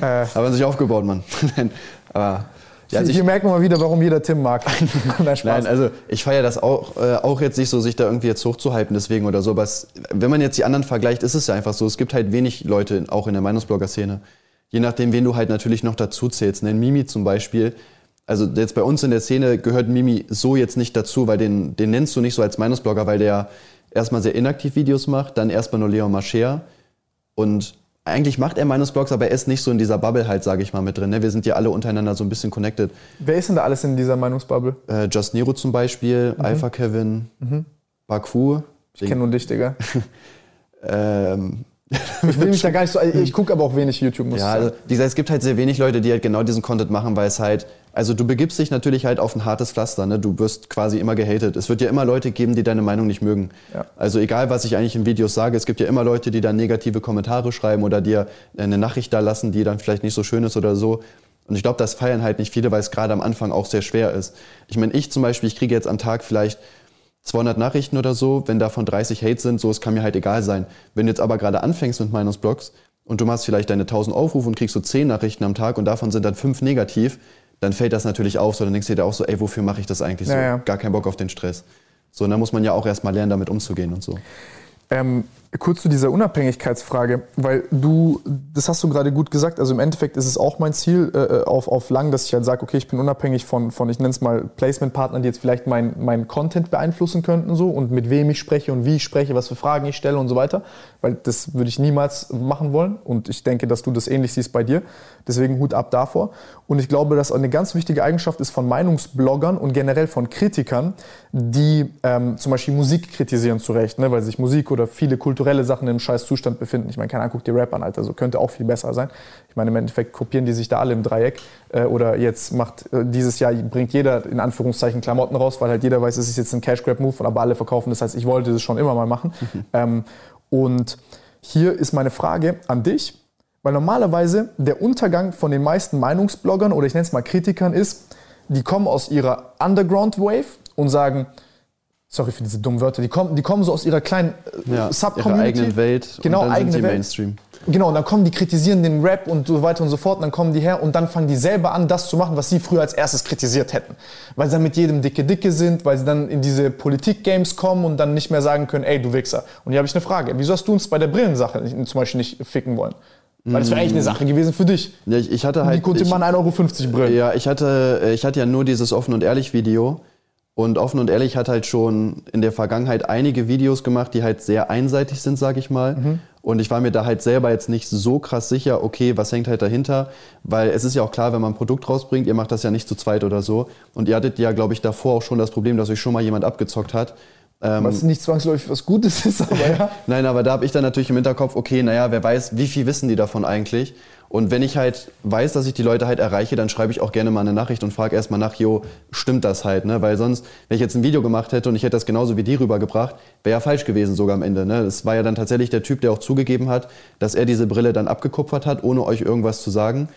Ja. Äh, Aber sich aufgebaut, Mann. Nein, aber ja, also ich, Hier merkt man mal wieder, warum jeder Tim mag. Nein. Nein, also ich feiere das auch, äh, auch jetzt nicht so, sich da irgendwie jetzt hochzuhypen deswegen oder so. Aber es, wenn man jetzt die anderen vergleicht, ist es ja einfach so. Es gibt halt wenig Leute, auch in der Meinungsblogger-Szene. Je nachdem, wen du halt natürlich noch dazu zählst. Ne? Mimi zum Beispiel. Also jetzt bei uns in der Szene gehört Mimi so jetzt nicht dazu, weil den, den nennst du nicht so als Meinungsblogger, weil der erstmal sehr inaktiv Videos macht, dann erstmal nur Leon Mascher. Und eigentlich macht er Meinungsblogs, aber er ist nicht so in dieser Bubble halt, sage ich mal, mit drin. Ne? Wir sind ja alle untereinander so ein bisschen connected. Wer ist denn da alles in dieser Meinungsbubble? Äh, Just Nero zum Beispiel, Alpha Kevin, Baku. Ich kenne nur dich, Digga. Ähm, Ich will mich da gar nicht so. Ich gucke aber auch wenig YouTube, muss ja, ich also, wie gesagt, es gibt halt sehr wenig Leute, die halt genau diesen Content machen, weil es halt, also du begibst dich natürlich halt auf ein hartes Pflaster, ne? Du wirst quasi immer gehatet. Es wird ja immer Leute geben, die deine Meinung nicht mögen. Ja. Also egal, was ich eigentlich in Videos sage, es gibt ja immer Leute, die dann negative Kommentare schreiben oder dir eine Nachricht da lassen, die dann vielleicht nicht so schön ist oder so. Und ich glaube, das feiern halt nicht viele, weil es gerade am Anfang auch sehr schwer ist. Ich meine, ich zum Beispiel, ich kriege jetzt am Tag vielleicht 200 Nachrichten oder so, wenn davon 30 Hate sind, so, es kann mir halt egal sein. Wenn du jetzt aber gerade anfängst mit Meinungsblogs und du machst vielleicht deine 1000 Aufrufe und kriegst so 10 Nachrichten am Tag und davon sind dann 5 negativ, dann fällt das natürlich auf, so dann denkst du dir auch so, ey, wofür mache ich das eigentlich so? Ja, ja. Gar keinen Bock auf den Stress. So, und dann muss man ja auch erstmal lernen, damit umzugehen und so. Ähm, kurz zu dieser Unabhängigkeitsfrage, weil du, das hast du gerade gut gesagt, also im Endeffekt ist es auch mein Ziel äh, auf, auf lang, dass ich halt sage, okay, ich bin unabhängig von, von ich nenne es mal Placement-Partnern, die jetzt vielleicht meinen mein Content beeinflussen könnten so und mit wem ich spreche und wie ich spreche, was für Fragen ich stelle und so weiter, weil das würde ich niemals machen wollen und ich denke, dass du das ähnlich siehst bei dir, deswegen Hut ab davor. Und ich glaube, dass eine ganz wichtige Eigenschaft ist von Meinungsbloggern und generell von Kritikern, die ähm, zum Beispiel Musik kritisieren zu Recht, ne, weil sich Musik oder viele kulturelle Sachen im scheiß Zustand befinden. Ich meine, keine Ahnung, guck dir Rap an, Alter, so könnte auch viel besser sein. Ich meine, im Endeffekt kopieren die sich da alle im Dreieck äh, oder jetzt macht äh, dieses Jahr bringt jeder in Anführungszeichen Klamotten raus, weil halt jeder weiß, es ist jetzt ein Cash Grab Move, aber alle verkaufen das heißt, ich wollte das schon immer mal machen. Ähm, und hier ist meine Frage an dich, weil normalerweise der Untergang von den meisten Meinungsbloggern oder ich nenne es mal Kritikern ist, die kommen aus ihrer Underground Wave und sagen, sorry für diese dummen Wörter, die kommen, die kommen so aus ihrer kleinen äh, Ja, Sub-Community. eigenen Welt Genau, und dann eigene sind sie Welt. Mainstream. Genau, und dann kommen die, kritisieren den Rap und so weiter und so fort. Und dann kommen die her und dann fangen die selber an, das zu machen, was sie früher als erstes kritisiert hätten. Weil sie dann mit jedem dicke Dicke sind, weil sie dann in diese Politik-Games kommen und dann nicht mehr sagen können, ey, du Wichser. Und hier habe ich eine Frage. Wieso hast du uns bei der Brillensache zum Beispiel nicht ficken wollen? Weil das wäre eigentlich eine Sache gewesen für dich. Ja, ich, ich hatte halt. Die konnte ich, man 1,50 Euro brillen. Ja, ich hatte, äh, ich hatte ja nur dieses Offen und Ehrlich Video. Und Offen und Ehrlich hat halt schon in der Vergangenheit einige Videos gemacht, die halt sehr einseitig sind, sag ich mal. Mhm. Und ich war mir da halt selber jetzt nicht so krass sicher, okay, was hängt halt dahinter? Weil es ist ja auch klar, wenn man ein Produkt rausbringt, ihr macht das ja nicht zu zweit oder so. Und ihr hattet ja, glaube ich, davor auch schon das Problem, dass euch schon mal jemand abgezockt hat. Ähm, was nicht zwangsläufig was Gutes ist, aber ja. Nein, aber da habe ich dann natürlich im Hinterkopf, okay, naja, wer weiß, wie viel wissen die davon eigentlich? Und wenn ich halt weiß, dass ich die Leute halt erreiche, dann schreibe ich auch gerne mal eine Nachricht und frage erstmal nach, jo, stimmt das halt, ne? Weil sonst, wenn ich jetzt ein Video gemacht hätte und ich hätte das genauso wie die rübergebracht, wäre ja falsch gewesen sogar am Ende, ne? Das war ja dann tatsächlich der Typ, der auch zugegeben hat, dass er diese Brille dann abgekupfert hat, ohne euch irgendwas zu sagen.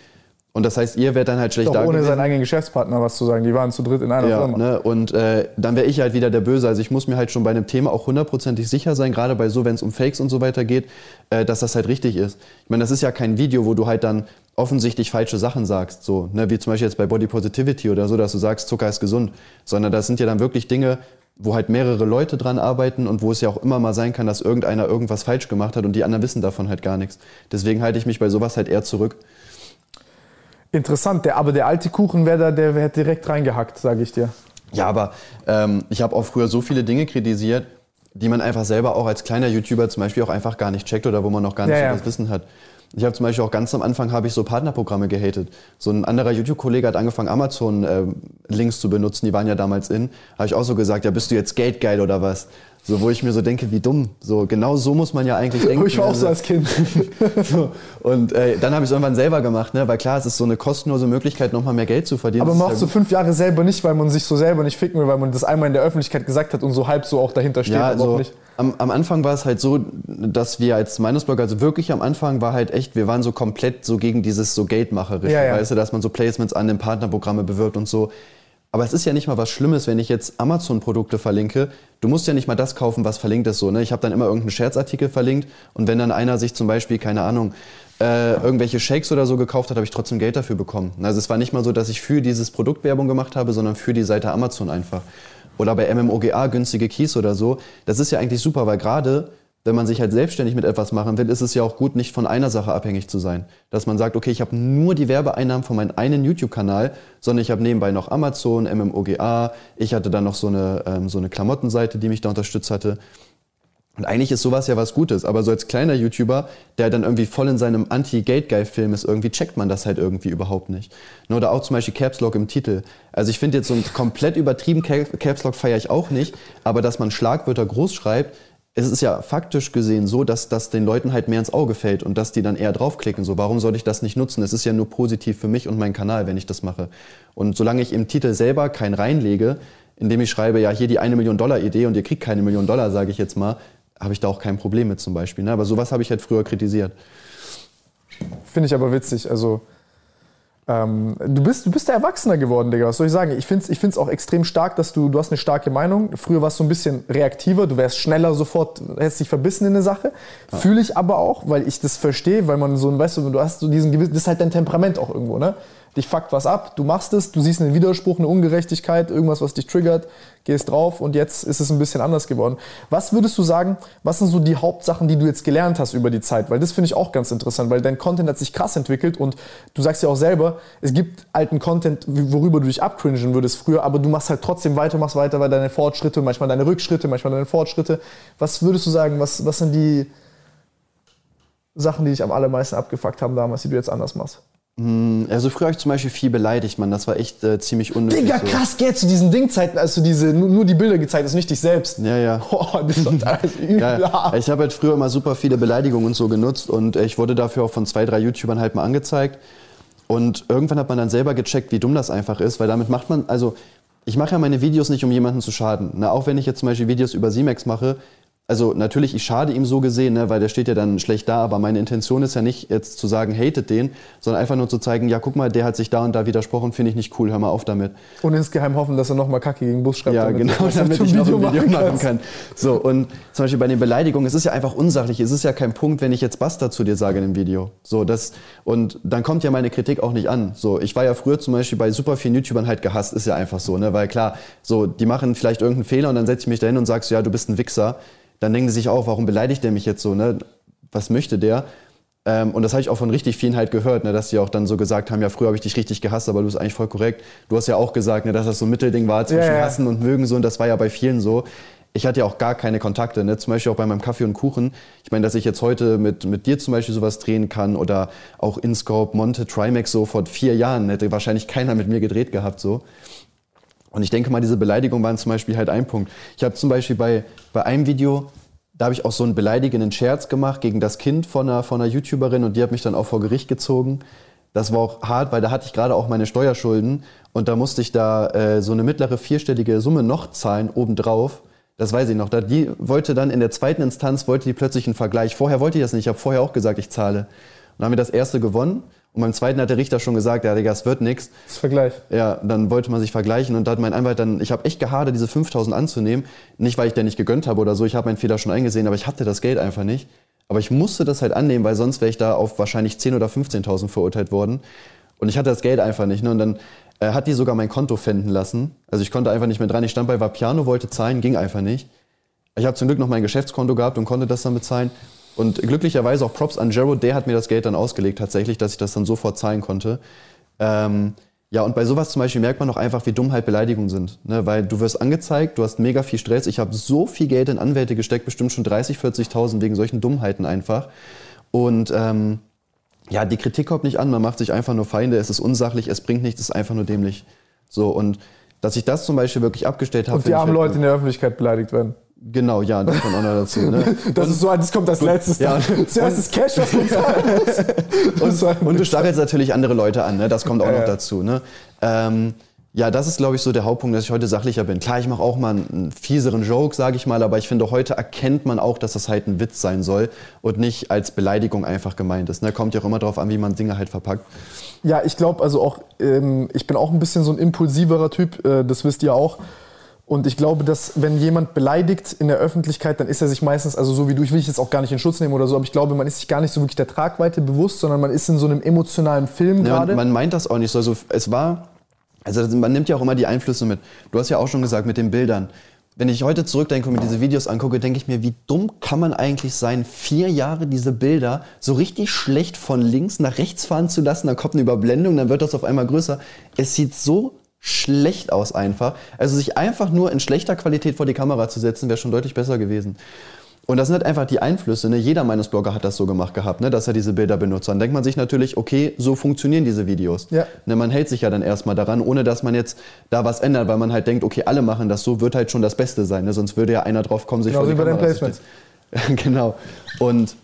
Und das heißt, ihr werdet dann halt schlecht Doch, da ohne seinen eigenen Geschäftspartner was zu sagen. Die waren zu dritt in einer ja, Firma. Ne? Und äh, dann wäre ich halt wieder der Böse. Also ich muss mir halt schon bei einem Thema auch hundertprozentig sicher sein, gerade bei so, wenn es um Fakes und so weiter geht, äh, dass das halt richtig ist. Ich meine, das ist ja kein Video, wo du halt dann offensichtlich falsche Sachen sagst, so, ne? wie zum Beispiel jetzt bei Body Positivity oder so, dass du sagst, Zucker ist gesund, sondern das sind ja dann wirklich Dinge, wo halt mehrere Leute dran arbeiten und wo es ja auch immer mal sein kann, dass irgendeiner irgendwas falsch gemacht hat und die anderen wissen davon halt gar nichts. Deswegen halte ich mich bei sowas halt eher zurück. Interessant, der, aber der alte Kuchen wäre da, der wäre direkt reingehackt, sage ich dir. Ja, aber ähm, ich habe auch früher so viele Dinge kritisiert, die man einfach selber auch als kleiner YouTuber zum Beispiel auch einfach gar nicht checkt oder wo man noch gar nicht ja, so das Wissen hat. Ich habe zum Beispiel auch ganz am Anfang habe ich so Partnerprogramme gehatet. So ein anderer YouTube-Kollege hat angefangen, Amazon-Links äh, zu benutzen, die waren ja damals in. Habe ich auch so gesagt, ja, bist du jetzt geldgeil oder was? So, wo ich mir so denke, wie dumm. So, genau so muss man ja eigentlich denken. ich war auch so als Kind. so, und äh, dann habe ich es irgendwann selber gemacht, ne? weil klar, es ist so eine kostenlose Möglichkeit, nochmal mehr Geld zu verdienen. Aber man macht so fünf Jahre selber nicht, weil man sich so selber nicht ficken will, weil man das einmal in der Öffentlichkeit gesagt hat und so halb so auch dahinter steht. Ja, also, am, am, Anfang war es halt so, dass wir als Meinungsblog, also wirklich am Anfang war halt echt, wir waren so komplett so gegen dieses so Geldmacherische, ja, ja. weißt du, dass man so Placements an den Partnerprogramme bewirbt und so. Aber es ist ja nicht mal was Schlimmes, wenn ich jetzt Amazon-Produkte verlinke. Du musst ja nicht mal das kaufen, was verlinkt ist. So, ne? Ich habe dann immer irgendeinen Scherzartikel verlinkt und wenn dann einer sich zum Beispiel, keine Ahnung, äh, irgendwelche Shakes oder so gekauft hat, habe ich trotzdem Geld dafür bekommen. Also es war nicht mal so, dass ich für dieses Produkt Werbung gemacht habe, sondern für die Seite Amazon einfach. Oder bei MMOGA günstige Keys oder so. Das ist ja eigentlich super, weil gerade wenn man sich halt selbstständig mit etwas machen will, ist es ja auch gut, nicht von einer Sache abhängig zu sein. Dass man sagt, okay, ich habe nur die Werbeeinnahmen von meinem einen YouTube-Kanal, sondern ich habe nebenbei noch Amazon, MMOGA, ich hatte dann noch so eine, ähm, so eine Klamottenseite, die mich da unterstützt hatte. Und eigentlich ist sowas ja was Gutes, aber so als kleiner YouTuber, der dann irgendwie voll in seinem Anti-Gate-Guy-Film ist, irgendwie checkt man das halt irgendwie überhaupt nicht. Oder auch zum Beispiel Caps Lock im Titel. Also ich finde jetzt so ein komplett übertrieben Caps Lock feiere ich auch nicht, aber dass man Schlagwörter groß schreibt, es ist ja faktisch gesehen so, dass das den Leuten halt mehr ins Auge fällt und dass die dann eher draufklicken. So, warum sollte ich das nicht nutzen? Es ist ja nur positiv für mich und meinen Kanal, wenn ich das mache. Und solange ich im Titel selber keinen reinlege, indem ich schreibe, ja, hier die eine Million Dollar Idee und ihr kriegt keine Million Dollar, sage ich jetzt mal, habe ich da auch kein Problem mit zum Beispiel. Ne? Aber sowas habe ich halt früher kritisiert. Finde ich aber witzig. Also ähm, du, bist, du bist der Erwachsener geworden, Digga. Was soll ich sagen? Ich finde es ich find's auch extrem stark, dass du, du hast eine starke Meinung. Früher warst du ein bisschen reaktiver, du wärst schneller sofort, hättest dich verbissen in eine Sache. Ja. Fühle ich aber auch, weil ich das verstehe, weil man so ein, weißt du, du hast so diesen gewissen, das ist halt dein Temperament auch irgendwo, ne? Dich fuckt was ab, du machst es, du siehst einen Widerspruch, eine Ungerechtigkeit, irgendwas, was dich triggert, gehst drauf und jetzt ist es ein bisschen anders geworden. Was würdest du sagen, was sind so die Hauptsachen, die du jetzt gelernt hast über die Zeit? Weil das finde ich auch ganz interessant, weil dein Content hat sich krass entwickelt und du sagst ja auch selber, es gibt alten Content, worüber du dich abcringen würdest früher, aber du machst halt trotzdem weiter, machst weiter, weil deine Fortschritte, manchmal deine Rückschritte, manchmal deine Fortschritte. Was würdest du sagen, was, was sind die Sachen, die dich am allermeisten abgefuckt haben damals, die du jetzt anders machst? Hm, also früher habe ich zum Beispiel viel beleidigt, man. Das war echt äh, ziemlich unnötig. Digga, so. krass, gell, zu diesen Dingzeiten, als du diese, nur, nur die Bilder gezeigt hast, nicht dich selbst. Ja, ja. Oh, das ist alles übel. ja, ich habe halt früher immer super viele Beleidigungen und so genutzt und äh, ich wurde dafür auch von zwei, drei YouTubern halt mal angezeigt. Und irgendwann hat man dann selber gecheckt, wie dumm das einfach ist, weil damit macht man, also ich mache ja meine Videos nicht, um jemanden zu schaden. Na, auch wenn ich jetzt zum Beispiel Videos über Simex mache, also natürlich, ich schade ihm so gesehen, ne, weil der steht ja dann schlecht da, aber meine Intention ist ja nicht jetzt zu sagen, hatet den, sondern einfach nur zu zeigen, ja guck mal, der hat sich da und da widersprochen, finde ich nicht cool, hör mal auf damit. Und insgeheim hoffen, dass er nochmal Kacke gegen Bus schreibt. Ja, damit genau, damit ich noch ein Video machen, machen kann. So, und zum Beispiel bei den Beleidigungen, es ist ja einfach unsachlich, es ist ja kein Punkt, wenn ich jetzt Bastard zu dir sage in dem Video. So, das, und dann kommt ja meine Kritik auch nicht an. So, ich war ja früher zum Beispiel bei super vielen YouTubern halt gehasst, ist ja einfach so, ne, weil klar, so, die machen vielleicht irgendeinen Fehler und dann setze ich mich da hin und sagst, ja, du bist ein Wichser dann denken sie sich auch, warum beleidigt der mich jetzt so, ne? Was möchte der? Ähm, und das habe ich auch von richtig vielen halt gehört, ne, dass sie auch dann so gesagt haben, ja, früher habe ich dich richtig gehasst, aber du bist eigentlich voll korrekt. Du hast ja auch gesagt, ne, dass das so ein Mittelding war zwischen ja. Hassen und Mögen so und das war ja bei vielen so. Ich hatte ja auch gar keine Kontakte, ne? zum Beispiel auch bei meinem Kaffee und Kuchen. Ich meine, dass ich jetzt heute mit, mit dir zum Beispiel sowas drehen kann oder auch InScope, Monte, Trimax so vor vier Jahren hätte wahrscheinlich keiner mit mir gedreht gehabt so. Und ich denke mal, diese Beleidigungen waren zum Beispiel halt ein Punkt. Ich habe zum Beispiel bei, bei einem Video, da habe ich auch so einen beleidigenden Scherz gemacht gegen das Kind von einer, von einer YouTuberin und die hat mich dann auch vor Gericht gezogen. Das war auch hart, weil da hatte ich gerade auch meine Steuerschulden und da musste ich da äh, so eine mittlere vierstellige Summe noch zahlen obendrauf. Das weiß ich noch. Da, die wollte dann in der zweiten Instanz, wollte die plötzlich einen Vergleich. Vorher wollte ich das nicht. Ich habe vorher auch gesagt, ich zahle. Und dann haben wir das erste gewonnen. Und beim zweiten hat der Richter schon gesagt, ja, Digga, es wird nichts. Das Vergleich. Ja, dann wollte man sich vergleichen und da hat mein Anwalt dann, ich habe echt gehadert, diese 5000 anzunehmen. Nicht, weil ich der nicht gegönnt habe oder so, ich habe meinen Fehler schon eingesehen, aber ich hatte das Geld einfach nicht. Aber ich musste das halt annehmen, weil sonst wäre ich da auf wahrscheinlich 10.000 oder 15.000 verurteilt worden. Und ich hatte das Geld einfach nicht. Ne? Und dann äh, hat die sogar mein Konto fänden lassen. Also ich konnte einfach nicht mehr dran. Ich stand bei Vapiano, wollte zahlen, ging einfach nicht. Ich habe zum Glück noch mein Geschäftskonto gehabt und konnte das dann bezahlen. Und glücklicherweise auch Props an Jared, der hat mir das Geld dann ausgelegt tatsächlich, dass ich das dann sofort zahlen konnte. Ähm, ja, und bei sowas zum Beispiel merkt man auch einfach, wie dumm halt Beleidigungen sind. Ne? Weil du wirst angezeigt, du hast mega viel Stress. Ich habe so viel Geld in Anwälte gesteckt, bestimmt schon 30, 40.000 wegen solchen Dummheiten einfach. Und ähm, ja, die Kritik kommt nicht an, man macht sich einfach nur Feinde, es ist unsachlich, es bringt nichts, es ist einfach nur dämlich. So, und dass ich das zum Beispiel wirklich abgestellt habe. Und die armen halt Leute in der Öffentlichkeit beleidigt werden. Genau, ja, das kommt auch noch dazu. Ne? Das und, ist so, das kommt als letztes. Ja, Zuerst das Cash, was man muss. und, und du stachelst natürlich andere Leute an, ne? das kommt auch ja, noch dazu. Ne? Ähm, ja, das ist, glaube ich, so der Hauptpunkt, dass ich heute sachlicher bin. Klar, ich mache auch mal einen fieseren Joke, sage ich mal, aber ich finde, heute erkennt man auch, dass das halt ein Witz sein soll und nicht als Beleidigung einfach gemeint ist. Ne? Kommt ja auch immer darauf an, wie man Dinge halt verpackt. Ja, ich glaube, also auch, ähm, ich bin auch ein bisschen so ein impulsiverer Typ, äh, das wisst ihr auch. Und ich glaube, dass wenn jemand beleidigt in der Öffentlichkeit, dann ist er sich meistens, also so wie du, ich will dich jetzt auch gar nicht in Schutz nehmen oder so, aber ich glaube, man ist sich gar nicht so wirklich der Tragweite bewusst, sondern man ist in so einem emotionalen Film ja, gerade. Man meint das auch nicht so. Also es war, also man nimmt ja auch immer die Einflüsse mit. Du hast ja auch schon gesagt mit den Bildern. Wenn ich heute zurückdenke und mir diese Videos angucke, denke ich mir, wie dumm kann man eigentlich sein, vier Jahre diese Bilder so richtig schlecht von links nach rechts fahren zu lassen, dann kommt eine Überblendung, dann wird das auf einmal größer. Es sieht so schlecht aus einfach. Also sich einfach nur in schlechter Qualität vor die Kamera zu setzen, wäre schon deutlich besser gewesen. Und das sind halt einfach die Einflüsse. Ne? Jeder meines Blogger hat das so gemacht gehabt, ne? dass er diese Bilder benutzt. Dann denkt man sich natürlich, okay, so funktionieren diese Videos. Ja. Ne? Man hält sich ja dann erstmal daran, ohne dass man jetzt da was ändert, weil man halt denkt, okay, alle machen das so, wird halt schon das Beste sein. Ne? Sonst würde ja einer drauf kommen, sich genau, vor die Kamera zu stellen. genau. Und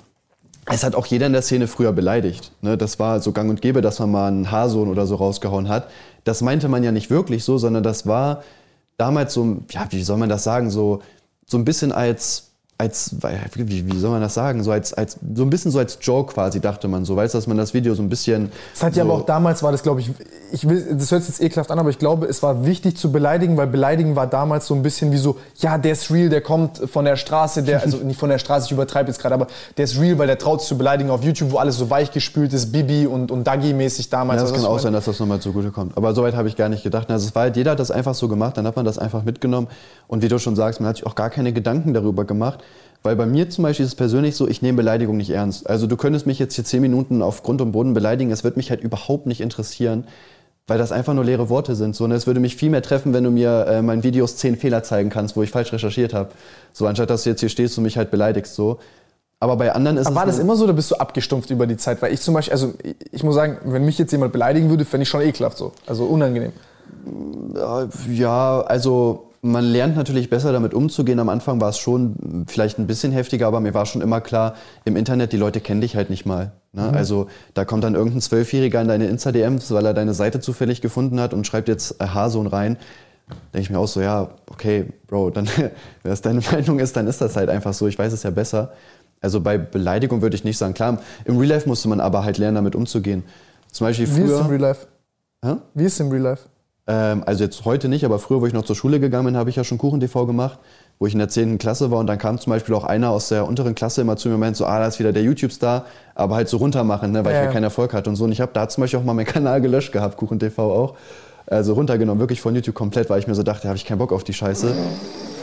es hat auch jeder in der Szene früher beleidigt. Ne? Das war so gang und gäbe, dass man mal einen Haarsohn oder so rausgehauen hat. Das meinte man ja nicht wirklich so, sondern das war damals so, ja, wie soll man das sagen, so, so ein bisschen als als, wie, wie soll man das sagen, so als, als, so ein bisschen so als Joke quasi, dachte man so, weißt du, dass man das Video so ein bisschen. Das hat ja aber auch damals war das, glaube ich, ich will, das hört sich jetzt ekelhaft an, aber ich glaube, es war wichtig zu beleidigen, weil beleidigen war damals so ein bisschen wie so, ja, der ist real, der kommt von der Straße, der, also nicht von der Straße, ich übertreibe jetzt gerade, aber der ist real, weil der traut sich zu beleidigen auf YouTube, wo alles so weich gespült ist, Bibi und, und Dagi-mäßig damals. Ja, das kann auch sein, dass das nochmal zugute kommt. Aber soweit habe ich gar nicht gedacht. Also es war halt, jeder hat das einfach so gemacht, dann hat man das einfach mitgenommen. Und wie du schon sagst, man hat sich auch gar keine Gedanken darüber gemacht. Weil bei mir zum Beispiel ist es persönlich so, ich nehme Beleidigung nicht ernst. Also du könntest mich jetzt hier zehn Minuten auf Grund und Boden beleidigen, es wird mich halt überhaupt nicht interessieren, weil das einfach nur leere Worte sind. So, und es würde mich viel mehr treffen, wenn du mir äh, meinen Videos zehn Fehler zeigen kannst, wo ich falsch recherchiert habe. So, anstatt dass du jetzt hier stehst und mich halt beleidigst. So. Aber bei anderen ist Aber war das immer so oder bist du abgestumpft über die Zeit? Weil ich zum Beispiel, also ich muss sagen, wenn mich jetzt jemand beleidigen würde, fände ich schon ekelhaft so. Also unangenehm. Ja, also man lernt natürlich besser damit umzugehen. Am Anfang war es schon vielleicht ein bisschen heftiger, aber mir war schon immer klar, im Internet, die Leute kennen dich halt nicht mal. Ne? Mhm. Also da kommt dann irgendein Zwölfjähriger in deine Insta-DMs, weil er deine Seite zufällig gefunden hat und schreibt jetzt Haarsohn rein. Denke ich mir auch so, ja, okay, Bro, dann, wenn das deine Meinung ist, dann ist das halt einfach so. Ich weiß es ja besser. Also bei Beleidigung würde ich nicht sagen. Klar, im Real Life musste man aber halt lernen, damit umzugehen. Zum Beispiel früher. Wie ist es im Real Life? Hä? Wie ist es im Real Life? Ähm, also jetzt heute nicht, aber früher, wo ich noch zur Schule gegangen bin, habe ich ja schon Kuchen-TV gemacht, wo ich in der 10. Klasse war und dann kam zum Beispiel auch einer aus der unteren Klasse immer zu mir und meinte so, ah, da ist wieder der YouTube-Star, aber halt so runtermachen, ne, weil ja, ich ja keinen Erfolg hatte und so. Und ich habe da zum Beispiel auch mal meinen Kanal gelöscht gehabt, Kuchen-TV auch. Also runtergenommen, wirklich von YouTube komplett, weil ich mir so dachte, habe ich keinen Bock auf die Scheiße.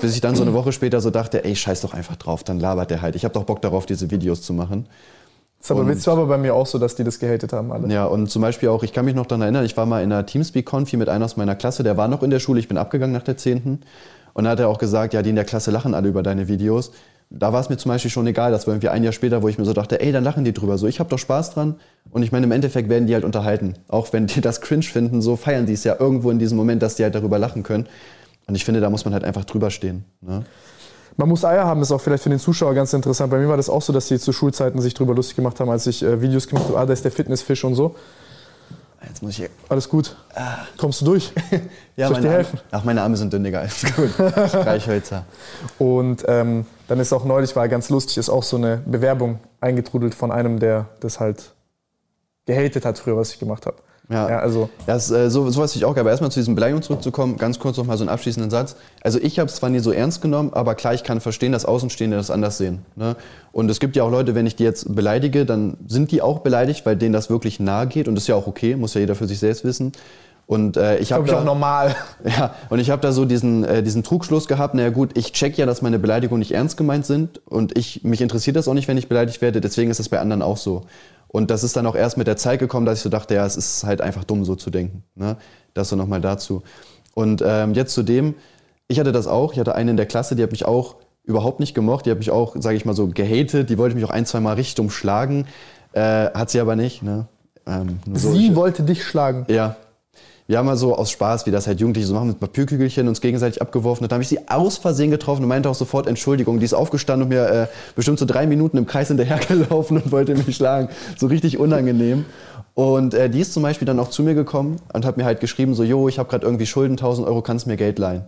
Bis ich dann so eine Woche später so dachte, ey, scheiß doch einfach drauf, dann labert der halt. Ich habe doch Bock darauf, diese Videos zu machen. Das aber und, war aber bei mir auch so, dass die das gehatet haben alle. Ja, und zum Beispiel auch, ich kann mich noch daran erinnern, ich war mal in einer Teamspeak-Konfi mit einer aus meiner Klasse, der war noch in der Schule, ich bin abgegangen nach der 10. Und da hat er auch gesagt, ja, die in der Klasse lachen alle über deine Videos. da war es mir zum Beispiel schon egal, das war irgendwie ein Jahr später, wo ich mir so dachte, ey, dann lachen die drüber. So, ich habe doch Spaß dran. Und ich meine, im Endeffekt werden die halt unterhalten. Auch wenn die das cringe finden, so feiern die es ja irgendwo in diesem Moment, dass die halt darüber lachen können. Und ich finde, da muss man halt einfach drüber stehen. Ne? Man muss Eier haben, ist auch vielleicht für den Zuschauer ganz interessant. Bei mir war das auch so, dass sie zu Schulzeiten sich drüber lustig gemacht haben, als ich äh, Videos gemacht habe, ah, da ist der Fitnessfisch und so. Jetzt muss ich hier. Alles gut. Kommst du durch? Ja, Soll ich dir helfen? Arme, ach, meine Arme sind dünn, Digga. Alles gut. Streichhölzer. Und ähm, dann ist auch neulich, war ganz lustig, ist auch so eine Bewerbung eingetrudelt von einem, der das halt gehatet hat früher, was ich gemacht habe. Ja. ja also das, äh, so, sowas ich auch. Aber erstmal zu diesen Beleidigungen zurückzukommen, ganz kurz noch mal so einen abschließenden Satz. Also ich habe es zwar nie so ernst genommen, aber klar, ich kann verstehen, dass Außenstehende das anders sehen. Ne? Und es gibt ja auch Leute, wenn ich die jetzt beleidige, dann sind die auch beleidigt, weil denen das wirklich nahe geht. Und das ist ja auch okay, muss ja jeder für sich selbst wissen. Und äh, ich habe auch normal. ja, und ich habe da so diesen, äh, diesen Trugschluss gehabt, naja gut, ich check ja, dass meine Beleidigungen nicht ernst gemeint sind und ich, mich interessiert das auch nicht, wenn ich beleidigt werde, deswegen ist das bei anderen auch so. Und das ist dann auch erst mit der Zeit gekommen, dass ich so dachte, ja, es ist halt einfach dumm, so zu denken. Ne? Das so nochmal dazu. Und ähm, jetzt zu dem, ich hatte das auch, ich hatte eine in der Klasse, die hat mich auch überhaupt nicht gemocht, die hat mich auch, sage ich mal so, gehatet, die wollte mich auch ein, zwei Mal richtig umschlagen, äh, hat sie aber nicht. Ne? Ähm, Sie wollte dich schlagen. ja. Wir haben mal so aus Spaß, wie das halt Jugendliche so machen, mit Papierkügelchen uns gegenseitig abgeworfen. Und dann habe ich sie aus Versehen getroffen und meinte auch sofort Entschuldigung. Die ist aufgestanden und mir äh, bestimmt so drei Minuten im Kreis hinterhergelaufen und wollte mich schlagen. So richtig unangenehm. Und äh, die ist zum Beispiel dann auch zu mir gekommen und hat mir halt geschrieben, so, jo, ich habe gerade irgendwie Schulden, 1000 Euro, kannst du mir Geld leihen?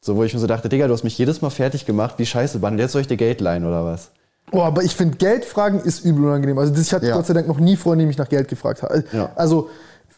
So, wo ich mir so dachte, Digga, du hast mich jedes Mal fertig gemacht, wie scheiße, Mann, jetzt soll ich dir Geld leihen oder was? Oh, aber ich finde, Geldfragen ist übel unangenehm. Also das, ich hatte Ja. Gott sei Dank noch nie Freunde, die mich nach Geld gefragt haben. Ja. Also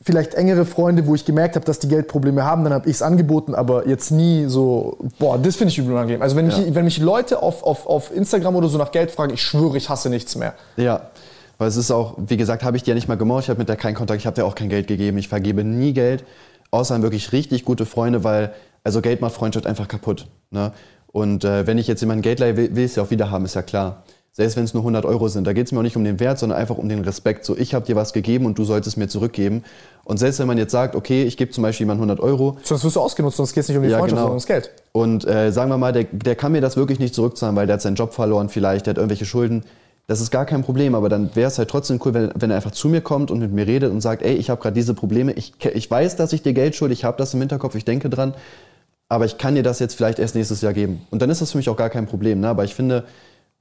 vielleicht engere Freunde, wo ich gemerkt habe, dass die Geldprobleme haben, dann habe ich es angeboten, aber jetzt nie so, boah, das finde ich übel unangenehm. Also wenn, Ja. mich, wenn mich Leute auf, auf, auf Instagram oder so nach Geld fragen, ich schwöre, ich hasse nichts mehr. Ja, weil es ist auch, wie gesagt, habe ich die ja nicht mal gemocht, ich habe mit der keinen Kontakt, ich habe dir auch kein Geld gegeben, ich vergebe nie Geld, außer an wirklich richtig gute Freunde, weil, also Geld macht Freundschaft einfach kaputt. Ne? Und äh, wenn ich jetzt jemanden Geld leihe, will, will ich es ja auch wieder haben, ist ja klar. Selbst wenn es nur 100 Euro sind, da geht es mir auch nicht um den Wert, sondern einfach um den Respekt. So, ich habe dir was gegeben und du solltest mir zurückgeben. Und selbst wenn man jetzt sagt, okay, ich gebe zum Beispiel jemandem 100 Euro, Sonst wirst du ausgenutzt, sonst geht es nicht um die Ja, Freundschaft, genau. sondern ums Geld. und äh, sagen wir mal, der, der kann mir das wirklich nicht zurückzahlen, weil der hat seinen Job verloren vielleicht, der hat irgendwelche Schulden. Das ist gar kein Problem, aber dann wäre es halt trotzdem cool, wenn, wenn er einfach zu mir kommt und mit mir redet und sagt, ey, ich habe gerade diese Probleme, ich, ich weiß, dass ich dir Geld schulde, ich habe das im Hinterkopf, ich denke dran, aber ich kann dir das jetzt vielleicht erst nächstes Jahr geben. Und dann ist das für mich auch gar kein Problem. Ne? Aber ich finde,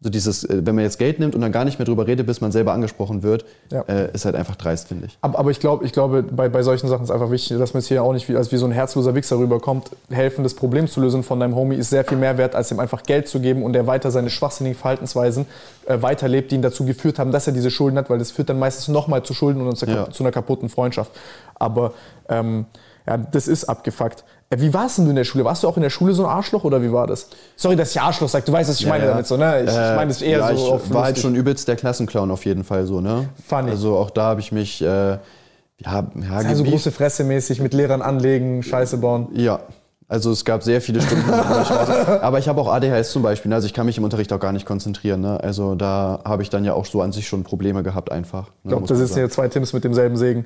so dieses, äh, wenn man jetzt Geld nimmt und dann gar nicht mehr drüber redet, bis man selber angesprochen wird, Ja. äh, ist halt einfach dreist, finde ich. Aber, aber ich glaube, ich glaube bei, bei solchen Sachen ist einfach wichtig, dass man jetzt hier auch nicht wie, als wie so ein herzloser Wichser rüberkommt. Helfen, das Problem zu lösen von deinem Homie ist sehr viel mehr wert, als ihm einfach Geld zu geben und er weiter seine schwachsinnigen Verhaltensweisen äh, weiterlebt, die ihn dazu geführt haben, dass er diese Schulden hat, weil das führt dann meistens nochmal zu Schulden und zu, Ja. zu einer kaputten Freundschaft. Aber ähm, ja, das ist abgefuckt. Äh, Wie warst denn du in der Schule? Warst du auch in der Schule so ein Arschloch oder wie war das? Sorry, dass ich Arschloch sage. Du weißt, was ich meine damit so, ne? Ich, ich meine das eher ja, so ich auf war halt lustig. schon übelst der Klassenclown auf jeden Fall so, ne? Funny. Also auch da habe ich mich, äh, ja, ja, Also große Fresse mäßig mit Lehrern anlegen, Scheiße bauen. Ja, also es gab sehr viele Stunden. aber ich habe auch ADHS zum Beispiel, ne? also ich kann mich im Unterricht auch gar nicht konzentrieren. Ne? Also da habe ich dann ja auch so an sich schon Probleme gehabt einfach. Ne, Ich glaube, da sitzen hier zwei Tims mit demselben Segen.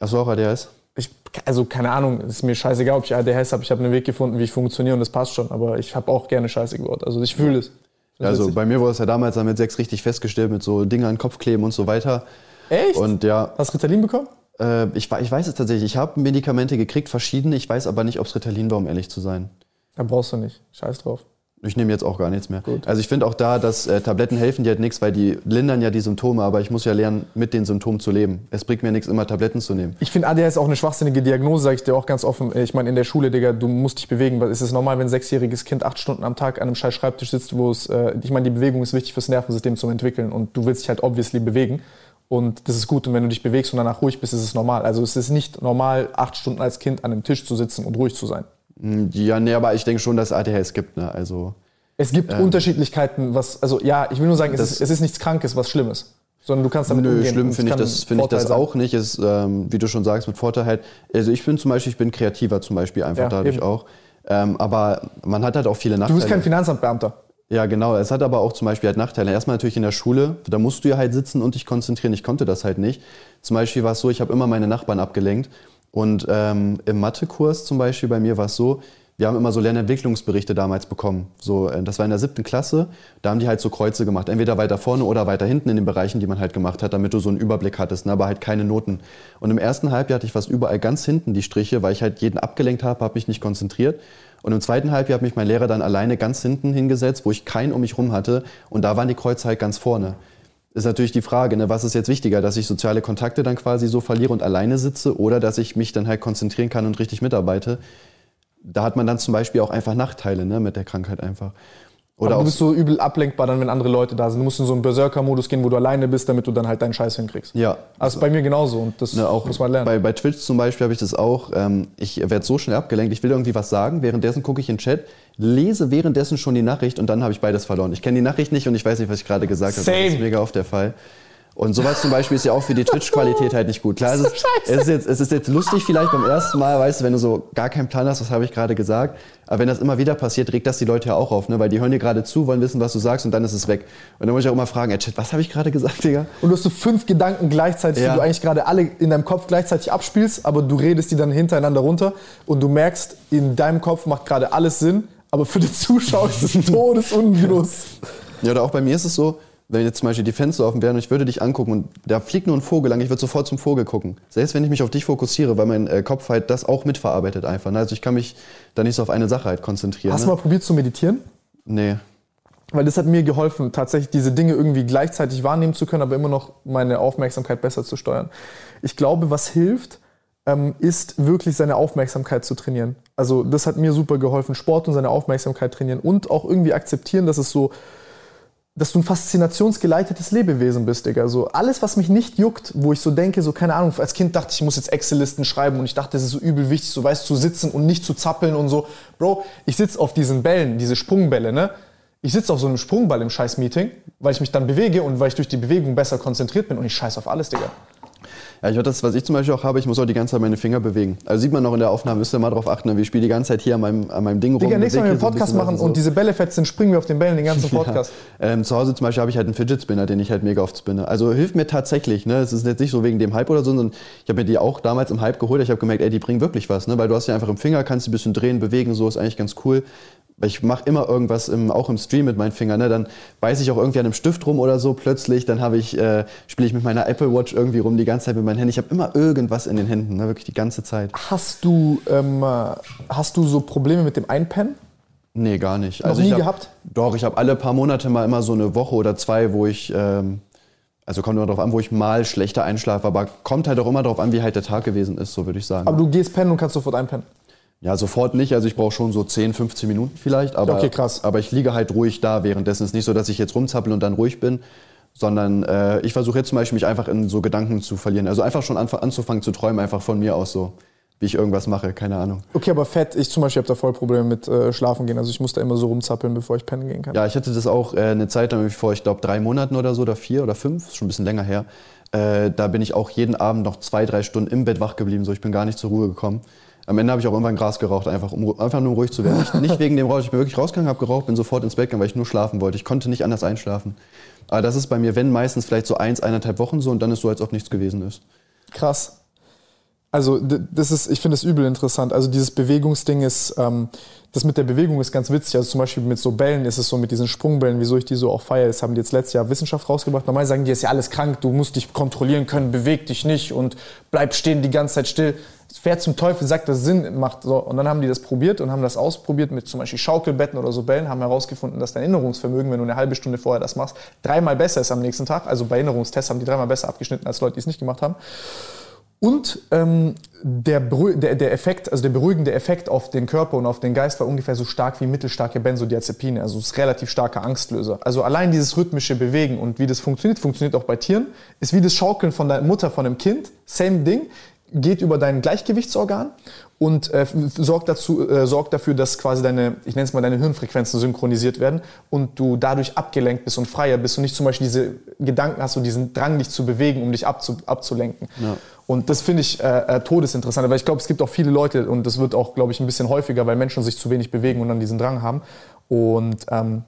Hast du auch ADHS? Ich, also keine Ahnung, ist mir scheißegal, ob ich ADHS habe. Ich habe einen Weg gefunden, wie ich funktioniere und das passt schon. Aber ich habe auch gerne Scheiße gebaut. Also ich fühle es. Das Also bei mir wurde es ja damals dann mit sechs richtig festgestellt, mit so Dingen an den Kopf kleben und so weiter. Echt? Und ja, Hast du Ritalin bekommen? äh, ich, ich weiß es tatsächlich. Ich habe Medikamente gekriegt, verschiedene. Ich weiß aber nicht, ob es Ritalin war, um ehrlich zu sein. Da brauchst du nicht. Scheiß drauf. Ich nehme jetzt auch gar nichts mehr. Gut. Also ich finde auch da, dass äh, Tabletten helfen dir halt nichts, weil die lindern ja die Symptome, aber ich muss ja lernen, mit den Symptomen zu leben. Es bringt mir nichts, immer Tabletten zu nehmen. Ich finde ADHS auch eine schwachsinnige Diagnose, sage ich dir auch ganz offen. Ich meine, in der Schule, Digga, du musst dich bewegen. Weil Es ist normal, wenn ein sechsjähriges Kind acht Stunden am Tag an einem scheiß Schreibtisch sitzt, wo es, äh, ich meine, die Bewegung ist wichtig fürs Nervensystem zum Entwickeln und du willst dich halt obviously bewegen. Und das ist gut. Und wenn du dich bewegst und danach ruhig bist, ist es normal. Also es ist nicht normal, acht Stunden als Kind an einem Tisch zu sitzen und ruhig zu sein. Ja, nee, aber ich denke schon, dass es ADHS gibt. Ne? Also Es gibt Unterschiedlichkeiten, was, also ja, ich will nur sagen, es ist, es ist nichts Krankes, was Schlimmes. Sondern du kannst damit Nö, umgehen. schlimm finde ich das, ein finde ich das sein. auch nicht. Es, ähm, wie du schon sagst, mit Vorteil halt. Also ich bin zum Beispiel, ich bin kreativer zum Beispiel einfach Ja, dadurch eben. auch. Ähm, aber man hat halt auch viele Du Nachteile. bist kein Finanzamtbeamter. Ja, genau. Es hat aber auch zum Beispiel halt Nachteile. Erstmal natürlich in der Schule, da musst du ja halt sitzen und dich konzentrieren. Ich konnte das halt nicht. Zum Beispiel war es so, ich habe immer meine Nachbarn abgelenkt. Und ähm, im Mathekurs zum Beispiel bei mir war es so, wir haben immer so Lernentwicklungsberichte damals bekommen. So, äh, das war in der siebten Klasse. Da haben die halt so Kreuze gemacht. Entweder weiter vorne oder weiter hinten in den Bereichen, die man halt gemacht hat, damit du so einen Überblick hattest, ne, aber halt keine Noten. Und im ersten Halbjahr hatte ich fast überall ganz hinten die Striche, weil ich halt jeden abgelenkt habe, habe mich nicht konzentriert. Und im zweiten Halbjahr hat mich mein Lehrer dann alleine ganz hinten hingesetzt, wo ich keinen um mich rum hatte. Und da waren die Kreuze halt ganz vorne. Ist natürlich die Frage, ne, was ist jetzt wichtiger, dass ich soziale Kontakte dann quasi so verliere und alleine sitze oder dass ich mich dann halt konzentrieren kann und richtig mitarbeite da hat man dann zum Beispiel auch einfach Nachteile ne, mit der Krankheit einfach. Oder Aber du bist so übel ablenkbar dann, wenn andere Leute da sind. Du musst in so einen Berserker-Modus gehen, wo du alleine bist, damit du dann halt deinen Scheiß hinkriegst. Ja. Also bei mir genauso und das ne, auch muss man lernen. Bei, bei Twitch zum Beispiel habe ich das auch. Ähm, ich werde so schnell abgelenkt, ich will irgendwie was sagen, währenddessen gucke ich in den Chat, lese währenddessen schon die Nachricht und dann habe ich beides verloren. Ich kenne die Nachricht nicht und ich weiß nicht, was ich gerade gesagt habe. Das ist mega oft der Fall. Und sowas zum Beispiel ist ja auch für die Twitch-Qualität halt nicht gut. Klar, es ist, es, ist jetzt, es ist jetzt lustig vielleicht beim ersten Mal, weißt du, wenn du so gar keinen Plan hast, was habe ich gerade gesagt. Aber wenn das immer wieder passiert, regt das die Leute ja auch auf, ne? Weil die hören dir gerade zu, wollen wissen, was du sagst und dann ist es weg. Und dann muss ich auch immer fragen, ey, Chat, was habe ich gerade gesagt, Digga? Und du hast so fünf Gedanken gleichzeitig, ja. die du eigentlich gerade alle in deinem Kopf gleichzeitig abspielst, aber du redest die dann hintereinander runter und du merkst, in deinem Kopf macht gerade alles Sinn, aber für den Zuschauer ist es Todesungenuss. Ja, oder auch bei mir ist es so, wenn jetzt zum Beispiel die Fenster offen wären und ich würde dich angucken und da fliegt nur ein Vogel lang, ich würde sofort zum Vogel gucken. Selbst wenn ich mich auf dich fokussiere, weil mein äh, Kopf halt das auch mitverarbeitet einfach. Ne? Also ich kann mich da nicht so auf eine Sache halt konzentrieren. Hast ne? du mal probiert zu meditieren? Nee. Weil das hat mir geholfen, tatsächlich diese Dinge irgendwie gleichzeitig wahrnehmen zu können, aber immer noch meine Aufmerksamkeit besser zu steuern. Ich glaube, was hilft, ähm, ist wirklich seine Aufmerksamkeit zu trainieren. Also das hat mir super geholfen, Sport und seine Aufmerksamkeit trainieren und auch irgendwie akzeptieren, dass es so dass du ein faszinationsgeleitetes Lebewesen bist, Digga. So alles, was mich nicht juckt, wo ich so denke, so keine Ahnung, als Kind dachte ich, ich muss jetzt Excel-Listen schreiben und ich dachte, es ist so übel wichtig, so weißt zu sitzen und nicht zu zappeln und so. Bro, ich sitze auf diesen Bällen, diese Sprungbälle, ne? Ich sitze auf so einem Sprungball im Scheiß-Meeting, weil ich mich dann bewege und weil ich durch die Bewegung besser konzentriert bin und ich scheiß auf alles, Digga. Ja, ich das, was ich zum Beispiel auch habe, ich muss auch die ganze Zeit meine Finger bewegen. Also sieht man noch in der Aufnahme, müsst ihr mal drauf achten, wir spielen die ganze Zeit hier an meinem, an meinem Ding rum. Digga, nächstes Mal, wenn wir einen Podcast so machen so. und diese Bälle fett sind, springen wir auf den Bällen den ganzen Podcast. Ja. Ähm, zu Hause zum Beispiel habe ich halt einen Fidget Spinner, den ich halt mega oft spinne. Also hilft mir tatsächlich, ne? Es ist jetzt nicht so wegen dem Hype oder so, sondern ich habe mir die auch damals im Hype geholt. Ich habe gemerkt, ey, die bringen wirklich was, ne? Weil du hast die einfach im Finger, kannst die ein bisschen drehen, bewegen, so ist eigentlich ganz cool ich mache immer irgendwas im, auch im Stream mit meinen Fingern. Ne? Dann beiße ich auch irgendwie an einem Stift rum oder so plötzlich. Dann ich, äh, spiele ich mit meiner Apple Watch irgendwie rum die ganze Zeit mit meinen Händen. Ich habe immer irgendwas in den Händen, ne? wirklich die ganze Zeit. Hast du, ähm, hast du so Probleme mit dem Einpennen? Nee, gar nicht. Noch also nie hab, gehabt? Doch, ich habe alle paar Monate mal immer so eine Woche oder zwei, wo ich, ähm, also kommt immer darauf an, wo ich mal schlechter einschlafe, aber kommt halt auch immer darauf an, wie halt der Tag gewesen ist, so würde ich sagen. Aber du gehst pennen und kannst sofort einpennen? Ja, sofort nicht. Also ich brauche schon so 10, 15 Minuten vielleicht. Aber, okay, krass. Aber ich liege halt ruhig da währenddessen. Es ist nicht so, dass ich jetzt rumzappel und dann ruhig bin, sondern äh, ich versuche jetzt zum Beispiel mich einfach in so Gedanken zu verlieren. Also einfach schon anzufangen zu träumen, einfach von mir aus so, wie ich irgendwas mache, keine Ahnung. Okay, aber fett, ich zum Beispiel habe da voll Probleme mit äh, Schlafen gehen. Also ich muss da immer so rumzappeln, bevor ich pennen gehen kann. Ja, ich hatte das auch äh, eine Zeit lang vor, ich glaube, drei Monaten oder so, oder vier oder fünf, ist schon ein bisschen länger her. Äh, da bin ich auch jeden Abend noch zwei, drei Stunden im Bett wach geblieben. So, ich bin gar nicht zur Ruhe gekommen. Am Ende habe ich auch irgendwann Gras geraucht, einfach, um einfach nur ruhig zu werden. Nicht, nicht wegen dem Rauch, ich bin wirklich rausgegangen, habe geraucht, bin sofort ins Bett gegangen, weil ich nur schlafen wollte. Ich konnte nicht anders einschlafen. Aber das ist bei mir, wenn meistens vielleicht so eins, eineinhalb Wochen so und dann ist so, als ob nichts gewesen ist. Krass. Also das ist, ich finde es übel interessant. Also dieses Bewegungsding ist, ähm, das mit der Bewegung ist ganz witzig. Also zum Beispiel mit so Bällen ist es so, mit diesen Sprungbällen, wieso ich die so auch feiere, das haben die jetzt letztes Jahr Wissenschaft rausgebracht. Normal sagen die, ist ja alles krank, du musst dich kontrollieren können, beweg dich nicht und bleib stehen die ganze Zeit still. Wer zum Teufel sagt, dass Sinn macht. So. Und dann haben die das probiert und haben das ausprobiert mit zum Beispiel Schaukelbetten oder so Bällen, haben herausgefunden, dass dein Erinnerungsvermögen, wenn du eine halbe Stunde vorher das machst, dreimal besser ist am nächsten Tag. Also bei Erinnerungstests haben die dreimal besser abgeschnitten als Leute, die es nicht gemacht haben. Und ähm, der, der, der, Effekt, also der beruhigende Effekt auf den Körper und auf den Geist war ungefähr so stark wie mittelstarke Benzodiazepine, also es ist relativ starker Angstlöser. Also allein dieses rhythmische Bewegen und wie das funktioniert, funktioniert auch bei Tieren, ist wie das Schaukeln von der Mutter von einem Kind, same Ding, geht über dein Gleichgewichtsorgan und äh, sorgt, dazu, äh, sorgt dafür, dass quasi deine, ich nenne es mal, deine Hirnfrequenzen synchronisiert werden und du dadurch abgelenkt bist und freier bist und nicht zum Beispiel diese Gedanken hast und diesen Drang, dich zu bewegen, um dich abzu, abzulenken. Ja. Und das finde ich äh, äh, todesinteressant, weil ich glaube, es gibt auch viele Leute und das wird auch, glaube ich, ein bisschen häufiger, weil Menschen sich zu wenig bewegen und dann diesen Drang haben. Und ähm,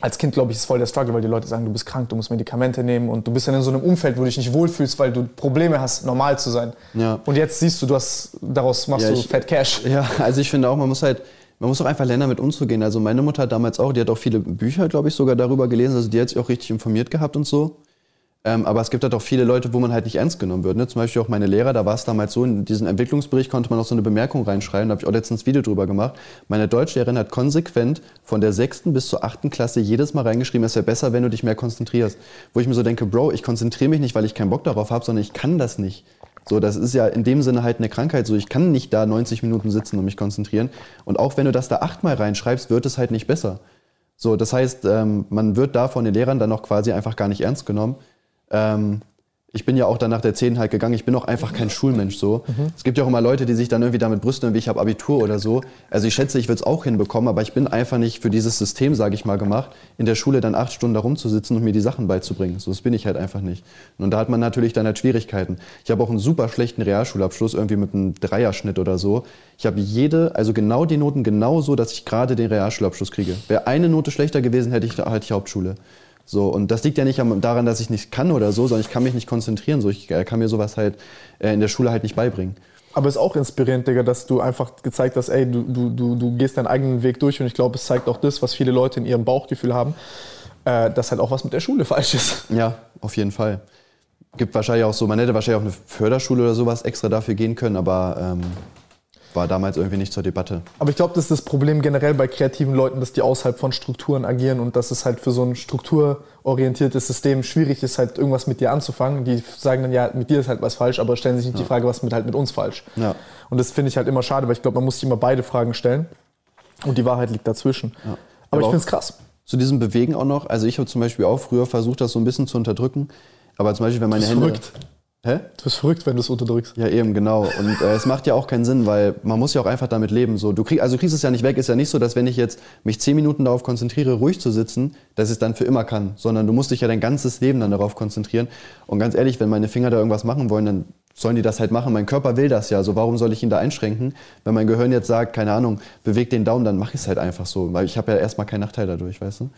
als Kind, glaube ich, ist voll der Struggle, weil die Leute sagen, du bist krank, du musst Medikamente nehmen und du bist dann in so einem Umfeld, wo du dich nicht wohlfühlst, weil du Probleme hast, normal zu sein. Ja. Und jetzt siehst du, du hast, daraus machst ja, du ich, Fat Cash. Ja, also ich finde auch, man muss halt, man muss auch einfach lernen, damit umzugehen. Also meine Mutter hat damals auch, die hat auch viele Bücher, glaube ich, sogar darüber gelesen. Also die hat sich auch richtig informiert gehabt und so. Ähm, aber es gibt halt auch viele Leute, wo man halt nicht ernst genommen wird. Ne? Zum Beispiel auch meine Lehrer, da war es damals so, in diesen Entwicklungsbericht konnte man auch so eine Bemerkung reinschreiben, da habe ich auch letztens ein Video drüber gemacht. Meine Deutschlehrerin hat konsequent von der sechsten bis zur achten Klasse jedes Mal reingeschrieben, es wäre besser, wenn du dich mehr konzentrierst. Wo ich mir so denke, Bro, ich konzentriere mich nicht, weil ich keinen Bock darauf habe, sondern ich kann das nicht. So, das ist ja in dem Sinne halt eine Krankheit. So, ich kann nicht da 90 Minuten sitzen und mich konzentrieren. Und auch wenn du das da achtmal reinschreibst, wird es halt nicht besser. So, das heißt, ähm, man wird da von den Lehrern dann auch quasi einfach gar nicht ernst genommen. Ähm, ich bin ja auch dann nach der 10 halt gegangen. Ich bin auch einfach kein Schulmensch so. Mhm. Es gibt ja auch immer Leute, die sich dann irgendwie damit brüsten, wie ich habe Abitur oder so. Also ich schätze, ich würde es auch hinbekommen, aber ich bin einfach nicht für dieses System, sage ich mal, gemacht, in der Schule dann acht Stunden da rumzusitzen und mir die Sachen beizubringen. So, das bin ich halt einfach nicht. Und da hat man natürlich dann halt Schwierigkeiten. Ich habe auch einen super schlechten Realschulabschluss, irgendwie mit einem Dreierschnitt oder so. Ich habe jede, also genau die Noten genau so, dass ich gerade den Realschulabschluss kriege. Wäre eine Note schlechter gewesen, hätte ich halt die Hauptschule. So, und das liegt ja nicht daran, dass ich nicht kann oder so, sondern ich kann mich nicht konzentrieren. So, ich äh, kann mir sowas halt äh, in der Schule halt nicht beibringen. Aber es ist auch inspirierend, Digga, dass du einfach gezeigt hast, ey, du, du, du, du gehst deinen eigenen Weg durch und ich glaube, es zeigt auch das, was viele Leute in ihrem Bauchgefühl haben, äh, dass halt auch was mit der Schule falsch ist. Ja, auf jeden Fall. Gibt wahrscheinlich auch so, man hätte wahrscheinlich auch eine Förderschule oder sowas extra dafür gehen können, aber ähm, war damals irgendwie nicht zur Debatte. Aber ich glaube, das ist das Problem generell bei kreativen Leuten, dass die außerhalb von Strukturen agieren und dass es halt für so ein strukturorientiertes System schwierig ist, halt irgendwas mit dir anzufangen. Die sagen dann, ja, mit dir ist halt was falsch, aber stellen sich nicht ja. die Frage, was mit halt mit uns falsch. Ja. Und das finde ich halt immer schade, weil ich glaube, man muss sich immer beide Fragen stellen und die Wahrheit liegt dazwischen. Ja. Aber, aber, ich finde es krass. Zu diesem Bewegen auch noch, also ich habe zum Beispiel auch früher versucht, das so ein bisschen zu unterdrücken. Aber zum Beispiel, wenn meine Hände. Verrückt. Hä? Du bist verrückt, wenn du es unterdrückst. Ja, eben, genau. Und äh, es macht ja auch keinen Sinn, weil man muss ja auch einfach damit leben. So, du krieg, also du kriegst es ja nicht weg. Ist ja nicht so, dass wenn ich jetzt mich zehn Minuten darauf konzentriere, ruhig zu sitzen, dass ich es dann für immer kann. Sondern du musst dich ja dein ganzes Leben dann darauf konzentrieren. Und ganz ehrlich, wenn meine Finger da irgendwas machen wollen, dann sollen die das halt machen. Mein Körper will das ja. So, warum soll ich ihn da einschränken? Wenn mein Gehirn jetzt sagt, keine Ahnung, beweg den Daumen, dann mache ich es halt einfach so. Weil ich habe ja erstmal keinen Nachteil dadurch, weißt du?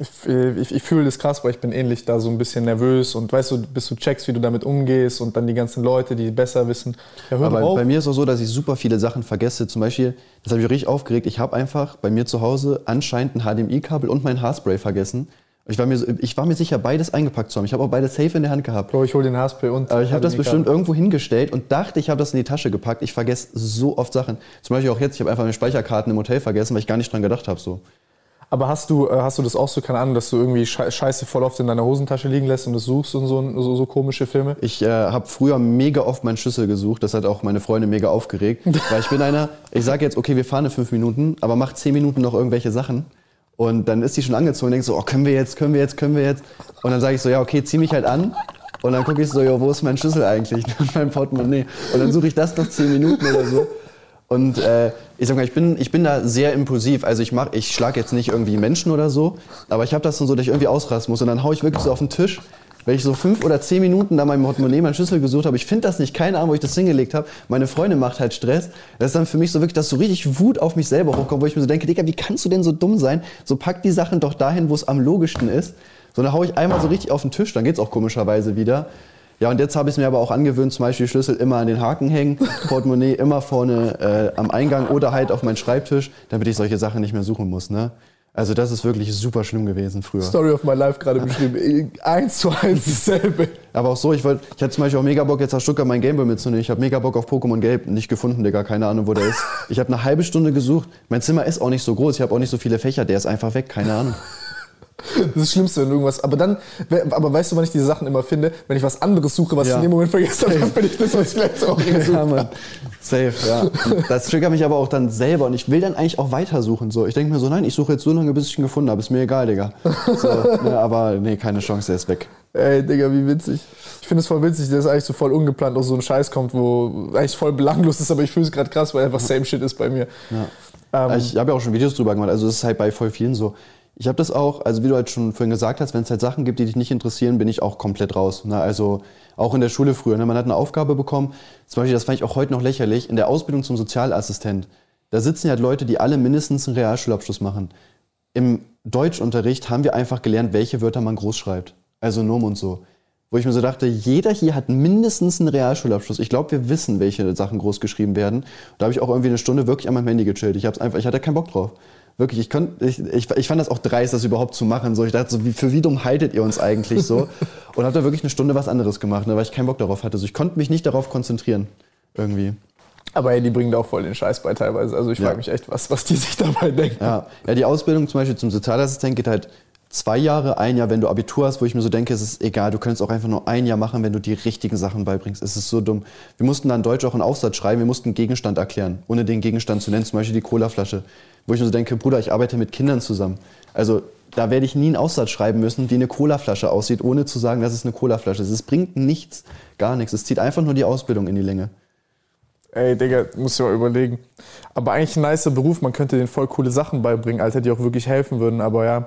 Ich, ich, fühle das krass, weil ich bin ähnlich da so ein bisschen nervös und weißt du, bis du checkst, wie du damit umgehst und dann die ganzen Leute, die besser wissen. Ja, Aber auf. bei mir ist es auch so, dass ich super viele Sachen vergesse. Zum Beispiel, das habe ich richtig aufgeregt, ich habe einfach bei mir zu Hause anscheinend ein HDMI-Kabel und mein Haarspray vergessen. Ich war, mir, ich war mir sicher, beides eingepackt zu haben. Ich habe auch beides safe in der Hand gehabt. Bro, ich hole den Haarspray und. Aber ich habe das bestimmt irgendwo hingestellt und dachte, ich habe das in die Tasche gepackt. Ich vergesse so oft Sachen. Zum Beispiel auch jetzt, ich habe einfach meine Speicherkarten im Hotel vergessen, weil ich gar nicht dran gedacht habe. So. Aber hast du, äh, hast du das auch so, keine Ahnung, dass du irgendwie Scheiße voll oft in deiner Hosentasche liegen lässt und das suchst und so, so, so komische Filme? Ich äh, habe früher mega oft meinen Schlüssel gesucht. Das hat auch meine Freunde mega aufgeregt. weil ich bin einer, ich sage jetzt, okay, wir fahren in fünf Minuten, aber mach zehn Minuten noch irgendwelche Sachen. Und dann ist die schon angezogen und denkt so, oh, können wir jetzt, können wir jetzt, können wir jetzt? Und dann sage ich so, ja, okay, zieh mich halt an. Und dann gucke ich so, ja, wo ist mein Schlüssel eigentlich? mein Portemonnaie. Und dann suche ich das noch zehn Minuten oder so. Und äh, ich sag mal, ich bin, ich bin da sehr impulsiv. Also ich mach, ich schlag jetzt nicht irgendwie Menschen oder so, aber ich habe das dann so, dass ich irgendwie ausrasten muss. Und dann hau ich wirklich so auf den Tisch, wenn ich so fünf oder zehn Minuten da mein Portemonnaie, meinen Schlüssel gesucht habe. Ich finde das nicht, keine Ahnung, wo ich das hingelegt habe. Meine Freundin macht halt Stress. Das ist dann für mich so wirklich, dass so richtig Wut auf mich selber hochkommt, wo ich mir so denke, Digga, wie kannst du denn so dumm sein? So pack die Sachen doch dahin, wo es am logischsten ist. So, dann hau ich einmal so richtig auf den Tisch, dann geht's auch komischerweise wieder. Ja, und jetzt habe ich es mir aber auch angewöhnt, zum Beispiel Schlüssel immer an den Haken hängen, Portemonnaie immer vorne äh, am Eingang oder halt auf meinen Schreibtisch, damit ich solche Sachen nicht mehr suchen muss. Ne? Also das ist wirklich super schlimm gewesen früher. Story of my life gerade beschrieben. Eins zu eins dasselbe. Aber auch so, ich, wollt, ich hatte zum Beispiel auch mega Bock, jetzt nach Stuttgart mein Gameboy mitzunehmen. Ich habe mega Bock auf Pokémon Gelb. Nicht gefunden, Digga. Keine Ahnung, wo der ist. Ich habe eine halbe Stunde gesucht. Mein Zimmer ist auch nicht so groß. Ich habe auch nicht so viele Fächer. Der ist einfach weg. Keine Ahnung. Das ist das Schlimmste, wenn irgendwas. Aber dann, aber weißt du, wann ich diese Sachen immer finde? Wenn ich was anderes suche, was ja. ich in dem Moment vergesse, dann finde ich das, was ich letzte Woche gesucht ja, habe. Safe, ja. Das triggert mich aber auch dann selber und ich will dann eigentlich auch weitersuchen. So. Ich denke mir so, nein, ich suche jetzt so lange, bis ich ihn gefunden habe. Ist mir egal, Digga. So, ne, aber nee, keine Chance, der ist weg. Ey, Digga, wie witzig. Ich finde es voll witzig, dass eigentlich so voll ungeplant aus so ein Scheiß kommt, wo eigentlich voll belanglos ist, aber ich fühle es gerade krass, weil einfach same shit ist bei mir. Ja. Ähm, ich habe ja auch schon Videos drüber gemacht, also es ist halt bei voll vielen so. Ich habe das auch, also wie du halt schon vorhin gesagt hast, wenn es halt Sachen gibt, die dich nicht interessieren, bin ich auch komplett raus. Ne? Also auch in der Schule früher. Ne? Man hat eine Aufgabe bekommen, zum Beispiel, das fand ich auch heute noch lächerlich, in der Ausbildung zum Sozialassistent. Da sitzen halt Leute, die alle mindestens einen Realschulabschluss machen. Im Deutschunterricht haben wir einfach gelernt, welche Wörter man groß schreibt. Also Nomen und so. wo ich mir so dachte, jeder hier hat mindestens einen Realschulabschluss. Ich glaube, wir wissen, welche Sachen groß geschrieben werden. Da habe ich auch irgendwie eine Stunde wirklich an meinem Handy gechillt. Ich hab's einfach, ich hatte keinen Bock drauf. Wirklich, ich, könnt, ich, ich, ich fand das auch dreist, das überhaupt zu machen. So, ich dachte so, wie, für wie dumm haltet ihr uns eigentlich so? Und habe da wirklich eine Stunde was anderes gemacht, ne, weil ich keinen Bock darauf hatte. So, ich konnte mich nicht darauf konzentrieren. Irgendwie. Aber ey, die bringen da auch voll den Scheiß bei teilweise. Also ich Ja. frage mich echt, was, was die sich dabei denken. Ja, ja, die Ausbildung zum Beispiel zum Sozialassistent geht halt zwei Jahre, ein Jahr, wenn du Abitur hast, wo ich mir so denke, es ist egal, du könntest auch einfach nur ein Jahr machen, wenn du die richtigen Sachen beibringst. Es ist so dumm. Wir mussten dann Deutsch auch einen Aufsatz schreiben, wir mussten einen Gegenstand erklären, ohne den Gegenstand zu nennen, zum Beispiel die Colaflasche. Wo ich mir so denke, Bruder, ich arbeite mit Kindern zusammen. Also da werde ich nie einen Aufsatz schreiben müssen, wie eine Colaflasche aussieht, ohne zu sagen, dass es eine Colaflasche ist. Es bringt nichts, gar nichts. Es zieht einfach nur die Ausbildung in die Länge. Ey, Digga, muss ich mal überlegen. Aber eigentlich ein nicer Beruf, man könnte denen voll coole Sachen beibringen, Alter, die auch wirklich helfen würden. Aber ja,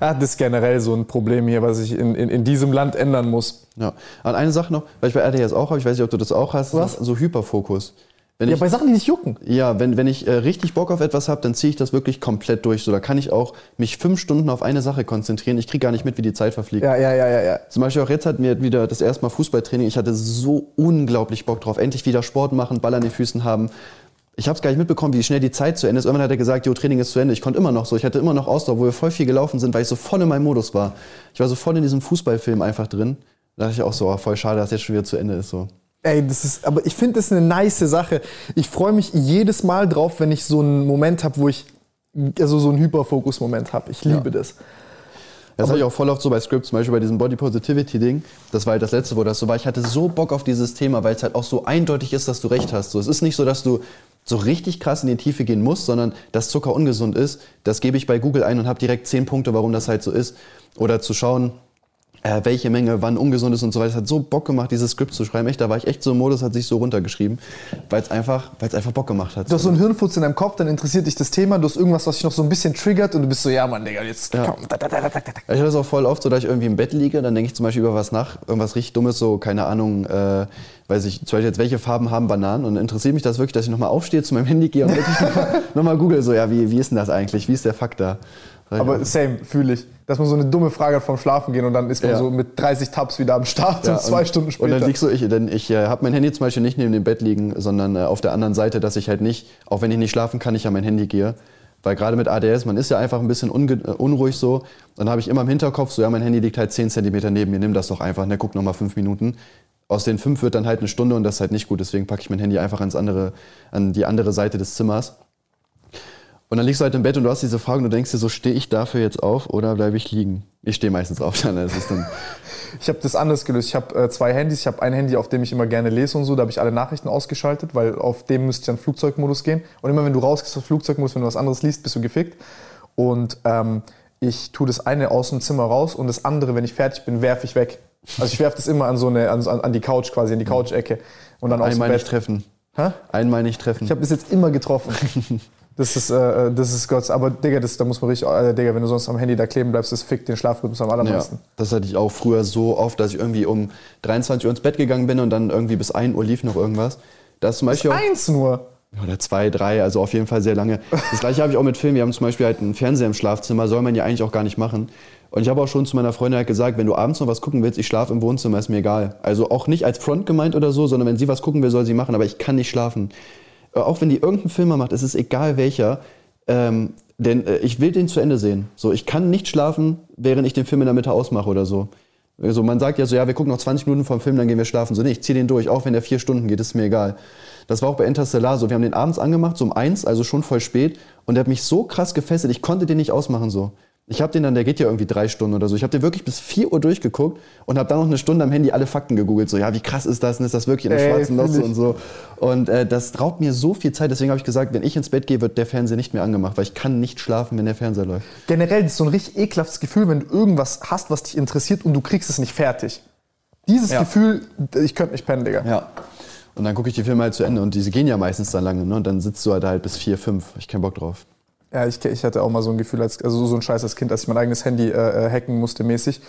ja das ist generell so ein Problem hier, was ich in, in, in diesem Land ändern muss. Ja. Und eine Sache noch, weil ich bei RTL auch habe, ich weiß nicht, ob du das auch hast, Was? so Hyperfokus. Wenn Ja, ich, bei Sachen, die dich jucken. Ja, wenn, wenn ich äh, richtig Bock auf etwas habe, dann ziehe ich das wirklich komplett durch. So, da kann ich auch mich fünf Stunden auf eine Sache konzentrieren. Ich kriege gar nicht mit, wie die Zeit verfliegt. Ja, ja, ja, ja, ja. Zum Beispiel auch jetzt hatten wir wieder das erste Mal Fußballtraining. Ich hatte so unglaublich Bock drauf. Endlich wieder Sport machen, Ball an den Füßen haben. Ich habe es gar nicht mitbekommen, wie schnell die Zeit zu Ende ist. Irgendwann hat er gesagt, jo, Training ist zu Ende. Ich konnte immer noch so. Ich hatte immer noch Ausdauer, wo wir voll viel gelaufen sind, weil ich so voll in meinem Modus war. Ich war so voll in diesem Fußballfilm einfach drin. Da dachte ich auch so, oh, voll schade, dass jetzt schon wieder zu Ende ist. So. Ey, das ist, aber ich finde das eine nice Sache. Ich freue mich jedes Mal drauf, wenn ich so einen Moment habe, wo ich, also so einen Hyperfokus-Moment habe. Ich liebe das. Das habe ich auch voll oft so bei Scripts, zum Beispiel bei diesem Body Positivity Ding. Das war halt das letzte, wo das so war. Ich hatte so Bock auf dieses Thema, weil es halt auch so eindeutig ist, dass du recht hast. So, es ist nicht so, dass du so richtig krass in die Tiefe gehen musst, sondern dass Zucker ungesund ist. Das gebe ich bei Google ein und habe direkt zehn Punkte, warum das halt so ist. Oder zu schauen, äh, welche Menge wann ungesund ist und so weiter. Es hat so Bock gemacht, dieses Skript zu schreiben. Echt, da war ich echt so im Modus, hat sich so runtergeschrieben, weil es einfach, weil's einfach Bock gemacht hat. Du hast so einen Hirnfutz in deinem Kopf, dann interessiert dich das Thema, du hast irgendwas, was dich noch so ein bisschen triggert und du bist so, ja Mann, Digga, jetzt Ja. komm. Da, da, da. Ich hatte das auch voll oft so, dass ich irgendwie im Bett liege, dann denke ich zum Beispiel über was nach, irgendwas richtig Dummes, so, keine Ahnung, äh, weiß ich, zum Beispiel jetzt, welche Farben haben Bananen? Und interessiert mich das wirklich, dass ich nochmal aufstehe, zu meinem Handy gehe und wirklich nochmal noch mal google, so, ja, wie, wie ist denn das eigentlich? Wie ist der Fakt da? Ich Aber same, fühle ich. Dass man so eine dumme Frage hat vom Schlafen gehen und dann ist man Ja. so mit 30 Tabs wieder am Start Ja, und zwei und, Stunden Und später. dann liegst du, ich, denn ich äh, habe mein Handy zum Beispiel nicht neben dem Bett liegen, sondern äh, auf der anderen Seite, dass ich halt nicht, auch wenn ich nicht schlafen kann, nicht an mein Handy gehe. Weil gerade mit ADS, man ist ja einfach ein bisschen äh, unruhig so. Dann habe ich immer im Hinterkopf so, ja, mein Handy liegt halt 10 Zentimeter neben mir, nimm das doch einfach, ne, guck noch mal fünf Minuten. Aus den fünf wird dann halt eine Stunde und das ist halt nicht gut. Deswegen packe ich mein Handy einfach ans andere, an die andere Seite des Zimmers. Und dann liegst du halt im Bett und du hast diese Frage und du denkst dir so, stehe ich dafür jetzt auf oder bleibe ich liegen? Ich stehe meistens auf, dann das ist dann Ich habe das anders gelöst. Ich habe äh, zwei Handys. Ich habe ein Handy, auf dem ich immer gerne lese und so. Da habe ich alle Nachrichten ausgeschaltet, weil auf dem müsste ich dann Flugzeugmodus gehen. Und immer wenn du rausgehst aus Flugzeugmodus, wenn du was anderes liest, bist du gefickt. Und ähm, ich tue das eine aus dem Zimmer raus und das andere, wenn ich fertig bin, werfe ich weg. Also ich werfe das immer an so eine, an, an die Couch quasi, in die Couch-Ecke. Und dann aus dem einmal nicht Bett. treffen. Hä? Einmal nicht treffen. Ich habe bis jetzt immer getroffen. Das ist, äh, das ist Gott. Aber Digga, das, da muss man richtig, äh, Digga, wenn du sonst am Handy da kleben bleibst, das fickt den Schlafrhythmus am Ja, allermeisten. das hatte ich auch früher so oft, dass ich irgendwie um 23 Uhr ins Bett gegangen bin und dann irgendwie bis 1 Uhr lief noch irgendwas. Das zum Beispiel auch, Eins nur. oder zwei, drei, also auf jeden Fall sehr lange. Das gleiche habe ich auch mit Filmen. Wir haben zum Beispiel halt einen Fernseher im Schlafzimmer, soll man ja eigentlich auch gar nicht machen. Und ich habe auch schon zu meiner Freundin halt gesagt, wenn du abends noch was gucken willst, ich schlafe im Wohnzimmer, ist mir egal. Also auch nicht als Front gemeint oder so, sondern wenn sie was gucken will, soll sie machen, aber ich kann nicht schlafen. Äh, Auch wenn die irgendeinen Film macht, es ist egal welcher, ähm, denn äh, ich will den zu Ende sehen. So, ich kann nicht schlafen, während ich den Film in der Mitte ausmache oder so. Also man sagt ja so, ja, wir gucken noch 20 Minuten vom Film, dann gehen wir schlafen. So, nee, ich ziehe den durch, auch wenn der vier Stunden geht, ist mir egal. Das war auch bei Interstellar so. Wir haben den abends angemacht, so um eins, also schon voll spät. Und der hat mich so krass gefesselt, ich konnte den nicht ausmachen so. Ich habe den dann, der geht ja irgendwie drei Stunden oder so. Ich habe den wirklich bis 4 Uhr durchgeguckt und habe dann noch eine Stunde am Handy alle Fakten gegoogelt. So, ja, wie krass ist das? Und ist das wirklich in der Ey, schwarzen Losse und so? Und äh, das raubt mir so viel Zeit. Deswegen habe ich gesagt, wenn ich ins Bett gehe, wird der Fernseher nicht mehr angemacht, weil ich kann nicht schlafen, wenn der Fernseher läuft. Generell das ist so ein richtig ekelhaftes Gefühl, wenn du irgendwas hast, was dich interessiert und du kriegst es nicht fertig. Dieses Ja. Gefühl, ich könnte nicht pennen, Digga. Ja. Und dann gucke ich die Filme halt zu Ende und diese gehen ja meistens dann lange. Ne? Und dann sitzt du halt, halt bis vier, fünf. Ich keinen Bock drauf. Ja, ich, ich hatte auch mal so ein Gefühl, als, also so ein Scheiß als Kind, als ich mein eigenes Handy äh, äh, hacken musste mäßig,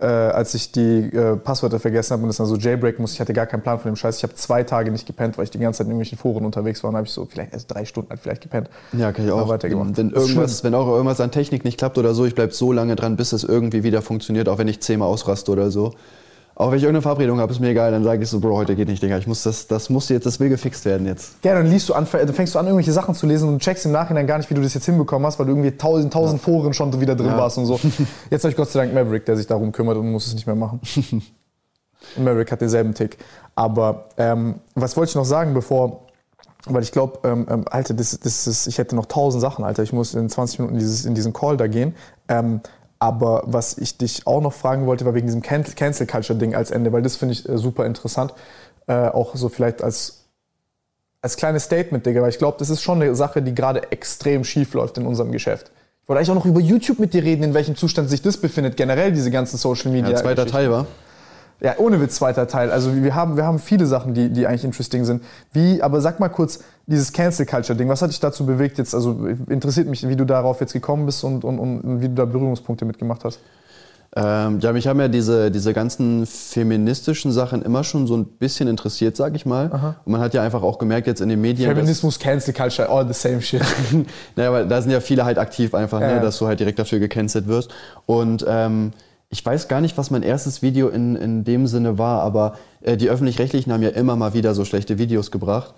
äh, als ich die äh, Passwörter vergessen habe und das dann so jailbreaken musste. Ich hatte gar keinen Plan von dem Scheiß. Ich habe zwei Tage nicht gepennt, weil ich die ganze Zeit in irgendwelchen Foren unterwegs war und habe ich so vielleicht also drei Stunden halt vielleicht gepennt. Ja, kann ich auch. Weitergemacht. Wenn, irgendwas, wenn auch irgendwas an Technik nicht klappt oder so, ich bleib so lange dran, bis es irgendwie wieder funktioniert, auch wenn ich zehnmal ausraste oder so. Auch wenn ich irgendeine Verabredung habe, ist mir egal, dann sage ich so, Bro, heute geht nicht, Digga. Ich muss das, das muss jetzt, das will gefixt werden jetzt. Ja, dann liest du an, dann fängst du an, irgendwelche Sachen zu lesen und checkst im Nachhinein gar nicht, wie du das jetzt hinbekommen hast, weil du irgendwie tausend, tausend Foren schon wieder drin Ja. warst und so. Jetzt habe ich Gott sei Dank Maverick, der sich darum kümmert und muss es nicht mehr machen. Und Maverick hat denselben Tick. Aber ähm, was wollte ich noch sagen, bevor, weil ich glaube, ähm, ähm, Alter, das, das ist, ich hätte noch tausend Sachen, Alter. Ich muss in 20 Minuten dieses, in diesen Call da gehen. Ähm, aber was ich dich auch noch fragen wollte, war wegen diesem Can Cancel Culture Ding als Ende, weil das finde ich äh, super interessant. Äh, auch so vielleicht als, als kleines Statement, Digga, weil ich glaube, das ist schon eine Sache, die gerade extrem schief läuft in unserem Geschäft. Ich wollte eigentlich auch noch über YouTube mit dir reden, in welchem Zustand sich das befindet, generell diese ganzen Social Media. Ja, zweiter. Teil war. Ja, ohne Witz, zweiter Teil. Also wir haben, wir haben viele Sachen, die, die eigentlich interesting sind. Wie, aber sag mal kurz, dieses Cancel Culture Ding, was hat dich dazu bewegt jetzt? Also interessiert mich, wie du darauf jetzt gekommen bist und, und, und wie du da Berührungspunkte mitgemacht hast. Ähm, ja, mich haben ja diese, diese ganzen feministischen Sachen immer schon so ein bisschen interessiert, sag ich mal. Und man hat ja einfach auch gemerkt jetzt in den Medien. Feminismus, Cancel Culture, all the same shit. naja, aber da sind ja viele halt aktiv einfach, Ja, ne, ja. dass du halt direkt dafür gecancelt wirst. Und ähm, ich weiß gar nicht, was mein erstes Video in, in dem Sinne war, aber äh, die Öffentlich-Rechtlichen haben ja immer mal wieder so schlechte Videos gebracht.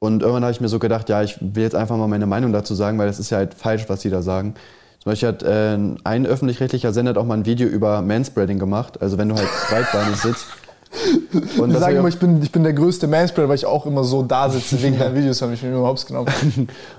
Und irgendwann habe ich mir so gedacht, ja, ich will jetzt einfach mal meine Meinung dazu sagen, weil das ist ja halt falsch, was sie da sagen. Zum Beispiel hat äh, ein öffentlich-rechtlicher Sender hat auch mal ein Video über Manspreading gemacht. Also wenn du halt breitbeinig sitzt. Und Ich das sage hab ich immer, ich bin, ich bin der größte Manspreader, weil ich auch immer so da sitze wegen deinen Videos, habe ich mir hops genommen.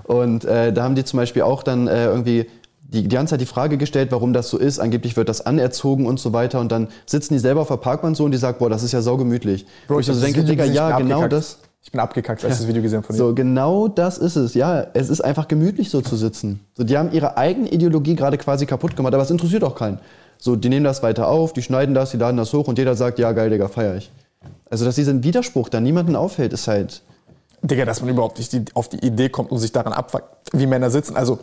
Und äh, da haben die zum Beispiel auch dann äh, irgendwie die, ganze Zeit die Frage gestellt, warum das so ist. Angeblich wird das anerzogen und so weiter. Und dann sitzen die selber auf der Parkbank so und die sagt, boah, das ist ja saugemütlich. Bro, Und ich so denke, Digga, ich ja, bin genau abgekackt. das. Ich bin abgekackt, als ich das Video gesehen habe von dir. So, genau das ist es. Ja, es ist einfach gemütlich so zu sitzen. So, die haben ihre eigene Ideologie gerade quasi kaputt gemacht, aber es interessiert auch keinen. So, die nehmen das weiter auf, die schneiden das, die laden das hoch und jeder sagt, ja, geil, Digga, feier ich. Also, dass dieser Widerspruch da niemanden auffällt, ist halt. Digga, dass man überhaupt nicht die, auf die Idee kommt und sich daran abfuckt, wie Männer sitzen. Also,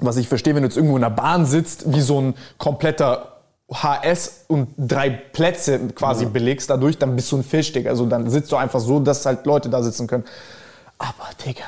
was ich verstehe, wenn du jetzt irgendwo in der Bahn sitzt, wie so ein kompletter HS und drei Plätze quasi belegst dadurch, dann bist du ein Fisch, Digga. Also dann sitzt du einfach so, dass halt Leute da sitzen können. Aber, Digga,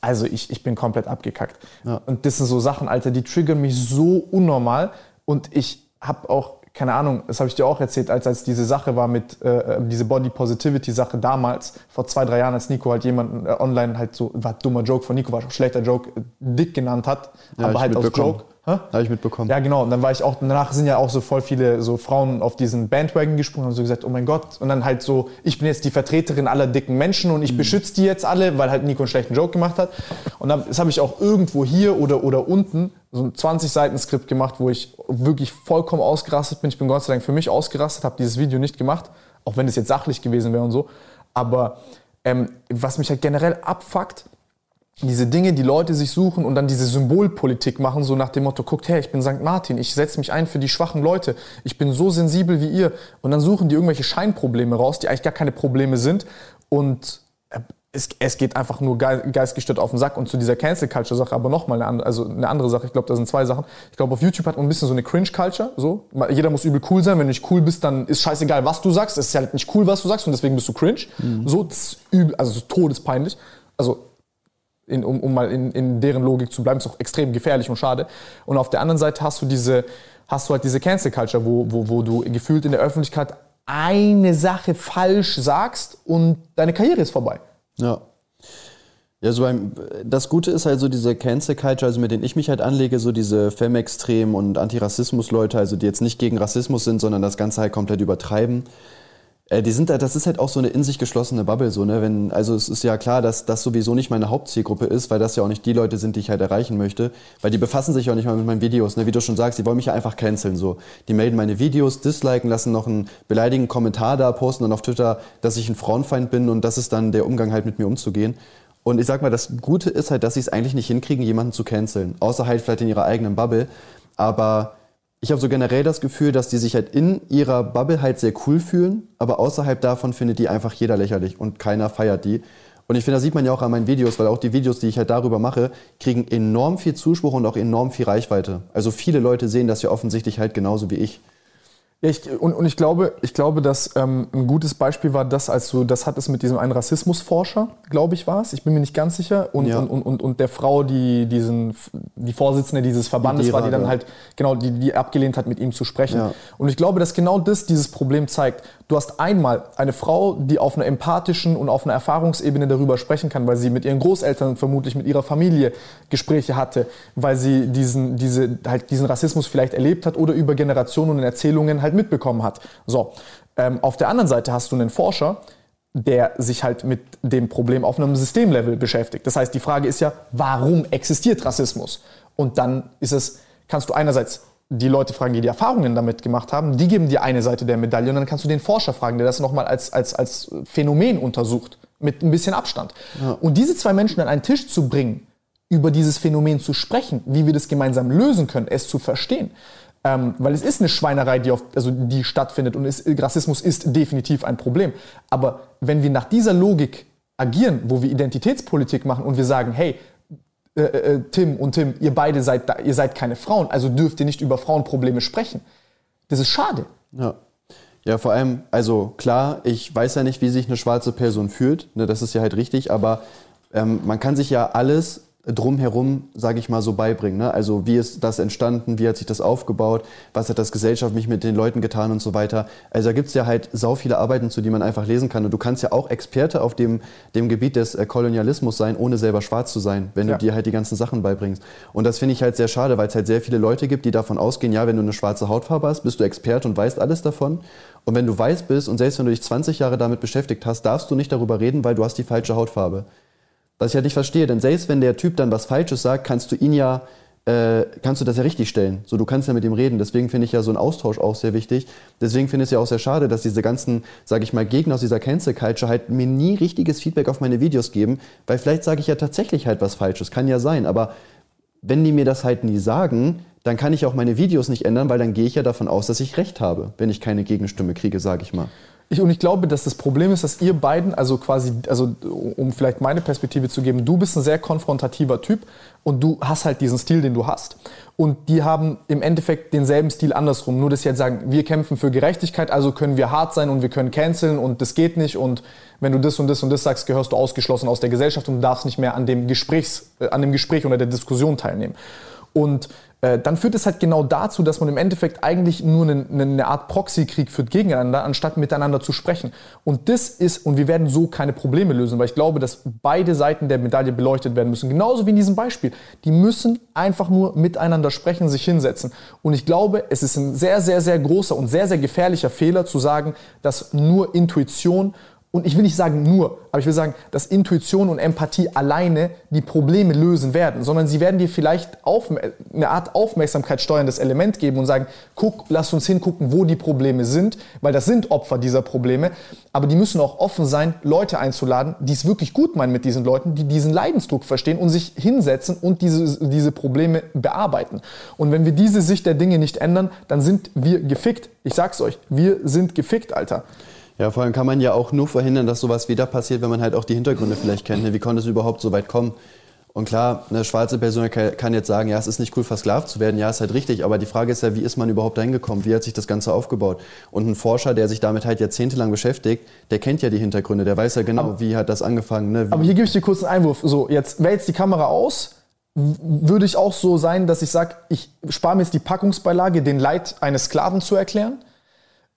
also ich, ich bin komplett abgekackt. Und das sind so Sachen, Alter, die triggern mich so unnormal. Und ich habe auch, keine Ahnung, das habe ich dir auch erzählt, als, als diese Sache war mit, äh, diese Body Positivity Sache damals, vor zwei, drei Jahren, als Nico halt jemanden äh, online halt so, war dummer Joke von Nico, war schon schlechter Joke, äh, dick genannt hat, Ja, aber halt aus. Joke. Habe ich mitbekommen. Ja, genau. Und dann war ich auch, danach sind ja auch so voll viele so Frauen auf diesen Bandwagon gesprungen und haben so gesagt, oh mein Gott. Und dann halt so, ich bin jetzt die Vertreterin aller dicken Menschen und ich Mhm. beschütze die jetzt alle, weil halt Nico einen schlechten Joke gemacht hat. Und dann, das habe ich auch irgendwo hier oder, oder unten so ein 20-Seiten-Skript gemacht, wo ich wirklich vollkommen ausgerastet bin. Ich bin Gott sei Dank für mich ausgerastet, habe dieses Video nicht gemacht, auch wenn es jetzt sachlich gewesen wäre und so. Aber ähm, was mich halt generell abfuckt, diese Dinge, die Leute sich suchen und dann diese Symbolpolitik machen, so nach dem Motto, guckt her, ich bin St. Martin, ich setze mich ein für die schwachen Leute, ich bin so sensibel wie ihr. Und dann suchen die irgendwelche Scheinprobleme raus, die eigentlich gar keine Probleme sind. Und äh, es, es geht einfach nur ge geistgestört auf den Sack. Und zu dieser Cancel-Culture-Sache aber nochmal eine, andere- also eine andere Sache. Ich glaube, da sind zwei Sachen. Ich glaube, auf YouTube hat man ein bisschen so eine Cringe-Culture. So. Jeder muss übel cool sein. Wenn du nicht cool bist, dann ist scheißegal, was du sagst. Es ist halt nicht cool, was du sagst und deswegen bist du cringe. So, das ist übel, also so todespeinlich. Also in, um, um mal in, in deren Logik zu bleiben, ist auch extrem gefährlich und schade. Und auf der anderen Seite hast du diese, hast du halt diese Cancel Culture, wo, wo, wo du gefühlt in der Öffentlichkeit eine Sache falsch sagst und deine Karriere ist vorbei. Ja. Ja, so beim, das Gute ist halt so diese Cancel Culture, also mit denen ich mich halt anlege, so diese Femextrem und Antirassismus-Leute, also die jetzt nicht gegen Rassismus sind, sondern das Ganze halt komplett übertreiben. Äh, die sind halt, das ist halt auch so eine in sich geschlossene Bubble, so, ne? Wenn, also es ist ja klar, dass das sowieso nicht meine Hauptzielgruppe ist, weil das ja auch nicht die Leute sind, die ich halt erreichen möchte. Weil die befassen sich auch nicht mal mit meinen Videos, ne? Wie du schon sagst, die wollen mich ja einfach canceln, so. Die melden meine Videos, disliken, lassen noch einen beleidigenden Kommentar da, posten dann auf Twitter, dass ich ein Frauenfeind bin und das ist dann der Umgang halt mit mir umzugehen. Und ich sag mal, das Gute ist halt, dass sie es eigentlich nicht hinkriegen, jemanden zu canceln. Außer halt vielleicht in ihrer eigenen Bubble. Aber ich habe so generell das Gefühl, dass die sich halt in ihrer Bubble halt sehr cool fühlen, aber außerhalb davon findet die einfach jeder lächerlich und keiner feiert die. Und ich finde, das sieht man ja auch an meinen Videos, weil auch die Videos, die ich halt darüber mache, kriegen enorm viel Zuspruch und auch enorm viel Reichweite. Also viele Leute sehen das ja offensichtlich halt genauso wie ich. Ja, ich, und, und ich glaube, ich glaube, dass ähm, ein gutes Beispiel war das, als du das hattest mit diesem einen Rassismusforscher, glaube ich, war es. Ich bin mir nicht ganz sicher. Und, Ja. und, und, und, und der Frau, die diesen, die Vorsitzende dieses Verbandes Indira, war, die dann halt genau, die, die abgelehnt hat, mit ihm zu sprechen. Ja. Und ich glaube, dass genau das dieses Problem zeigt. Du hast einmal eine Frau, die auf einer empathischen und auf einer Erfahrungsebene darüber sprechen kann, weil sie mit ihren Großeltern vermutlich mit ihrer Familie Gespräche hatte, weil sie diesen, diese, halt diesen Rassismus vielleicht erlebt hat oder über Generationen und Erzählungen halt mitbekommen hat. So. Ähm, auf der anderen Seite hast du einen Forscher, der sich halt mit dem Problem auf einem Systemlevel beschäftigt. Das heißt, die Frage ist ja, warum existiert Rassismus? Und dann ist es, kannst du einerseits die Leute fragen, die die Erfahrungen damit gemacht haben, die geben dir eine Seite der Medaille und dann kannst du den Forscher fragen, der das nochmal als, als, als Phänomen untersucht, mit ein bisschen Abstand. Ja. Und diese zwei Menschen an einen Tisch zu bringen, über dieses Phänomen zu sprechen, wie wir das gemeinsam lösen können, es zu verstehen, ähm, weil es ist eine Schweinerei, die, auf, also die stattfindet und ist, Rassismus ist definitiv ein Problem. Aber wenn wir nach dieser Logik agieren, wo wir Identitätspolitik machen und wir sagen, hey, äh, äh, Tim und Tim, ihr beide seid da, ihr seid keine Frauen, also dürft ihr nicht über Frauenprobleme sprechen. Das ist schade. Ja. Ja, vor allem, also klar, ich weiß ja nicht, wie sich eine schwarze Person fühlt, ne, das ist ja halt richtig, aber ähm, man kann sich ja alles drumherum, sage ich mal, so beibringen. Ne? Also wie ist das entstanden, wie hat sich das aufgebaut, was hat das gesellschaftlich mit den Leuten getan und so weiter. Also da gibt es ja halt sau viele Arbeiten, zu die man einfach lesen kann. Und du kannst ja auch Experte auf dem, dem Gebiet des äh, Kolonialismus sein, ohne selber schwarz zu sein, wenn ja. du dir halt die ganzen Sachen beibringst. Und das finde ich halt sehr schade, weil es halt sehr viele Leute gibt, die davon ausgehen, ja, wenn du eine schwarze Hautfarbe hast, bist du Experte und weißt alles davon. Und wenn du weiß bist und selbst wenn du dich 20 Jahre damit beschäftigt hast, darfst du nicht darüber reden, weil du hast die falsche Hautfarbe. Was ich halt nicht verstehe, denn selbst wenn der Typ dann was Falsches sagt, kannst du ihn ja, äh, kannst du das ja richtig stellen. So, du kannst ja mit ihm reden. Deswegen finde ich ja so einen Austausch auch sehr wichtig. Deswegen finde ich es ja auch sehr schade, dass diese ganzen, sage ich mal, Gegner aus dieser Cancel Culture halt mir nie richtiges Feedback auf meine Videos geben, weil vielleicht sage ich ja tatsächlich halt was Falsches. Kann ja sein, aber wenn die mir das halt nie sagen, dann kann ich auch meine Videos nicht ändern, weil dann gehe ich ja davon aus, dass ich recht habe, wenn ich keine Gegenstimme kriege, sage ich mal. Ich, und ich glaube, dass das Problem ist, dass ihr beiden, also quasi, also um vielleicht meine Perspektive zu geben, du bist ein sehr konfrontativer Typ und du hast halt diesen Stil, den du hast. Und die haben im Endeffekt denselben Stil andersrum. Nur dass sie jetzt sagen, wir kämpfen für Gerechtigkeit, also können wir hart sein und wir können canceln und das geht nicht. Und wenn du das und das und das sagst, gehörst du ausgeschlossen aus der Gesellschaft und darfst nicht mehr an dem, Gesprächs, äh, an dem Gespräch oder der Diskussion teilnehmen. Und dann führt es halt genau dazu, dass man im Endeffekt eigentlich nur eine, eine Art Proxykrieg führt gegeneinander, anstatt miteinander zu sprechen. Und das ist, und wir werden so keine Probleme lösen, weil ich glaube, dass beide Seiten der Medaille beleuchtet werden müssen. Genauso wie in diesem Beispiel. Die müssen einfach nur miteinander sprechen, sich hinsetzen. Und ich glaube, es ist ein sehr, sehr, sehr großer und sehr, sehr gefährlicher Fehler zu sagen, dass nur Intuition und ich will nicht sagen nur, aber ich will sagen, dass Intuition und Empathie alleine die Probleme lösen werden, sondern sie werden dir vielleicht auf, eine Art Aufmerksamkeit steuerndes Element geben und sagen, guck, lass uns hingucken, wo die Probleme sind, weil das sind Opfer dieser Probleme. Aber die müssen auch offen sein, Leute einzuladen, die es wirklich gut meinen mit diesen Leuten, die diesen Leidensdruck verstehen und sich hinsetzen und diese, diese Probleme bearbeiten. Und wenn wir diese Sicht der Dinge nicht ändern, dann sind wir gefickt. Ich sag's euch, wir sind gefickt, Alter. Ja, vor allem kann man ja auch nur verhindern, dass sowas wieder passiert, wenn man halt auch die Hintergründe vielleicht kennt. Ne? Wie konnte es überhaupt so weit kommen? Und klar, eine schwarze Person kann jetzt sagen, ja, es ist nicht cool, versklavt zu werden. Ja, ist halt richtig. Aber die Frage ist ja, wie ist man überhaupt dahin gekommen? Wie hat sich das Ganze aufgebaut? Und ein Forscher, der sich damit halt jahrzehntelang beschäftigt, der kennt ja die Hintergründe. Der weiß ja genau, aber, wie hat das angefangen. Ne? Aber hier gebe ich dir kurz einen Einwurf. So, jetzt wäre jetzt die Kamera aus. Würde ich auch so sein, dass ich sage, ich spare mir jetzt die Packungsbeilage, den Leid eines Sklaven zu erklären?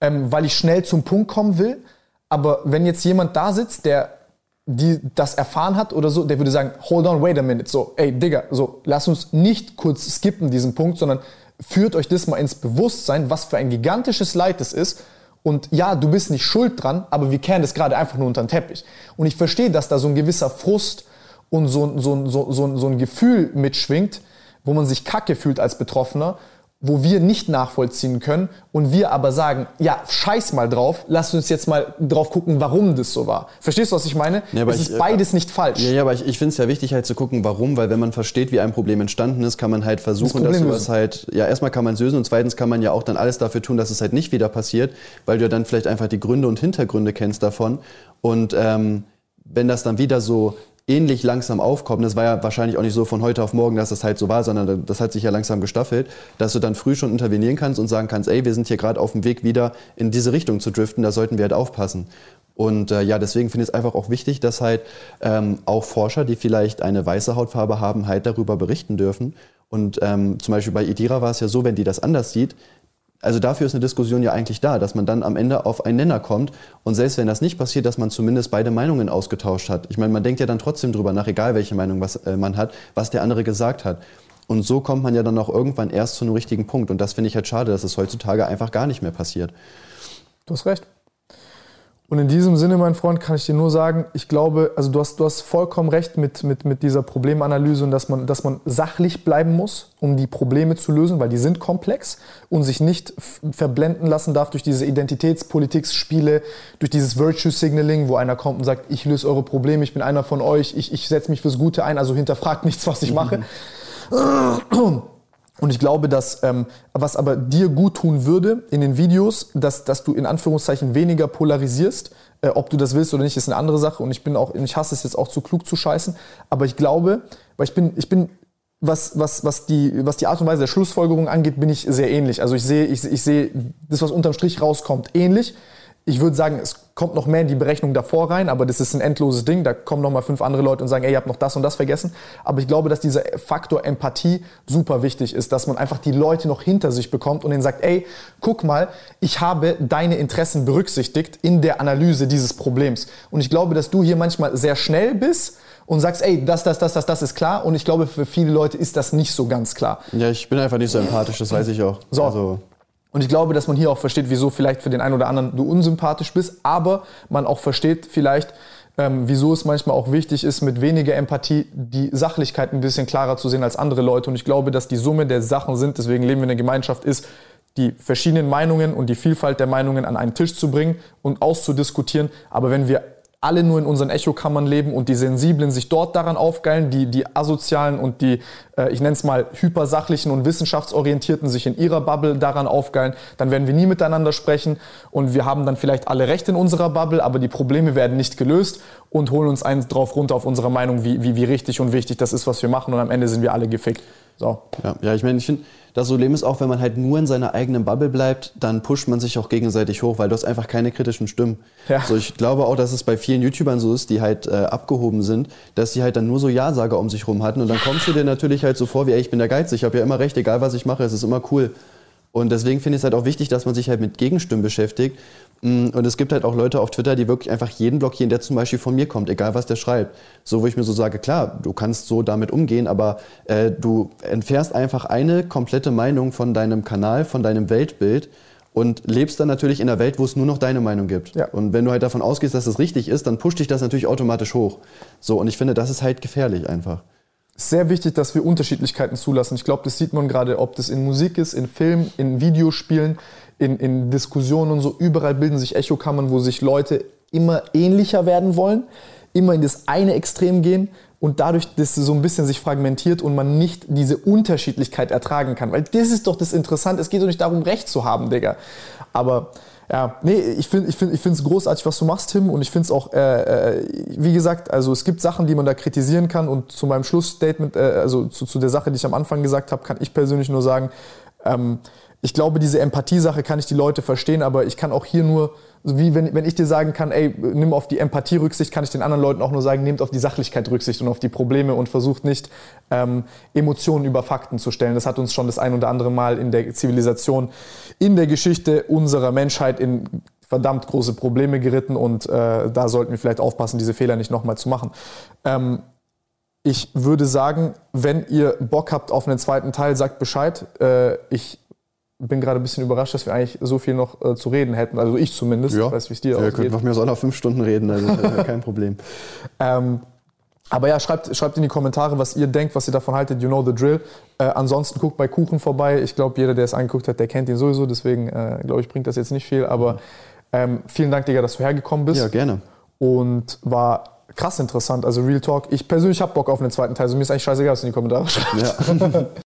Ähm, weil ich schnell zum Punkt kommen will. Aber wenn jetzt jemand da sitzt, der die das erfahren hat oder so, der würde sagen, hold on, wait a minute, so, ey, Digga, so, lass uns nicht kurz skippen diesen Punkt, sondern führt euch das mal ins Bewusstsein, was für ein gigantisches Leid das ist. Und ja, du bist nicht schuld dran, aber wir kehren das gerade einfach nur unter den Teppich. Und ich verstehe, dass da so ein gewisser Frust und so, so, so, so, so ein Gefühl mitschwingt, wo man sich kacke fühlt als Betroffener wo wir nicht nachvollziehen können und wir aber sagen, ja, scheiß mal drauf, lass uns jetzt mal drauf gucken, warum das so war. Verstehst du, was ich meine? Ja, es ist beides nicht falsch. Ja, ja aber ich, ich finde es ja wichtig halt zu gucken, warum, weil wenn man versteht, wie ein Problem entstanden ist, kann man halt versuchen, das dass sowas halt, ja, erstmal kann man es lösen und zweitens kann man ja auch dann alles dafür tun, dass es halt nicht wieder passiert, weil du ja dann vielleicht einfach die Gründe und Hintergründe kennst davon und ähm, wenn das dann wieder so ähnlich langsam aufkommen. Das war ja wahrscheinlich auch nicht so von heute auf morgen, dass das halt so war, sondern das hat sich ja langsam gestaffelt, dass du dann früh schon intervenieren kannst und sagen kannst, ey, wir sind hier gerade auf dem Weg wieder in diese Richtung zu driften, da sollten wir halt aufpassen. Und äh, ja, deswegen finde ich es einfach auch wichtig, dass halt ähm, auch Forscher, die vielleicht eine weiße Hautfarbe haben, halt darüber berichten dürfen. Und ähm, zum Beispiel bei Idira war es ja so, wenn die das anders sieht, also dafür ist eine Diskussion ja eigentlich da, dass man dann am Ende auf einen Nenner kommt und selbst wenn das nicht passiert, dass man zumindest beide Meinungen ausgetauscht hat. Ich meine, man denkt ja dann trotzdem drüber nach, egal welche Meinung was, äh, man hat, was der andere gesagt hat. Und so kommt man ja dann auch irgendwann erst zu einem richtigen Punkt. Und das finde ich halt schade, dass es heutzutage einfach gar nicht mehr passiert. Du hast recht. Und in diesem Sinne, mein Freund, kann ich dir nur sagen, ich glaube, also du hast, du hast vollkommen recht mit, mit, mit dieser Problemanalyse und dass man, dass man sachlich bleiben muss, um die Probleme zu lösen, weil die sind komplex und sich nicht verblenden lassen darf durch diese Identitätspolitik-Spiele, durch dieses Virtue Signaling, wo einer kommt und sagt, ich löse eure Probleme, ich bin einer von euch, ich, ich setze mich fürs Gute ein, also hinterfragt nichts, was ich mache. Mhm. Und ich glaube, dass ähm, was aber dir gut tun würde in den Videos, dass, dass du in Anführungszeichen weniger polarisierst. Äh, ob du das willst oder nicht, ist eine andere Sache. Und ich bin auch, ich hasse es jetzt auch zu klug zu scheißen. Aber ich glaube, weil ich bin, ich bin, was, was, was, die, was die Art und Weise der Schlussfolgerung angeht, bin ich sehr ähnlich. Also ich sehe, ich, ich sehe das, was unterm Strich rauskommt, ähnlich. Ich würde sagen, es kommt noch mehr in die Berechnung davor rein, aber das ist ein endloses Ding. Da kommen noch mal fünf andere Leute und sagen, ey, ihr habt noch das und das vergessen. Aber ich glaube, dass dieser Faktor Empathie super wichtig ist, dass man einfach die Leute noch hinter sich bekommt und ihnen sagt, ey, guck mal, ich habe deine Interessen berücksichtigt in der Analyse dieses Problems. Und ich glaube, dass du hier manchmal sehr schnell bist und sagst, ey, das, das, das, das, das ist klar. Und ich glaube, für viele Leute ist das nicht so ganz klar. Ja, ich bin einfach nicht so empathisch, das weiß ich auch. So. Also und ich glaube, dass man hier auch versteht, wieso vielleicht für den einen oder anderen du unsympathisch bist, aber man auch versteht vielleicht, ähm, wieso es manchmal auch wichtig ist, mit weniger Empathie die Sachlichkeit ein bisschen klarer zu sehen als andere Leute. Und ich glaube, dass die Summe der Sachen sind, deswegen leben wir in einer Gemeinschaft, ist, die verschiedenen Meinungen und die Vielfalt der Meinungen an einen Tisch zu bringen und auszudiskutieren. Aber wenn wir alle nur in unseren Echokammern leben und die Sensiblen sich dort daran aufgeilen, die, die asozialen und die, äh, ich nenne es mal, hypersachlichen und wissenschaftsorientierten sich in ihrer Bubble daran aufgeilen, dann werden wir nie miteinander sprechen und wir haben dann vielleicht alle Recht in unserer Bubble, aber die Probleme werden nicht gelöst und holen uns eins drauf runter auf unsere Meinung, wie, wie, wie richtig und wichtig das ist, was wir machen und am Ende sind wir alle gefickt. So. Ja, ja ich meine, ich finde, das Problem ist auch, wenn man halt nur in seiner eigenen Bubble bleibt, dann pusht man sich auch gegenseitig hoch, weil du hast einfach keine kritischen Stimmen. Ja. So, ich glaube auch, dass es bei vielen YouTubern so ist, die halt äh, abgehoben sind, dass sie halt dann nur so Ja-Sager um sich rum hatten und dann kommst du dir natürlich halt so vor wie, ey, ich bin der Geiz, ich habe ja immer recht, egal was ich mache, es ist immer cool. Und deswegen finde ich es halt auch wichtig, dass man sich halt mit Gegenstimmen beschäftigt. Mm, und es gibt halt auch Leute auf Twitter, die wirklich einfach jeden blockieren, der zum Beispiel von mir kommt, egal was der schreibt. So, wo ich mir so sage, klar, du kannst so damit umgehen, aber äh, du entfährst einfach eine komplette Meinung von deinem Kanal, von deinem Weltbild und lebst dann natürlich in einer Welt, wo es nur noch deine Meinung gibt. Ja. Und wenn du halt davon ausgehst, dass das richtig ist, dann pusht dich das natürlich automatisch hoch. So, und ich finde, das ist halt gefährlich einfach sehr wichtig, dass wir Unterschiedlichkeiten zulassen. Ich glaube, das sieht man gerade, ob das in Musik ist, in Film, in Videospielen, in, in Diskussionen und so. Überall bilden sich Echokammern, wo sich Leute immer ähnlicher werden wollen, immer in das eine Extrem gehen und dadurch das so ein bisschen sich fragmentiert und man nicht diese Unterschiedlichkeit ertragen kann. Weil das ist doch das Interessante. Es geht doch nicht darum, Recht zu haben, Digga. Aber ja, nee, ich finde es ich find, ich großartig, was du machst, Tim. Und ich finde es auch, äh, äh, wie gesagt, also es gibt Sachen, die man da kritisieren kann. Und zu meinem Schlussstatement, äh, also zu, zu der Sache, die ich am Anfang gesagt habe, kann ich persönlich nur sagen, ähm, ich glaube, diese Empathie-Sache kann ich die Leute verstehen, aber ich kann auch hier nur, wie wenn, wenn ich dir sagen kann, ey, nimm auf die Empathie Rücksicht, kann ich den anderen Leuten auch nur sagen, nehmt auf die Sachlichkeit Rücksicht und auf die Probleme und versucht nicht, ähm, Emotionen über Fakten zu stellen. Das hat uns schon das ein oder andere Mal in der Zivilisation, in der Geschichte unserer Menschheit in verdammt große Probleme geritten und äh, da sollten wir vielleicht aufpassen, diese Fehler nicht nochmal zu machen. Ähm, ich würde sagen, wenn ihr Bock habt auf einen zweiten Teil, sagt Bescheid. Äh, ich bin gerade ein bisschen überrascht, dass wir eigentlich so viel noch äh, zu reden hätten. Also ich zumindest. Ja. Ich weiß, wie es dir aussieht. Wir könnten mir auch noch fünf Stunden reden, also kein Problem. Ähm, aber ja, schreibt, schreibt in die Kommentare, was ihr denkt, was ihr davon haltet. You know the drill. Äh, ansonsten guckt bei Kuchen vorbei. Ich glaube, jeder, der es angeguckt hat, der kennt ihn sowieso. Deswegen, äh, glaube ich, bringt das jetzt nicht viel. Aber ähm, vielen Dank, Digga, dass du hergekommen bist. Ja, gerne. Und war krass interessant. Also Real Talk. Ich persönlich habe Bock auf einen zweiten Teil. Also mir ist eigentlich scheißegal, was in die Kommentare schreibt. Ja.